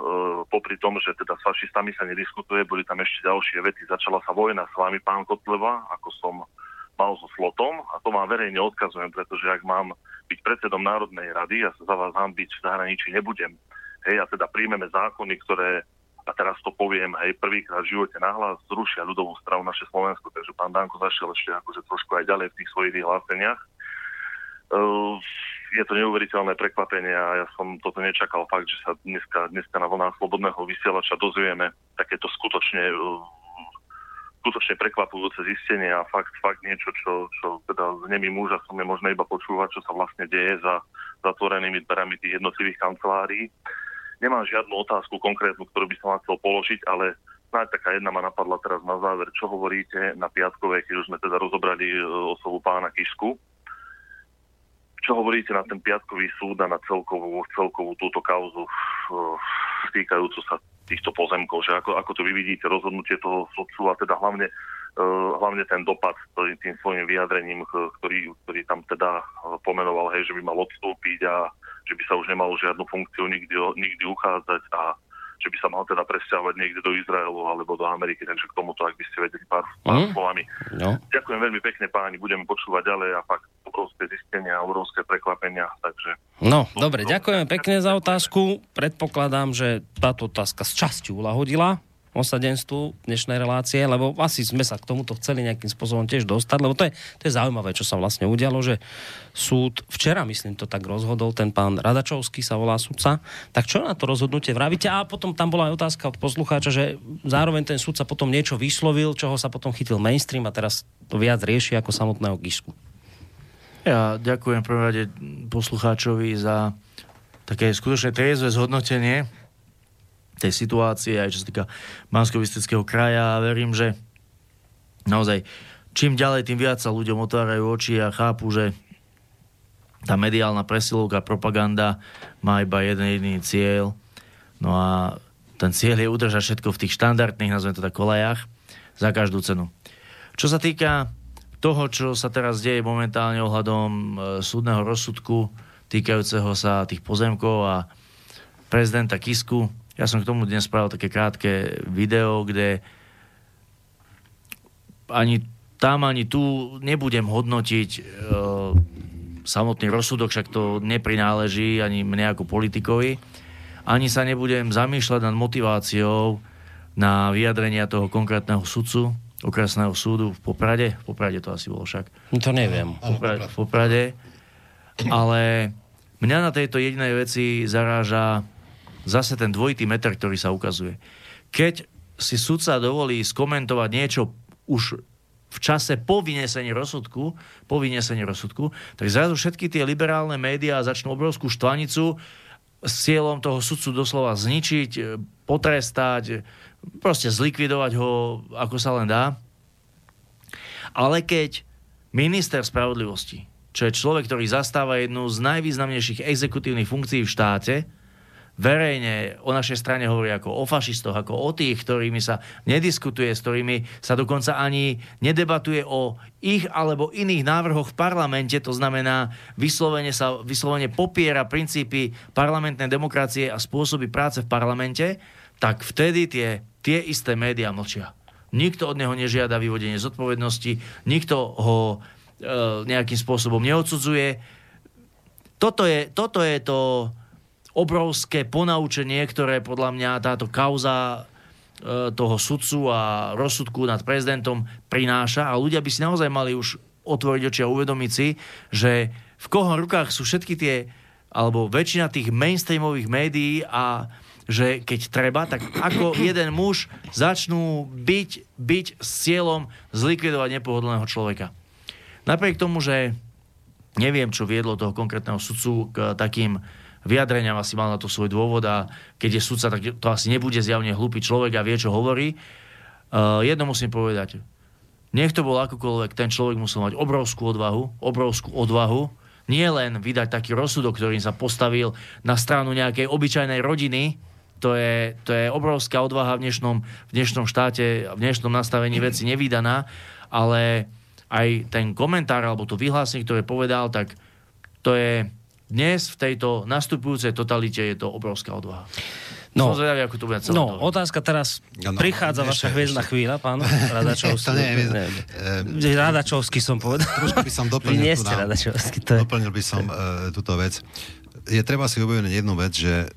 [SPEAKER 6] popri tom, že teda s fašistami sa nediskutuje, boli tam ešte ďalšie vety. Začala sa vojna s vami, pán Kotleva, ako som mal so slotom a to vám verejne odkazujem, pretože ak mám byť predsedom Národnej rady, ja sa za vás byť v zahraničí nebudem. Hej, a teda príjmeme zákony, ktoré a teraz to poviem, hej, prvýkrát v živote nahlas zrušia ľudovú stranu naše Slovensko, takže pán Danko zašiel ešte akože trošku aj ďalej v tých svojich vyhláseniach. Uh, je to neuveriteľné prekvapenie a ja som toto nečakal fakt, že sa dneska, dneska na vlnách slobodného vysielača dozvieme takéto skutočne uh, skutočne prekvapujúce zistenie a fakt, fakt niečo, čo, čo teda z nemým úžasom je možné iba počúvať, čo sa vlastne deje za zatvorenými dverami tých jednotlivých kancelárií. Nemám žiadnu otázku konkrétnu, ktorú by som vám chcel položiť, ale snáď taká jedna ma napadla teraz na záver. Čo hovoríte na Piatkovej, keď už sme teda rozobrali e, osobu pána Kišku? Čo hovoríte na ten piatkový súd a na celkovú, celkovú túto kauzu uh, týkajúcu sa týchto pozemkov, že ako, ako to vy vidíte rozhodnutie toho sudcu a teda hlavne hlavne ten dopad tým svojim vyjadrením, ktorý, ktorý tam teda pomenoval, hej, že by mal odstúpiť a že by sa už nemalo žiadnu funkciu nikdy, nikdy uchádzať a že by sa mal teda presťahovať niekde do Izraelu alebo do Ameriky, takže k tomuto, ak by ste vedeli pár, pár
[SPEAKER 1] Mhm.
[SPEAKER 6] slovami.
[SPEAKER 1] No.
[SPEAKER 6] Ďakujem veľmi pekne páni, budeme počúvať ďalej a fakt obrovské zistenia, obrovské prekvapenia, takže
[SPEAKER 1] No, dobre, ďakujeme pekne za otázku. Predpokladám, že táto otázka z časti ulahodila osadenstvu dnešnej relácie, lebo asi sme sa k tomuto chceli nejakým spôsobom tiež dostať, lebo to je, to je zaujímavé, čo sa vlastne udialo, že súd, včera myslím to tak rozhodol, ten pán Radačovský sa volá sudca, tak čo na to rozhodnutie vravíte? A potom tam bola aj otázka od poslucháča, že zároveň ten sudca potom niečo vyslovil, čoho sa potom chytil mainstream a teraz to viac rieši ako samotného Gisku.
[SPEAKER 2] Ja ďakujem prvom rade poslucháčovi za také skutočne triezve zhodnotenie tej situácie, aj čo sa týka bansko kraja a verím, že naozaj čím ďalej, tým viac sa ľuďom otvárajú oči a chápu, že tá mediálna presilovka, propaganda má iba jeden jediný cieľ. No a ten cieľ je udržať všetko v tých štandardných, nazveme to tak, kolejach za každú cenu. Čo sa týka toho, čo sa teraz deje momentálne ohľadom e, súdneho rozsudku týkajúceho sa tých pozemkov a prezidenta Kisku, ja som k tomu dnes spravil také krátke video, kde ani tam, ani tu nebudem hodnotiť e, samotný rozsudok, však to neprináleží ani mne ako politikovi. Ani sa nebudem zamýšľať nad motiváciou na vyjadrenia toho konkrétneho sudcu okresného súdu v Poprade. V Poprade to asi bolo však.
[SPEAKER 1] To neviem.
[SPEAKER 2] V Poprade, v Poprade. Ale mňa na tejto jedinej veci zaráža zase ten dvojitý meter, ktorý sa ukazuje. Keď si sudca dovolí skomentovať niečo už v čase po vynesení rozsudku, po vynesení rozsudku, tak zrazu všetky tie liberálne médiá začnú obrovskú štvanicu s cieľom toho sudcu doslova zničiť, potrestať, proste zlikvidovať ho, ako sa len dá. Ale keď minister spravodlivosti, čo je človek, ktorý zastáva jednu z najvýznamnejších exekutívnych funkcií v štáte, verejne o našej strane hovorí ako o fašistoch, ako o tých, ktorými sa nediskutuje, s ktorými sa dokonca ani nedebatuje o ich alebo iných návrhoch v parlamente, to znamená vyslovene sa vyslovene popiera princípy parlamentnej demokracie a spôsoby práce v parlamente, tak vtedy tie, tie isté médiá mlčia. Nikto od neho nežiada vyvodenie zodpovednosti, nikto ho e, nejakým spôsobom neodsudzuje. Toto je, toto je to obrovské ponaučenie, ktoré podľa mňa táto kauza e, toho sudcu a rozsudku nad prezidentom prináša a ľudia by si naozaj mali už otvoriť oči a uvedomiť si, že v koho rukách sú všetky tie alebo väčšina tých mainstreamových médií a že keď treba, tak ako [CLEARS THROAT] jeden muž začnú byť, byť s cieľom zlikvidovať nepohodlného človeka. Napriek tomu, že neviem, čo viedlo toho konkrétneho sudcu k takým vyjadreniam, asi mal na to svoj dôvod a keď je sudca, tak to asi nebude zjavne hlupý človek a vie, čo hovorí. Uh, jedno musím povedať. Nech to bol akokoľvek, ten človek musel mať obrovskú odvahu, obrovskú odvahu, nie len vydať taký rozsudok, ktorým sa postavil na stranu nejakej obyčajnej rodiny, to je, to je obrovská odvaha v dnešnom, v dnešnom štáte, v dnešnom nastavení veci nevydaná, ale aj ten komentár alebo to vyhlásenie, ktoré povedal, tak to je dnes v tejto nastupujúcej totalite je to obrovská odvaha.
[SPEAKER 1] No.
[SPEAKER 2] Som zvedavý, ako to bude celé.
[SPEAKER 1] No, otázka teraz.
[SPEAKER 3] No, no,
[SPEAKER 1] Prichádza
[SPEAKER 3] ešte-
[SPEAKER 1] vaša hviezdna chvíľa, pán [LAUGHS] Radačovský.
[SPEAKER 3] To nie je hviezda.
[SPEAKER 1] nie. Radačovský som povedal.
[SPEAKER 3] Trošku by som
[SPEAKER 1] Vy
[SPEAKER 3] doplnil
[SPEAKER 1] nie
[SPEAKER 3] tu
[SPEAKER 1] ste Radačovský, to je...
[SPEAKER 3] Doplnil by som uh, túto vec. Je treba si uvedomiť jednu vec, že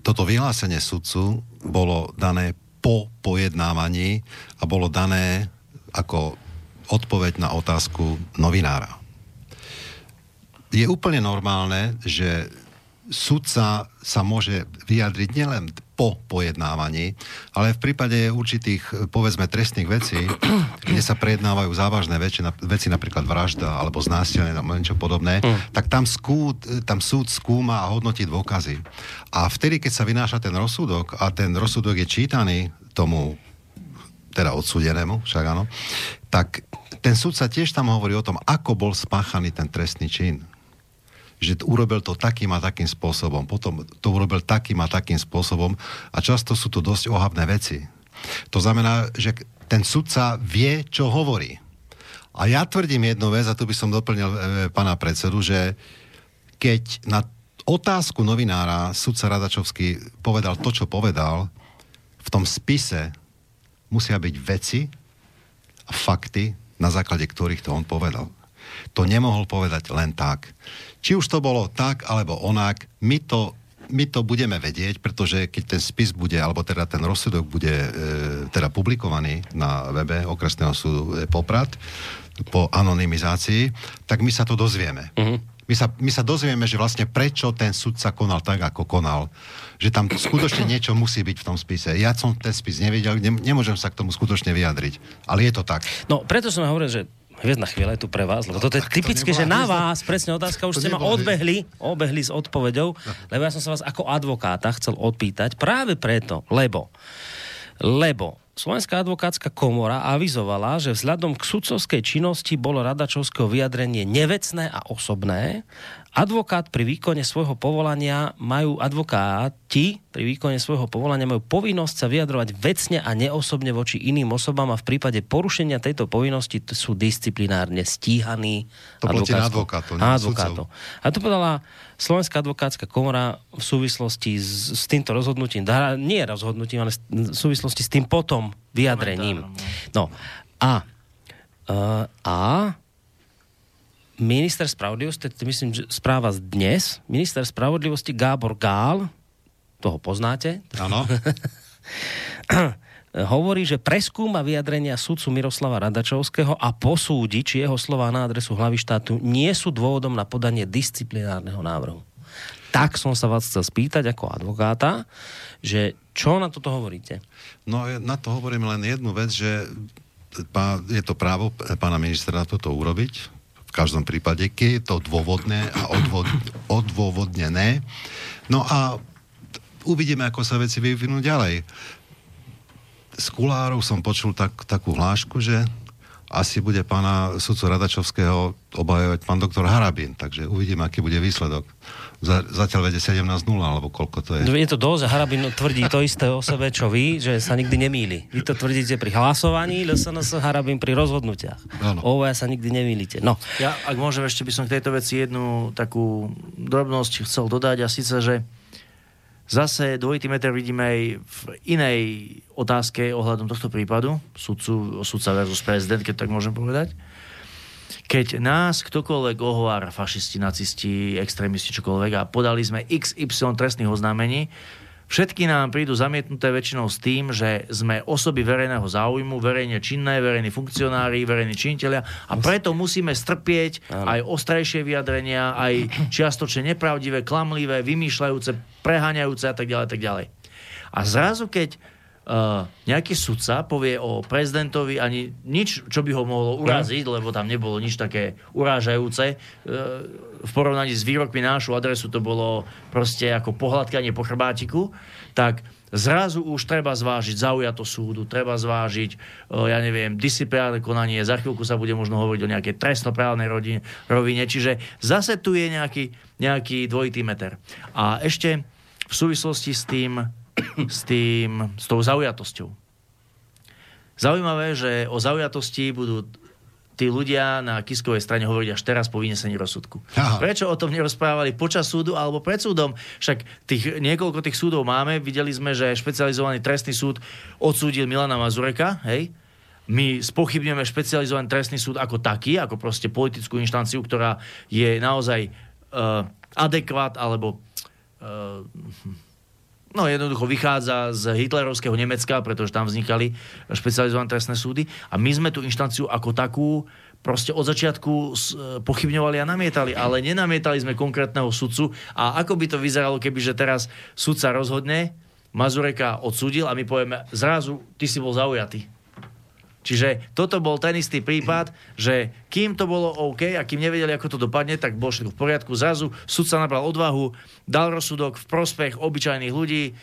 [SPEAKER 3] toto vyhlásenie sudcu bolo dané po pojednávaní a bolo dané ako odpoveď na otázku novinára. Je úplne normálne, že sudca sa môže vyjadriť nielen po pojednávaní, ale v prípade určitých, povedzme, trestných vecí, kde sa prejednávajú závažné veci, veci napríklad vražda alebo znásilnenie alebo niečo podobné, tak tam, skú, tam súd skúma a hodnotí dôkazy. A vtedy, keď sa vynáša ten rozsudok a ten rozsudok je čítaný tomu teda odsúdenému, však áno, tak ten sudca tiež tam hovorí o tom, ako bol spáchaný ten trestný čin že t- urobil to takým a takým spôsobom, potom to urobil takým a takým spôsobom a často sú to dosť ohavné veci. To znamená, že ten sudca vie, čo hovorí. A ja tvrdím jednu vec, a tu by som doplnil e, pána predsedu, že keď na otázku novinára sudca Radačovský povedal to, čo povedal, v tom spise musia byť veci a fakty, na základe ktorých to on povedal. To nemohol povedať len tak. Či už to bolo tak, alebo onak, my to, my to budeme vedieť, pretože keď ten spis bude, alebo teda ten rozsudok bude e, teda publikovaný na webe okresného súdu e, Poprad po anonymizácii, tak my sa to dozvieme. Uh-huh. My sa, my sa dozvieme, že vlastne prečo ten sudca konal tak, ako konal. Že tam skutočne niečo musí byť v tom spise. Ja som ten spis nevedel, ne, nemôžem sa k tomu skutočne vyjadriť. Ale je to tak.
[SPEAKER 1] No, preto som hovoril, že hviezdna chvíľa je tu pre vás, lebo toto je
[SPEAKER 3] to
[SPEAKER 1] typické,
[SPEAKER 3] nebola
[SPEAKER 1] že na vás, presne otázka, už
[SPEAKER 3] to
[SPEAKER 1] ste ma odbehli, obehli s odpoveďou, lebo ja som sa vás ako advokáta chcel odpýtať práve preto, lebo, lebo Slovenská advokátska komora avizovala, že vzhľadom k sudcovskej činnosti bolo radačovského vyjadrenie nevecné a osobné. Advokát pri výkone svojho povolania majú advokáti pri výkone svojho povolania majú povinnosť sa vyjadrovať vecne a neosobne voči iným osobám a v prípade porušenia tejto povinnosti sú disciplinárne stíhaní.
[SPEAKER 3] To platí na advokátov.
[SPEAKER 1] A to povedala Slovenská advokátska komora v súvislosti s, s týmto rozhodnutím, nie rozhodnutím, ale v súvislosti s tým potom vyjadrením. No a, uh, a minister spravodlivosti, to myslím, že správa z dnes, minister spravodlivosti Gábor Gál, toho poznáte,
[SPEAKER 3] Áno. [CLEARS THROAT]
[SPEAKER 1] hovorí, že preskúma vyjadrenia sudcu Miroslava Radačovského a posúdi, či jeho slova na adresu hlavy štátu nie sú dôvodom na podanie disciplinárneho návrhu. Tak som sa vás chcel spýtať ako advokáta, že čo na toto hovoríte?
[SPEAKER 3] No na to hovorím len jednu vec, že je to právo pána ministra toto urobiť. Každom prípade, keď je to dôvodné a odvod, odôvodnené. No a uvidíme, ako sa veci vyvinú ďalej. Z kulárov som počul tak, takú hlášku, že asi bude pána sudcu Radačovského obhajovať pán doktor Harabín, takže uvidíme, aký bude výsledok. Za, zatiaľ vede 17-0, alebo koľko to je.
[SPEAKER 1] Je to dosť, a Harabin tvrdí to isté o sebe, čo vy, že sa nikdy nemýli. Vy to tvrdíte pri hlasovaní, LSNS Harabin pri rozhodnutiach.
[SPEAKER 3] Áno.
[SPEAKER 1] Ovaja sa nikdy nemýlite. No,
[SPEAKER 2] Ja, ak môžem, ešte by som k tejto veci jednu takú drobnosť chcel dodať a síce, že zase dvojitý meter vidíme aj v inej otázke ohľadom tohto prípadu, sudcu, sudca versus prezident, keď tak môžem povedať. Keď nás ktokoľvek ohovára, fašisti, nacisti, extrémisti, čokoľvek a podali sme XY trestných oznámení, Všetky nám prídu zamietnuté väčšinou s tým, že sme osoby verejného záujmu, verejne činné, verejní funkcionári, verejní činiteľia a preto musíme strpieť aj ostrejšie vyjadrenia, aj čiastočne nepravdivé, klamlivé, vymýšľajúce, preháňajúce a tak ďalej, tak ďalej. A zrazu, keď uh, nejaký sudca povie o prezidentovi ani nič, čo by ho mohlo uraziť, lebo tam nebolo nič také urážajúce. Uh, v porovnaní s výrokmi na našu adresu to bolo proste ako pohľadkanie po chrbátiku, tak zrazu už treba zvážiť zaujato súdu, treba zvážiť, uh, ja neviem, disciplinárne konanie, za chvíľku sa bude možno hovoriť o nejakej trestnoprávnej rodine, rovine, čiže zase tu je nejaký, nejaký dvojitý meter. A ešte v súvislosti s tým, s tým, s tou zaujatosťou. Zaujímavé, že o zaujatosti budú tí ľudia na Kiskovej strane hovoriť až teraz po vynesení rozsudku.
[SPEAKER 3] Aha.
[SPEAKER 2] Prečo o tom nerozprávali počas súdu alebo pred súdom? Však tých, niekoľko tých súdov máme. Videli sme, že špecializovaný trestný súd odsúdil Milana Mazureka, hej? My spochybňujeme špecializovaný trestný súd ako taký, ako proste politickú inštanciu, ktorá je naozaj uh, adekvát alebo uh, no jednoducho vychádza z hitlerovského Nemecka, pretože tam vznikali špecializované trestné súdy a my sme tú inštanciu ako takú proste od začiatku s- pochybňovali a namietali, ale nenamietali sme konkrétneho sudcu a ako by to vyzeralo, keby že teraz sudca rozhodne, Mazureka odsúdil a my povieme, zrazu ty si bol zaujatý. Čiže toto bol ten istý prípad, že kým to bolo OK a kým nevedeli, ako to dopadne, tak bolo všetko v poriadku. Zrazu sudca nabral odvahu, dal rozsudok v prospech obyčajných ľudí,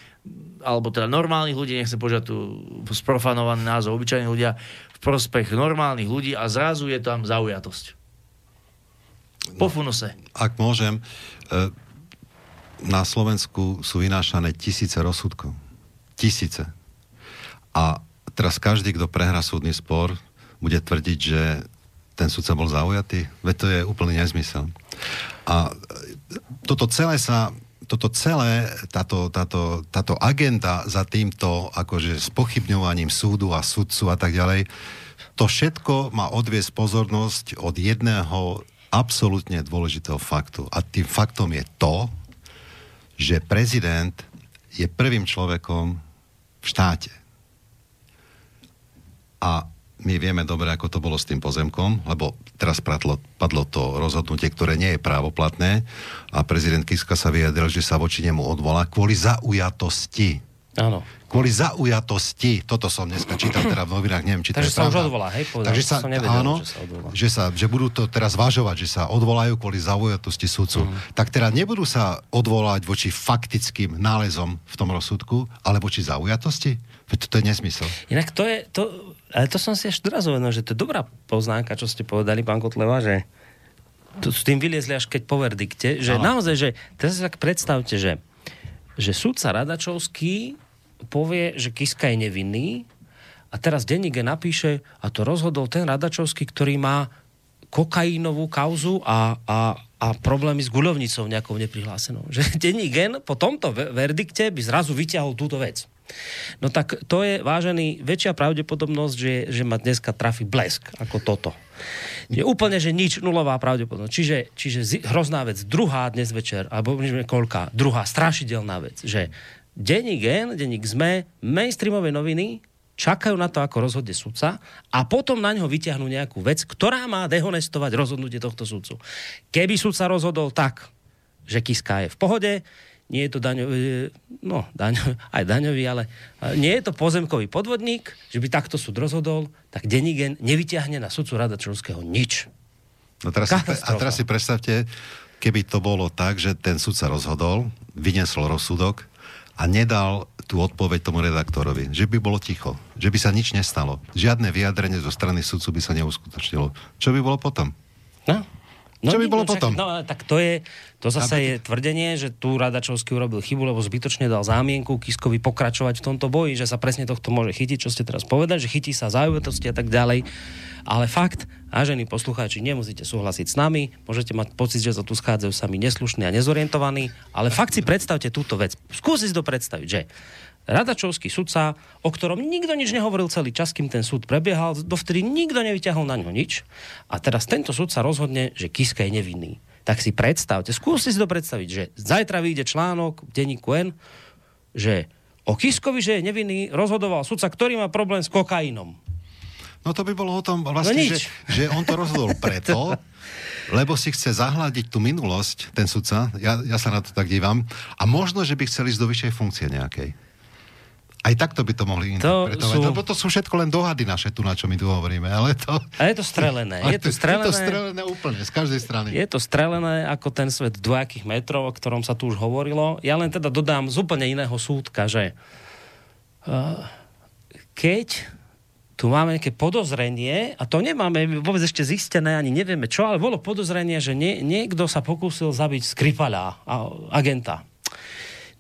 [SPEAKER 2] alebo teda normálnych ľudí, nechcem povedať tu sprofanovaný názov, obyčajní ľudia, v prospech normálnych ľudí a zrazu je tam zaujatosť. Po funuse.
[SPEAKER 3] Ak môžem, e, na Slovensku sú vynášané tisíce rozsudkov. Tisíce. A teraz každý, kto prehrá súdny spor, bude tvrdiť, že ten sudca bol zaujatý. Veď to je úplný nezmysel. A e, toto celé sa toto celé, táto, táto, táto agenda za týmto akože spochybňovaním súdu a sudcu a tak ďalej, to všetko má odviesť pozornosť od jedného absolútne dôležitého faktu. A tým faktom je to, že prezident je prvým človekom v štáte. A my vieme dobre, ako to bolo s tým pozemkom, lebo teraz padlo, padlo to rozhodnutie, ktoré nie je právoplatné a prezident Kiska sa vyjadril, že sa voči nemu odvolá kvôli zaujatosti.
[SPEAKER 1] Áno.
[SPEAKER 3] Kvôli zaujatosti. Toto som dneska čítal teda v novinách, neviem, či to
[SPEAKER 1] Takže
[SPEAKER 3] je
[SPEAKER 1] sa už
[SPEAKER 3] pravda.
[SPEAKER 1] odvolá, hej? Povedal,
[SPEAKER 3] Takže sa,
[SPEAKER 1] som nevedel,
[SPEAKER 3] áno,
[SPEAKER 1] že sa odvolá.
[SPEAKER 3] že, sa, že budú to teraz važovať, že sa odvolajú kvôli zaujatosti sudcu.
[SPEAKER 1] Mhm.
[SPEAKER 3] Tak teda nebudú sa odvolať voči faktickým nálezom v tom rozsudku, ale voči zaujatosti? Veď to je nezmysel.
[SPEAKER 1] Inak to je, to, ale to som si až teraz uvedomil, že to je dobrá poznámka, čo ste povedali, pán Kotleva, že to s tým vyliezli až keď po verdikte, že
[SPEAKER 3] Áno.
[SPEAKER 1] naozaj, že teraz si tak predstavte, že, že sudca Radačovský povie, že Kiska je nevinný a teraz denník napíše a to rozhodol ten Radačovský, ktorý má kokaínovú kauzu a, a, a problémy s guľovnicou nejakou neprihlásenou. Že [LAUGHS] denní gen po tomto ve- verdikte by zrazu vyťahol túto vec. No tak to je, vážený, väčšia pravdepodobnosť, že, že ma dneska trafi blesk ako toto. Je úplne, že nič, nulová pravdepodobnosť. Čiže, čiže zi- hrozná vec. Druhá dnes večer, alebo koľká, druhá strašidelná vec, že denník Gen, denník ZME, mainstreamové noviny čakajú na to, ako rozhodne sudca a potom na ňo vyťahnú nejakú vec, ktorá má dehonestovať rozhodnutie tohto sudcu. Keby sudca rozhodol tak, že Kiska je v pohode, nie je to daňový, no, daňový, [LAUGHS] aj daňový, ale ale nie je to pozemkový podvodník, že by takto súd rozhodol, tak Denigen nevyťahne na sudcu Radačovského nič.
[SPEAKER 3] No teraz si, a teraz si predstavte, keby to bolo tak, že ten sudca rozhodol, vyniesol rozsudok a nedal tú odpoveď tomu redaktorovi, že by bolo ticho, že by sa nič nestalo. Žiadne vyjadrenie zo strany sudcu by sa neuskutočnilo. Čo by bolo potom?
[SPEAKER 1] No.
[SPEAKER 3] Čo by bolo
[SPEAKER 1] čak-
[SPEAKER 3] potom?
[SPEAKER 1] No, tak to je, to zase je tvrdenie, že tu Radačovský urobil chybu, lebo zbytočne dal zámienku Kiskovi pokračovať v tomto boji, že sa presne tohto môže chytiť, čo ste teraz povedali, že chytí sa záujatosti a tak ďalej. Ale fakt, vážení poslucháči, nemusíte súhlasiť s nami, môžete mať pocit, že sa tu schádzajú sami neslušní a nezorientovaní, ale fakt si predstavte túto vec. Skúsi si to predstaviť, že Radačovský sudca, o ktorom nikto nič nehovoril celý čas, kým ten súd prebiehal, dovtedy nikto nevyťahol na ňo nič. A teraz tento sudca rozhodne, že Kiska je nevinný. Tak si predstavte, skúste si to predstaviť, že zajtra vyjde článok v denníku N, že o Kiskovi, že je nevinný, rozhodoval sudca, ktorý má problém s kokainom.
[SPEAKER 3] No to by bolo o tom vlastne,
[SPEAKER 1] No
[SPEAKER 3] že,
[SPEAKER 1] nič.
[SPEAKER 3] že on to rozhodol preto, [LAUGHS] lebo si chce zahľadiť tú minulosť, ten sudca, ja, ja sa na to tak dívam, a možno, že by chcel ísť do vyššej funkcie nejakej. Aj takto by to mohli interpretovať,
[SPEAKER 1] sú-
[SPEAKER 3] lebo to sú všetko len dohady naše tu, na čo my tu hovoríme, ale to...
[SPEAKER 1] A je to strelené. [LAUGHS] Je to
[SPEAKER 3] Je to
[SPEAKER 1] strelené.
[SPEAKER 3] strelené úplne, z každej strany.
[SPEAKER 1] Je to strelené ako ten svet dvojakých metrov, o ktorom sa tu už hovorilo. Ja len teda dodám z úplne iného súdka, že uh, keď tu máme nejaké podozrenie, a to nemáme vôbec ešte zistené, ani nevieme čo, ale bolo podozrenie, že nie, niekto sa pokúsil zabiť Skripala, agenta.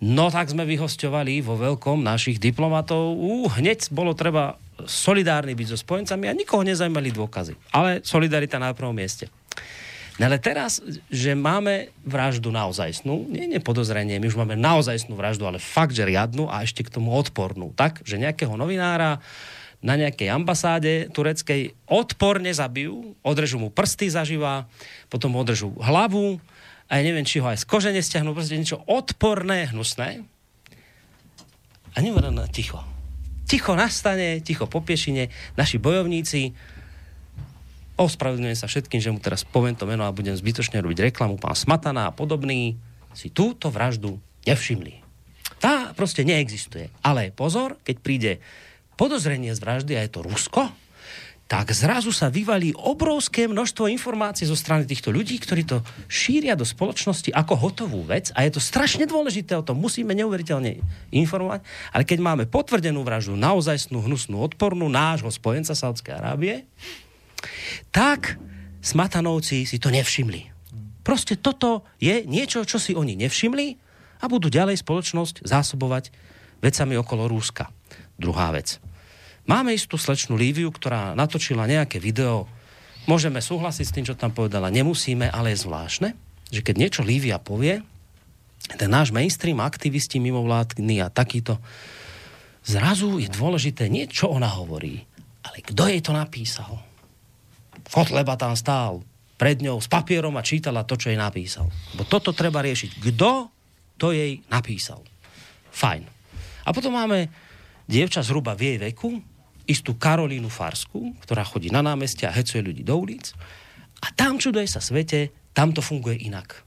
[SPEAKER 1] No tak sme vyhosťovali vo veľkom našich diplomatov. Ú, hneď bolo treba solidárny byť so spojencami a nikoho nezajímali dôkazy. Ale solidarita na prvom mieste. No ale teraz, že máme vraždu naozajstnú, nie, nie podozrenie, my už máme naozajstnú vraždu, ale fakt, že riadnu a ešte k tomu odpornú. Tak, že nejakého novinára na nejakej ambasáde tureckej odporne zabijú, odrežú mu prsty zaživa, potom mu odrežú hlavu, a ja neviem, či ho aj z kože nestiahnu, proste niečo odporné, hnusné. A nemorené ticho. Ticho nastane, ticho po piešine, naši bojovníci, ospravedlňujem sa všetkým, že mu teraz poviem to meno a budem zbytočne robiť reklamu, pán Smatana a podobný, si túto vraždu nevšimli. Tá proste neexistuje. Ale pozor, keď príde podozrenie z vraždy a je to Rusko, tak zrazu sa vyvalí obrovské množstvo informácií zo strany týchto ľudí, ktorí to šíria do spoločnosti ako hotovú vec a je to strašne dôležité, o tom musíme neuveriteľne informovať, ale keď máme potvrdenú vraždu, naozajstnú, hnusnú, odpornú nášho spojenca Saudskej Arábie, tak smatanovci si to nevšimli. Proste toto je niečo, čo si oni nevšimli a budú ďalej spoločnosť zásobovať vecami okolo Rúska. Druhá vec. Máme istú slečnú Líviu, ktorá natočila nejaké video. Môžeme súhlasiť s tým, čo tam povedala. Nemusíme, ale je zvláštne, že keď niečo Lívia povie, ten náš mainstream, aktivisti mimovládni a takýto, zrazu je dôležité nie, čo ona hovorí, ale kto jej to napísal. Kotleba tam stál pred ňou s papierom a čítala to, čo jej napísal. Bo toto treba riešiť. Kto to jej napísal? Fajn. A potom máme dievča zhruba v jej veku, istú Karolínu Farsku, ktorá chodí na námestia a hecuje ľudí do ulic. A tam čuduje sa svete, tam to funguje inak.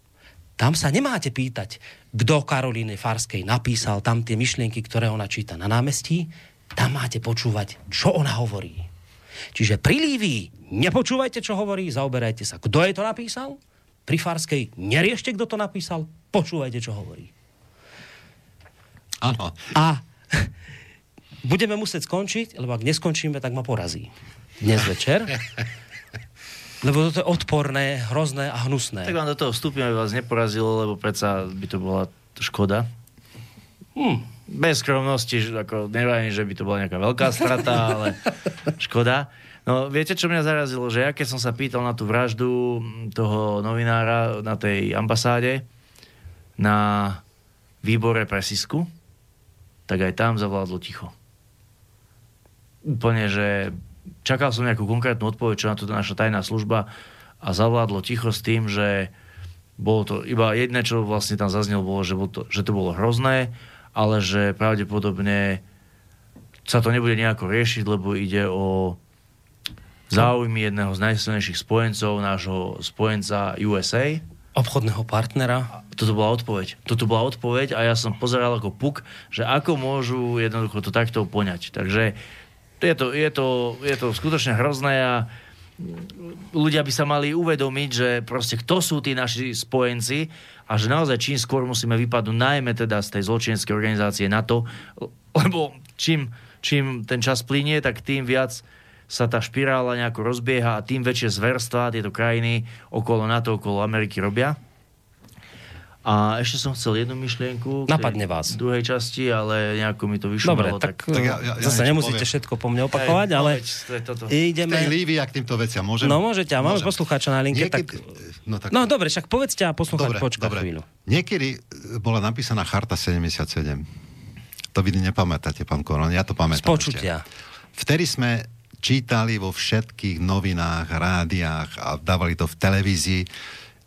[SPEAKER 1] Tam sa nemáte pýtať, kto Karolíne Farskej napísal tam tie myšlienky, ktoré ona číta na námestí. Tam máte počúvať, čo ona hovorí. Čiže pri Lívii nepočúvajte, čo hovorí, zaoberajte sa, kto jej to napísal. Pri Farskej neriešte, kto to napísal, počúvajte, čo hovorí.
[SPEAKER 3] Áno.
[SPEAKER 1] A budeme musieť skončiť, lebo ak neskončíme, tak ma porazí. Dnes večer. Lebo toto je odporné, hrozné a hnusné.
[SPEAKER 2] Tak vám do toho vstúpim, aby vás neporazilo, lebo predsa by to bola škoda.
[SPEAKER 1] Hm.
[SPEAKER 2] Bez skromnosti, ako nevajím, že by to bola nejaká veľká strata, [LAUGHS] ale škoda. No, viete, čo mňa zarazilo? Že ja keď som sa pýtal na tú vraždu toho novinára na tej ambasáde, na výbore pre Sisku, tak aj tam zavládlo ticho. Úplne, že čakal som nejakú konkrétnu odpoveď, čo na to naša tajná služba a zavládlo ticho s tým, že bolo to iba jedné, čo vlastne tam zaznelo, bolo, že, bolo to, že to bolo hrozné, ale že pravdepodobne sa to nebude nejako riešiť, lebo ide o záujmy jedného z najsilnejších spojencov, nášho spojenca USA.
[SPEAKER 1] Obchodného partnera.
[SPEAKER 2] Toto bola odpoveď. Toto bola odpoveď a ja som pozeral ako puk, že ako môžu jednoducho to takto poňať. Takže je to, je to, je to skutočne hrozné a ľudia by sa mali uvedomiť, že proste kto sú tí naši spojenci a že naozaj čím skôr musíme vypadnúť najmä teda z tej zločineckej organizácie NATO, lebo čím, čím ten čas plinie, tak tým viac sa tá špirála nejako rozbieha a tým väčšie zverstva tieto krajiny okolo NATO, okolo Ameriky robia. A ešte som chcel jednu myšlienku. k
[SPEAKER 1] Napadne vás.
[SPEAKER 2] Druhej časti, ale nejako mi to vyšlo.
[SPEAKER 1] Dobre, tak,
[SPEAKER 3] tak ja- ja- ja
[SPEAKER 1] zase nemusíte
[SPEAKER 3] poviem.
[SPEAKER 1] všetko po mne opakovať,
[SPEAKER 2] Hej,
[SPEAKER 1] ale
[SPEAKER 2] no toto.
[SPEAKER 1] ideme...
[SPEAKER 3] Tej Lívia k týmto veciam môžem?
[SPEAKER 1] No môžete, a máme poslucháča na linke, tak...
[SPEAKER 3] No, tak...
[SPEAKER 1] No dobre, však povedzte a poslucháč
[SPEAKER 3] Dobre,
[SPEAKER 1] počka
[SPEAKER 3] dobre.
[SPEAKER 1] chvíľu.
[SPEAKER 3] Niekedy e, bola napísaná Charta 77. To vy nepamätáte, pán Koron, ja to pamätám.
[SPEAKER 1] Z počutia.
[SPEAKER 3] Ešte. Vtedy sme čítali vo všetkých novinách, rádiách a dávali to v televízii,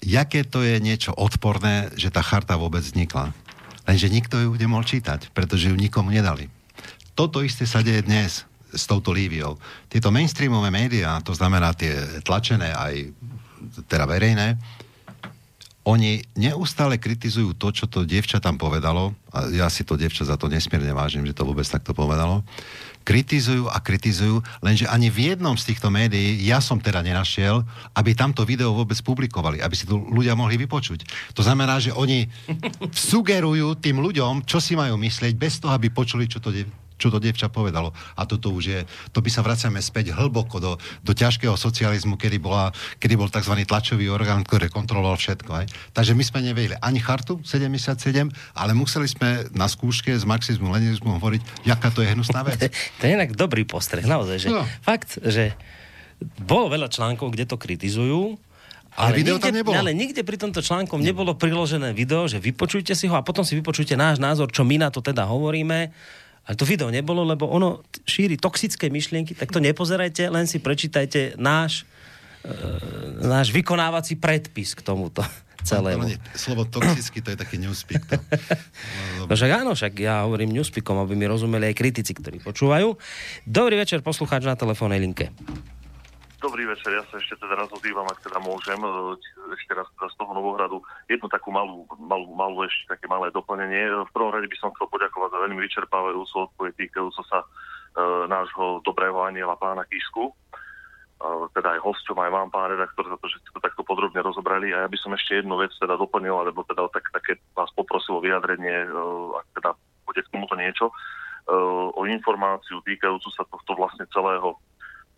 [SPEAKER 3] jaké to je niečo odporné, že tá charta vôbec vznikla. Lenže nikto ju nemohol čítať, pretože ju nikomu nedali. Toto isté sa deje dnes s touto Líviou. Tieto mainstreamové médiá, to znamená tie tlačené aj teda verejné, oni neustále kritizujú to, čo to dievča tam povedalo, a ja si to dievča za to nesmierne vážim, že to vôbec takto povedalo, kritizujú a kritizujú, lenže ani v jednom z týchto médií ja som teda nenašiel, aby tamto video vôbec publikovali, aby si to ľudia mohli vypočuť. To znamená, že oni [LAUGHS] sugerujú tým ľuďom, čo si majú myslieť, bez toho, aby počuli, čo to, čo to dievča povedalo. A toto už je, to by sa vraciame späť hlboko do, do ťažkého socializmu, kedy, bola, kedy bol tzv. tlačový orgán, ktorý kontroloval všetko. Aj. Takže my sme nevedeli ani chartu 77, ale museli sme na skúške z marxizmu, leninizmu hovoriť, jaká to je hnusná vec. [LAUGHS]
[SPEAKER 1] To je inak dobrý postreh, naozaj, že
[SPEAKER 3] No.
[SPEAKER 1] fakt, že bolo veľa článkov, kde to kritizujú,
[SPEAKER 3] Ale video
[SPEAKER 1] nikde,
[SPEAKER 3] tam nebolo.
[SPEAKER 1] Ale nikde pri tomto článkom nebolo priložené video, že vypočujte si ho a potom si vypočujte náš názor, čo my na to teda hovoríme. Ale to video nebolo, lebo ono šíri toxické myšlienky, tak to nepozerajte, len si prečítajte náš, e, náš vykonávací predpis k tomuto [LAUGHS] celému.
[SPEAKER 3] Nie, Slovo toxický, to je taký newspeak. To. [LAUGHS]
[SPEAKER 1] No však áno, však ja hovorím newspeakom, aby mi rozumeli aj kritici, ktorí počúvajú. Dobrý večer, poslucháč na telefónnej linke.
[SPEAKER 6] Dobrý večer, ja sa ešte teda raz ozývam, ak teda môžem, e, ešte raz teda z toho Novohradu. Jednu takú malú, malú, malú ešte také malé doplnenie. V prvom rade by som chcel poďakovať za veľmi vyčerpávajúcu odpoveď týkajúco sa e, nášho dobrého aniela pána Kisku. E, teda aj hosťom, aj vám, pán redaktor, za to, že ste to takto podrobne rozobrali. A ja by som ešte jednu vec teda doplnil, alebo teda tak, také vás poprosil o vyjadrenie, e, ak teda bude k tomuto niečo, e, o informáciu týkajúcu sa tohto vlastne celého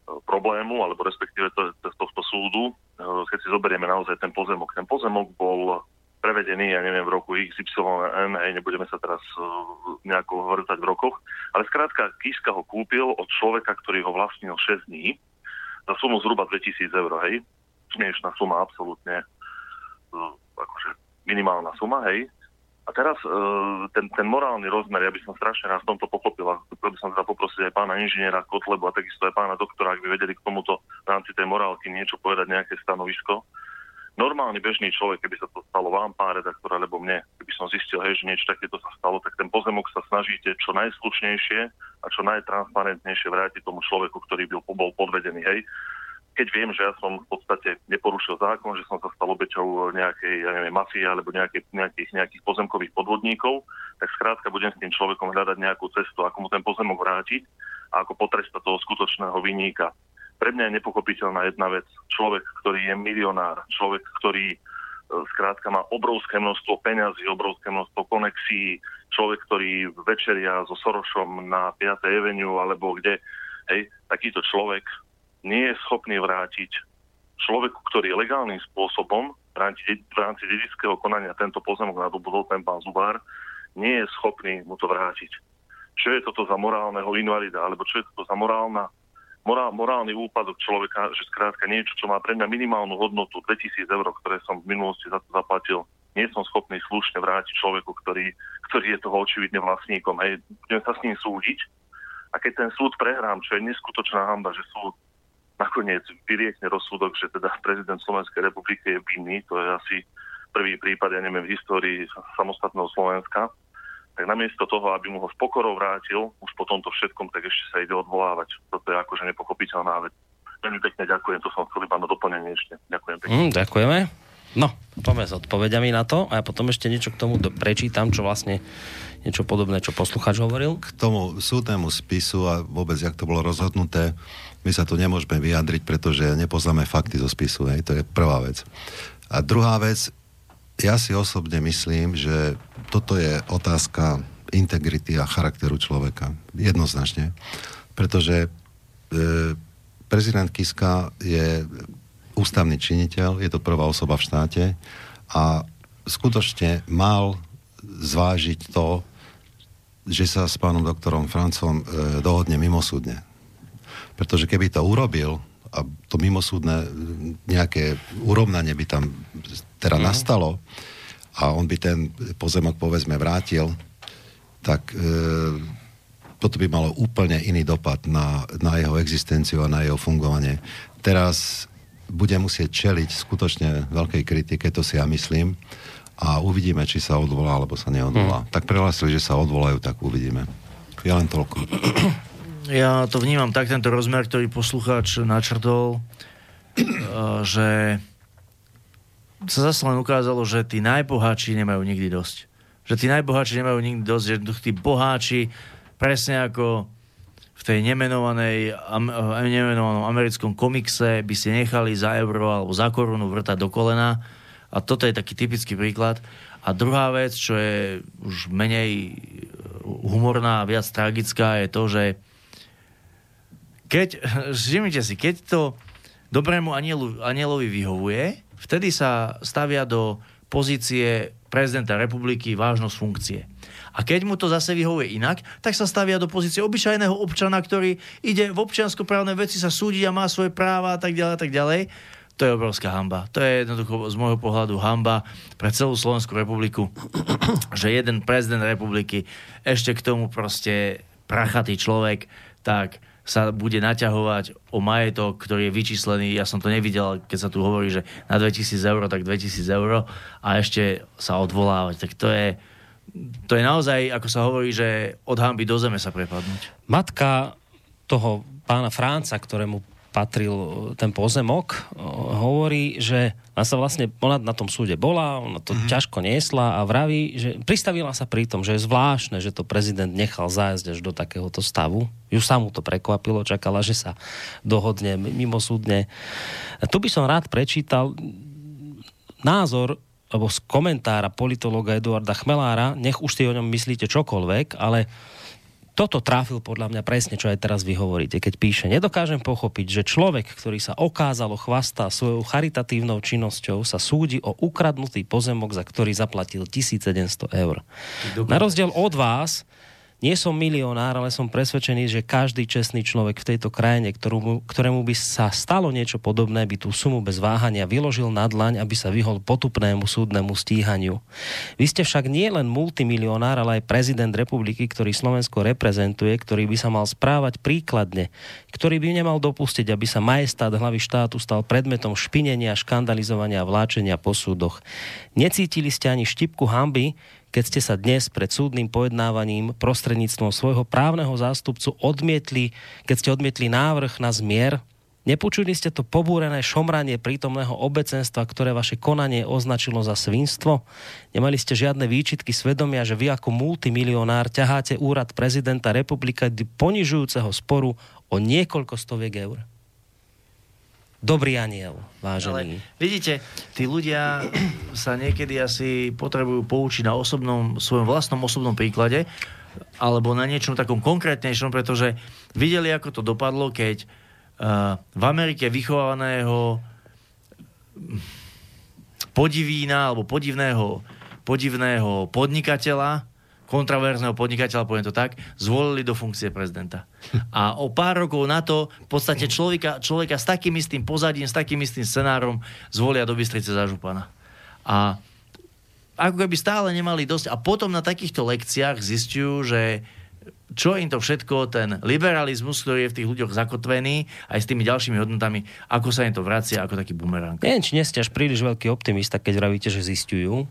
[SPEAKER 6] problému, alebo respektíve to, to, tohto súdu, eh, keď si zoberieme naozaj ten pozemok. Ten pozemok bol prevedený, ja neviem, v roku XYN, hej, nebudeme sa teraz uh, nejako vrtať v rokoch, ale skrátka Kiska ho kúpil od človeka, ktorý ho vlastnil 6 dní za sumu zhruba 2000 eur, hej. Smiešná suma, absolútne uh, akože minimálna suma, hej. A teraz uh, ten, ten morálny rozmer, ja by som strašne raz v tomto pochopil a chcel by som teda poprosiť aj pána inžiniera Kotlebu a takisto aj pána doktora, ak by vedeli k tomuto v rámci tej morálky niečo povedať, nejaké stanovisko. Normálny bežný človek, keby sa to stalo vám, pán redaktor, alebo mne, keby som zistil, hej, že niečo takéto sa stalo, tak ten pozemok sa snažíte čo najslušnejšie a čo najtransparentnejšie vrátiť tomu človeku, ktorý byl, bol podvedený, hej keď viem, že ja som v podstate neporušil zákon, že som sa stal obeťou nejakej, ja neviem, mafie alebo nejakej, nejakých, nejakých pozemkových podvodníkov, tak skrátka budem s tým človekom hľadať nejakú cestu, ako mu ten pozemok vrátiť a ako potrestať toho skutočného vyníka. Pre mňa je nepochopiteľná jedna vec. Človek, ktorý je milionár, človek, ktorý e, skrátka má obrovské množstvo peňazí, obrovské množstvo konexí, človek, ktorý večeria so Sorošom na 5. Avenue alebo kde, hej, takýto človek nie je schopný vrátiť človeku, ktorý legálnym spôsobom v rámci, dedického konania tento pozemok nadobudol ten pán Zubár, nie je schopný mu to vrátiť. Čo je toto za morálneho invalida, alebo čo je toto za morálna, morál, morálny úpadok človeka, že skrátka niečo, čo má pre mňa minimálnu hodnotu 2000 eur, ktoré som v minulosti za to zaplatil, nie som schopný slušne vrátiť človeku, ktorý, ktorý je toho očividne vlastníkom. Hej, budem sa s ním súdiť a keď ten súd prehrám, čo je neskutočná hamba, že súd nakoniec vyriekne rozsudok, že teda prezident Slovenskej republiky je vinný, to je asi prvý prípad, ja neviem, v histórii samostatného Slovenska, tak namiesto toho, aby mu ho s pokorou vrátil, už po tomto všetkom, tak ešte sa ide odvolávať. Toto je akože nepochopiteľná vec. Veľmi pekne ďakujem, to som chcel iba na doplnenie ešte. Ďakujem pekne.
[SPEAKER 1] Mm, ďakujeme. No, poďme s odpovediami na to a ja potom ešte niečo k tomu prečítam, čo vlastne niečo podobné, čo posluchač hovoril.
[SPEAKER 3] K tomu súdnemu spisu a vôbec, jak to bolo rozhodnuté, my sa tu nemôžeme vyjadriť, pretože nepoznáme fakty zo spisu. Hej, to je prvá vec. A druhá vec, ja si osobne myslím, že toto je otázka integrity a charakteru človeka. Jednoznačne. Pretože e, prezident Kiska je ústavný činiteľ, je to prvá osoba v štáte a skutočne mal zvážiť to, že sa s pánom doktorom Francom e, dohodne mimosúdne. Pretože keby to urobil a to mimosúdne e, nejaké urovnanie by tam teda mm. nastalo a on by ten pozemok povedzme vrátil, tak e, toto by malo úplne iný dopad na, na jeho existenciu a na jeho fungovanie. Teraz bude musieť čeliť skutočne veľkej kritike, to si ja myslím, a uvidíme, či sa odvolá, alebo sa neodvolá. Hmm. Tak prehlásili, že sa odvolajú, tak uvidíme. Ja len toľko. [CLEARS THROAT]
[SPEAKER 2] Ja to vnímam tak, tento rozmer, ktorý poslucháč načrtol, [CLEARS THROAT] eh, že sa zase len ukázalo, že tí najbohatší nemajú nikdy dosť. Že tí najbohatší nemajú nikdy dosť, že tí boháči, presne ako v tej nemenovanej, am, eh, nemenovanom americkom komikse by si nechali za euro alebo za korunu vrtať do kolena. A toto je taký typický príklad. A druhá vec, čo je už menej humorná a viac tragická, je to, že keď, [LAUGHS] všimnite si, keď to dobrému anielu, anielovi vyhovuje, vtedy sa stavia do pozície prezidenta republiky vážnosť funkcie. A keď mu to zase vyhovuje inak, tak sa stavia do pozície obyčajného občana, ktorý ide v občianskoprávnej veci sa súdiť a má svoje práva a tak ďalej a tak ďalej. To je obrovská hamba. To je jednoducho z môjho pohľadu hamba pre celú Slovenskú republiku, [CLEARS THROAT] že jeden prezident republiky, ešte k tomu proste prachatý človek, tak sa bude naťahovať o majetok, ktorý je vyčíslený, ja som to nevidel, keď sa tu hovorí, že na 2000 eur, tak 2000 eur a ešte sa odvolávať. Tak to je, to je naozaj, ako sa hovorí, že od hamby do zeme sa prepadnúť.
[SPEAKER 1] Matka toho pána Franca, ktorému patril ten pozemok, hovorí, že ona sa vlastne, ona na tom súde bola, ona to mm-hmm. ťažko niesla a vraví, že pristavila sa pri tom, že je zvláštne, že to prezident nechal zájsť až do takéhoto stavu. Ju samu to prekvapilo, čakala, že sa dohodne mimosúdne. A tu by som rád prečítal názor alebo z komentára politologa Eduarda Chmelára, nech už si o ňom myslíte čokoľvek, ale toto tráfil podľa mňa presne, čo aj teraz vy hovoríte, keď píše, nedokážem pochopiť, že človek, ktorý sa okázalo chvastá svojou charitatívnou činnosťou, sa súdi o ukradnutý pozemok, za ktorý zaplatil 1700 eur. Na rozdiel od vás, nie som milionár, ale som presvedčený, že každý čestný človek v tejto krajine, ktorú, ktorému by sa stalo niečo podobné, by tú sumu bez váhania vyložil na dlaň, aby sa vyhol potupnému súdnemu stíhaniu. Vy ste však nie len multimilionár, ale aj prezident republiky, ktorý Slovensko reprezentuje, ktorý by sa mal správať príkladne, ktorý by nemal dopustiť, aby sa majestát hlavy štátu stal predmetom špinenia, škandalizovania a vláčenia po súdoch. Necítili ste ani štipku hamby, keď ste sa dnes pred súdnym pojednávaním prostredníctvom svojho právneho zástupcu odmietli, keď ste odmietli návrh na zmier, Nepočuli ste to pobúrené šomranie prítomného obecenstva, ktoré vaše konanie označilo za svinstvo? Nemali ste žiadne výčitky svedomia, že vy ako multimilionár ťaháte úrad prezidenta republiky ponižujúceho sporu o niekoľko stoviek eur? Dobrý aniel, vážený.
[SPEAKER 2] Ale vidíte, tí ľudia sa niekedy asi potrebujú poučiť na osobnom, svojom vlastnom osobnom príklade alebo na niečom takom konkrétnejšom, pretože videli, ako to dopadlo, keď uh, v Amerike vychovaného podivína alebo podivného, podivného podnikateľa kontraverzného podnikateľa, poviem to tak, zvolili do funkcie prezidenta. A o pár rokov na to v podstate človeka, človeka s takým istým pozadím, s takým istým scenárom zvolia do Bystrice za župana. A ako keby stále nemali dosť. A potom na takýchto lekciách zistujú, že čo im to všetko, ten liberalizmus, ktorý je v tých ľuďoch zakotvený, aj s tými ďalšími hodnotami, ako sa im to vracia ako taký bumerang.
[SPEAKER 1] Neviem, či nie ste až príliš veľký optimista, keď vravíte, že zistujú.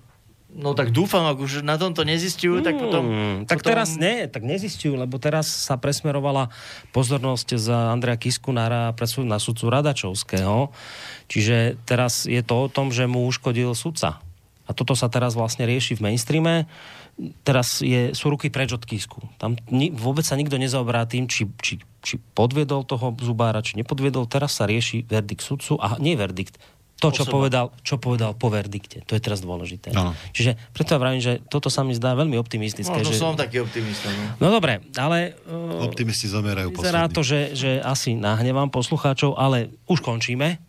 [SPEAKER 2] No tak dúfam, ak už na tomto nezistujú, tak potom...
[SPEAKER 1] Hmm, tak
[SPEAKER 2] potom...
[SPEAKER 1] teraz nie, tak nezistujú, lebo teraz sa presmerovala pozornosť za Andrea Kiskunára na sudcu Radačovského. Čiže teraz je to o tom, že mu uškodil sudca. A toto sa teraz vlastne rieši v mainstreame. Teraz je, sú ruky preč od Kisku. Tam ni, vôbec sa nikto nezaoberá tým, či, či, či podviedol toho zubára, či nepodviedol. Teraz sa rieši verdikt sudcu. A nie verdikt, to, čo povedal, čo povedal po verdikte. To je teraz dôležité.
[SPEAKER 3] No.
[SPEAKER 1] Čiže preto ja vravím, že toto sa mi zdá veľmi optimistické.
[SPEAKER 2] No, to
[SPEAKER 1] že...
[SPEAKER 2] som taký optimista. No,
[SPEAKER 1] no dobre, ale... Uh,
[SPEAKER 3] Optimisti zomierajú
[SPEAKER 1] Vyzerá to, že, že asi nahnevám poslucháčov, ale už končíme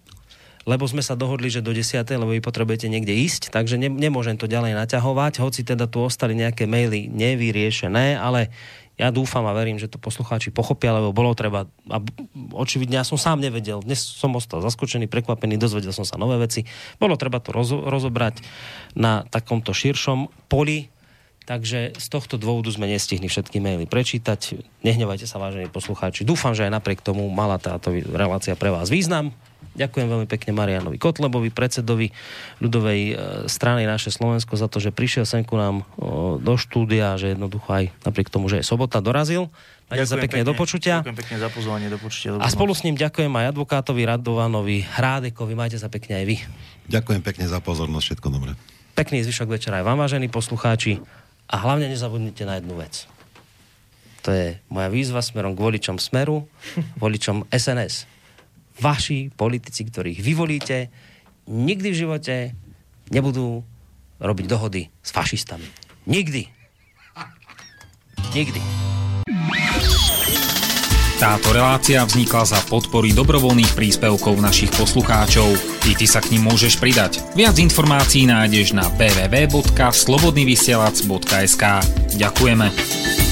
[SPEAKER 1] lebo sme sa dohodli, že do 10. lebo vy potrebujete niekde ísť, takže ne, nemôžem to ďalej naťahovať, hoci teda tu ostali nejaké maily nevyriešené, ale ja dúfam a verím, že to poslucháči pochopia, lebo bolo treba, a očividne ja som sám nevedel, dnes som ostal zaskočený, prekvapený, dozvedel som sa nové veci, bolo treba to rozo, rozobrať na takomto širšom poli, takže z tohto dôvodu sme nestihli všetky maily prečítať. Nehnevajte sa, vážení poslucháči. Dúfam, že aj napriek tomu mala táto relácia pre vás význam. Ďakujem veľmi pekne Marianovi Kotlebovi, predsedovi ľudovej e, strany naše Slovensko za to, že prišiel sem ku nám o, do štúdia, že jednoducho aj napriek tomu, že je sobota, dorazil. Majte sa pekne, do počutia.
[SPEAKER 2] Ďakujem pekne za pozvanie, do počutia.
[SPEAKER 1] A spolu s ním ďakujem aj advokátovi Radovanovi Hrádekovi. Majte sa pekne aj vy.
[SPEAKER 3] Ďakujem pekne za pozornosť, všetko dobré.
[SPEAKER 1] Pekný zvyšok večera aj vám, vážení poslucháči. A hlavne nezabudnite na jednu vec. To je moja výzva smerom k voličom Smeru, voličom SNS vaši politici, ktorých vyvolíte, nikdy v živote nebudú robiť dohody s fašistami. Nikdy. Nikdy.
[SPEAKER 7] Táto relácia vznikla za podpory dobrovoľných príspevkov našich poslucháčov. I ty sa k ním môžeš pridať. Viac informácií nájdeš na www.slobodnyvysielac.sk Ďakujeme.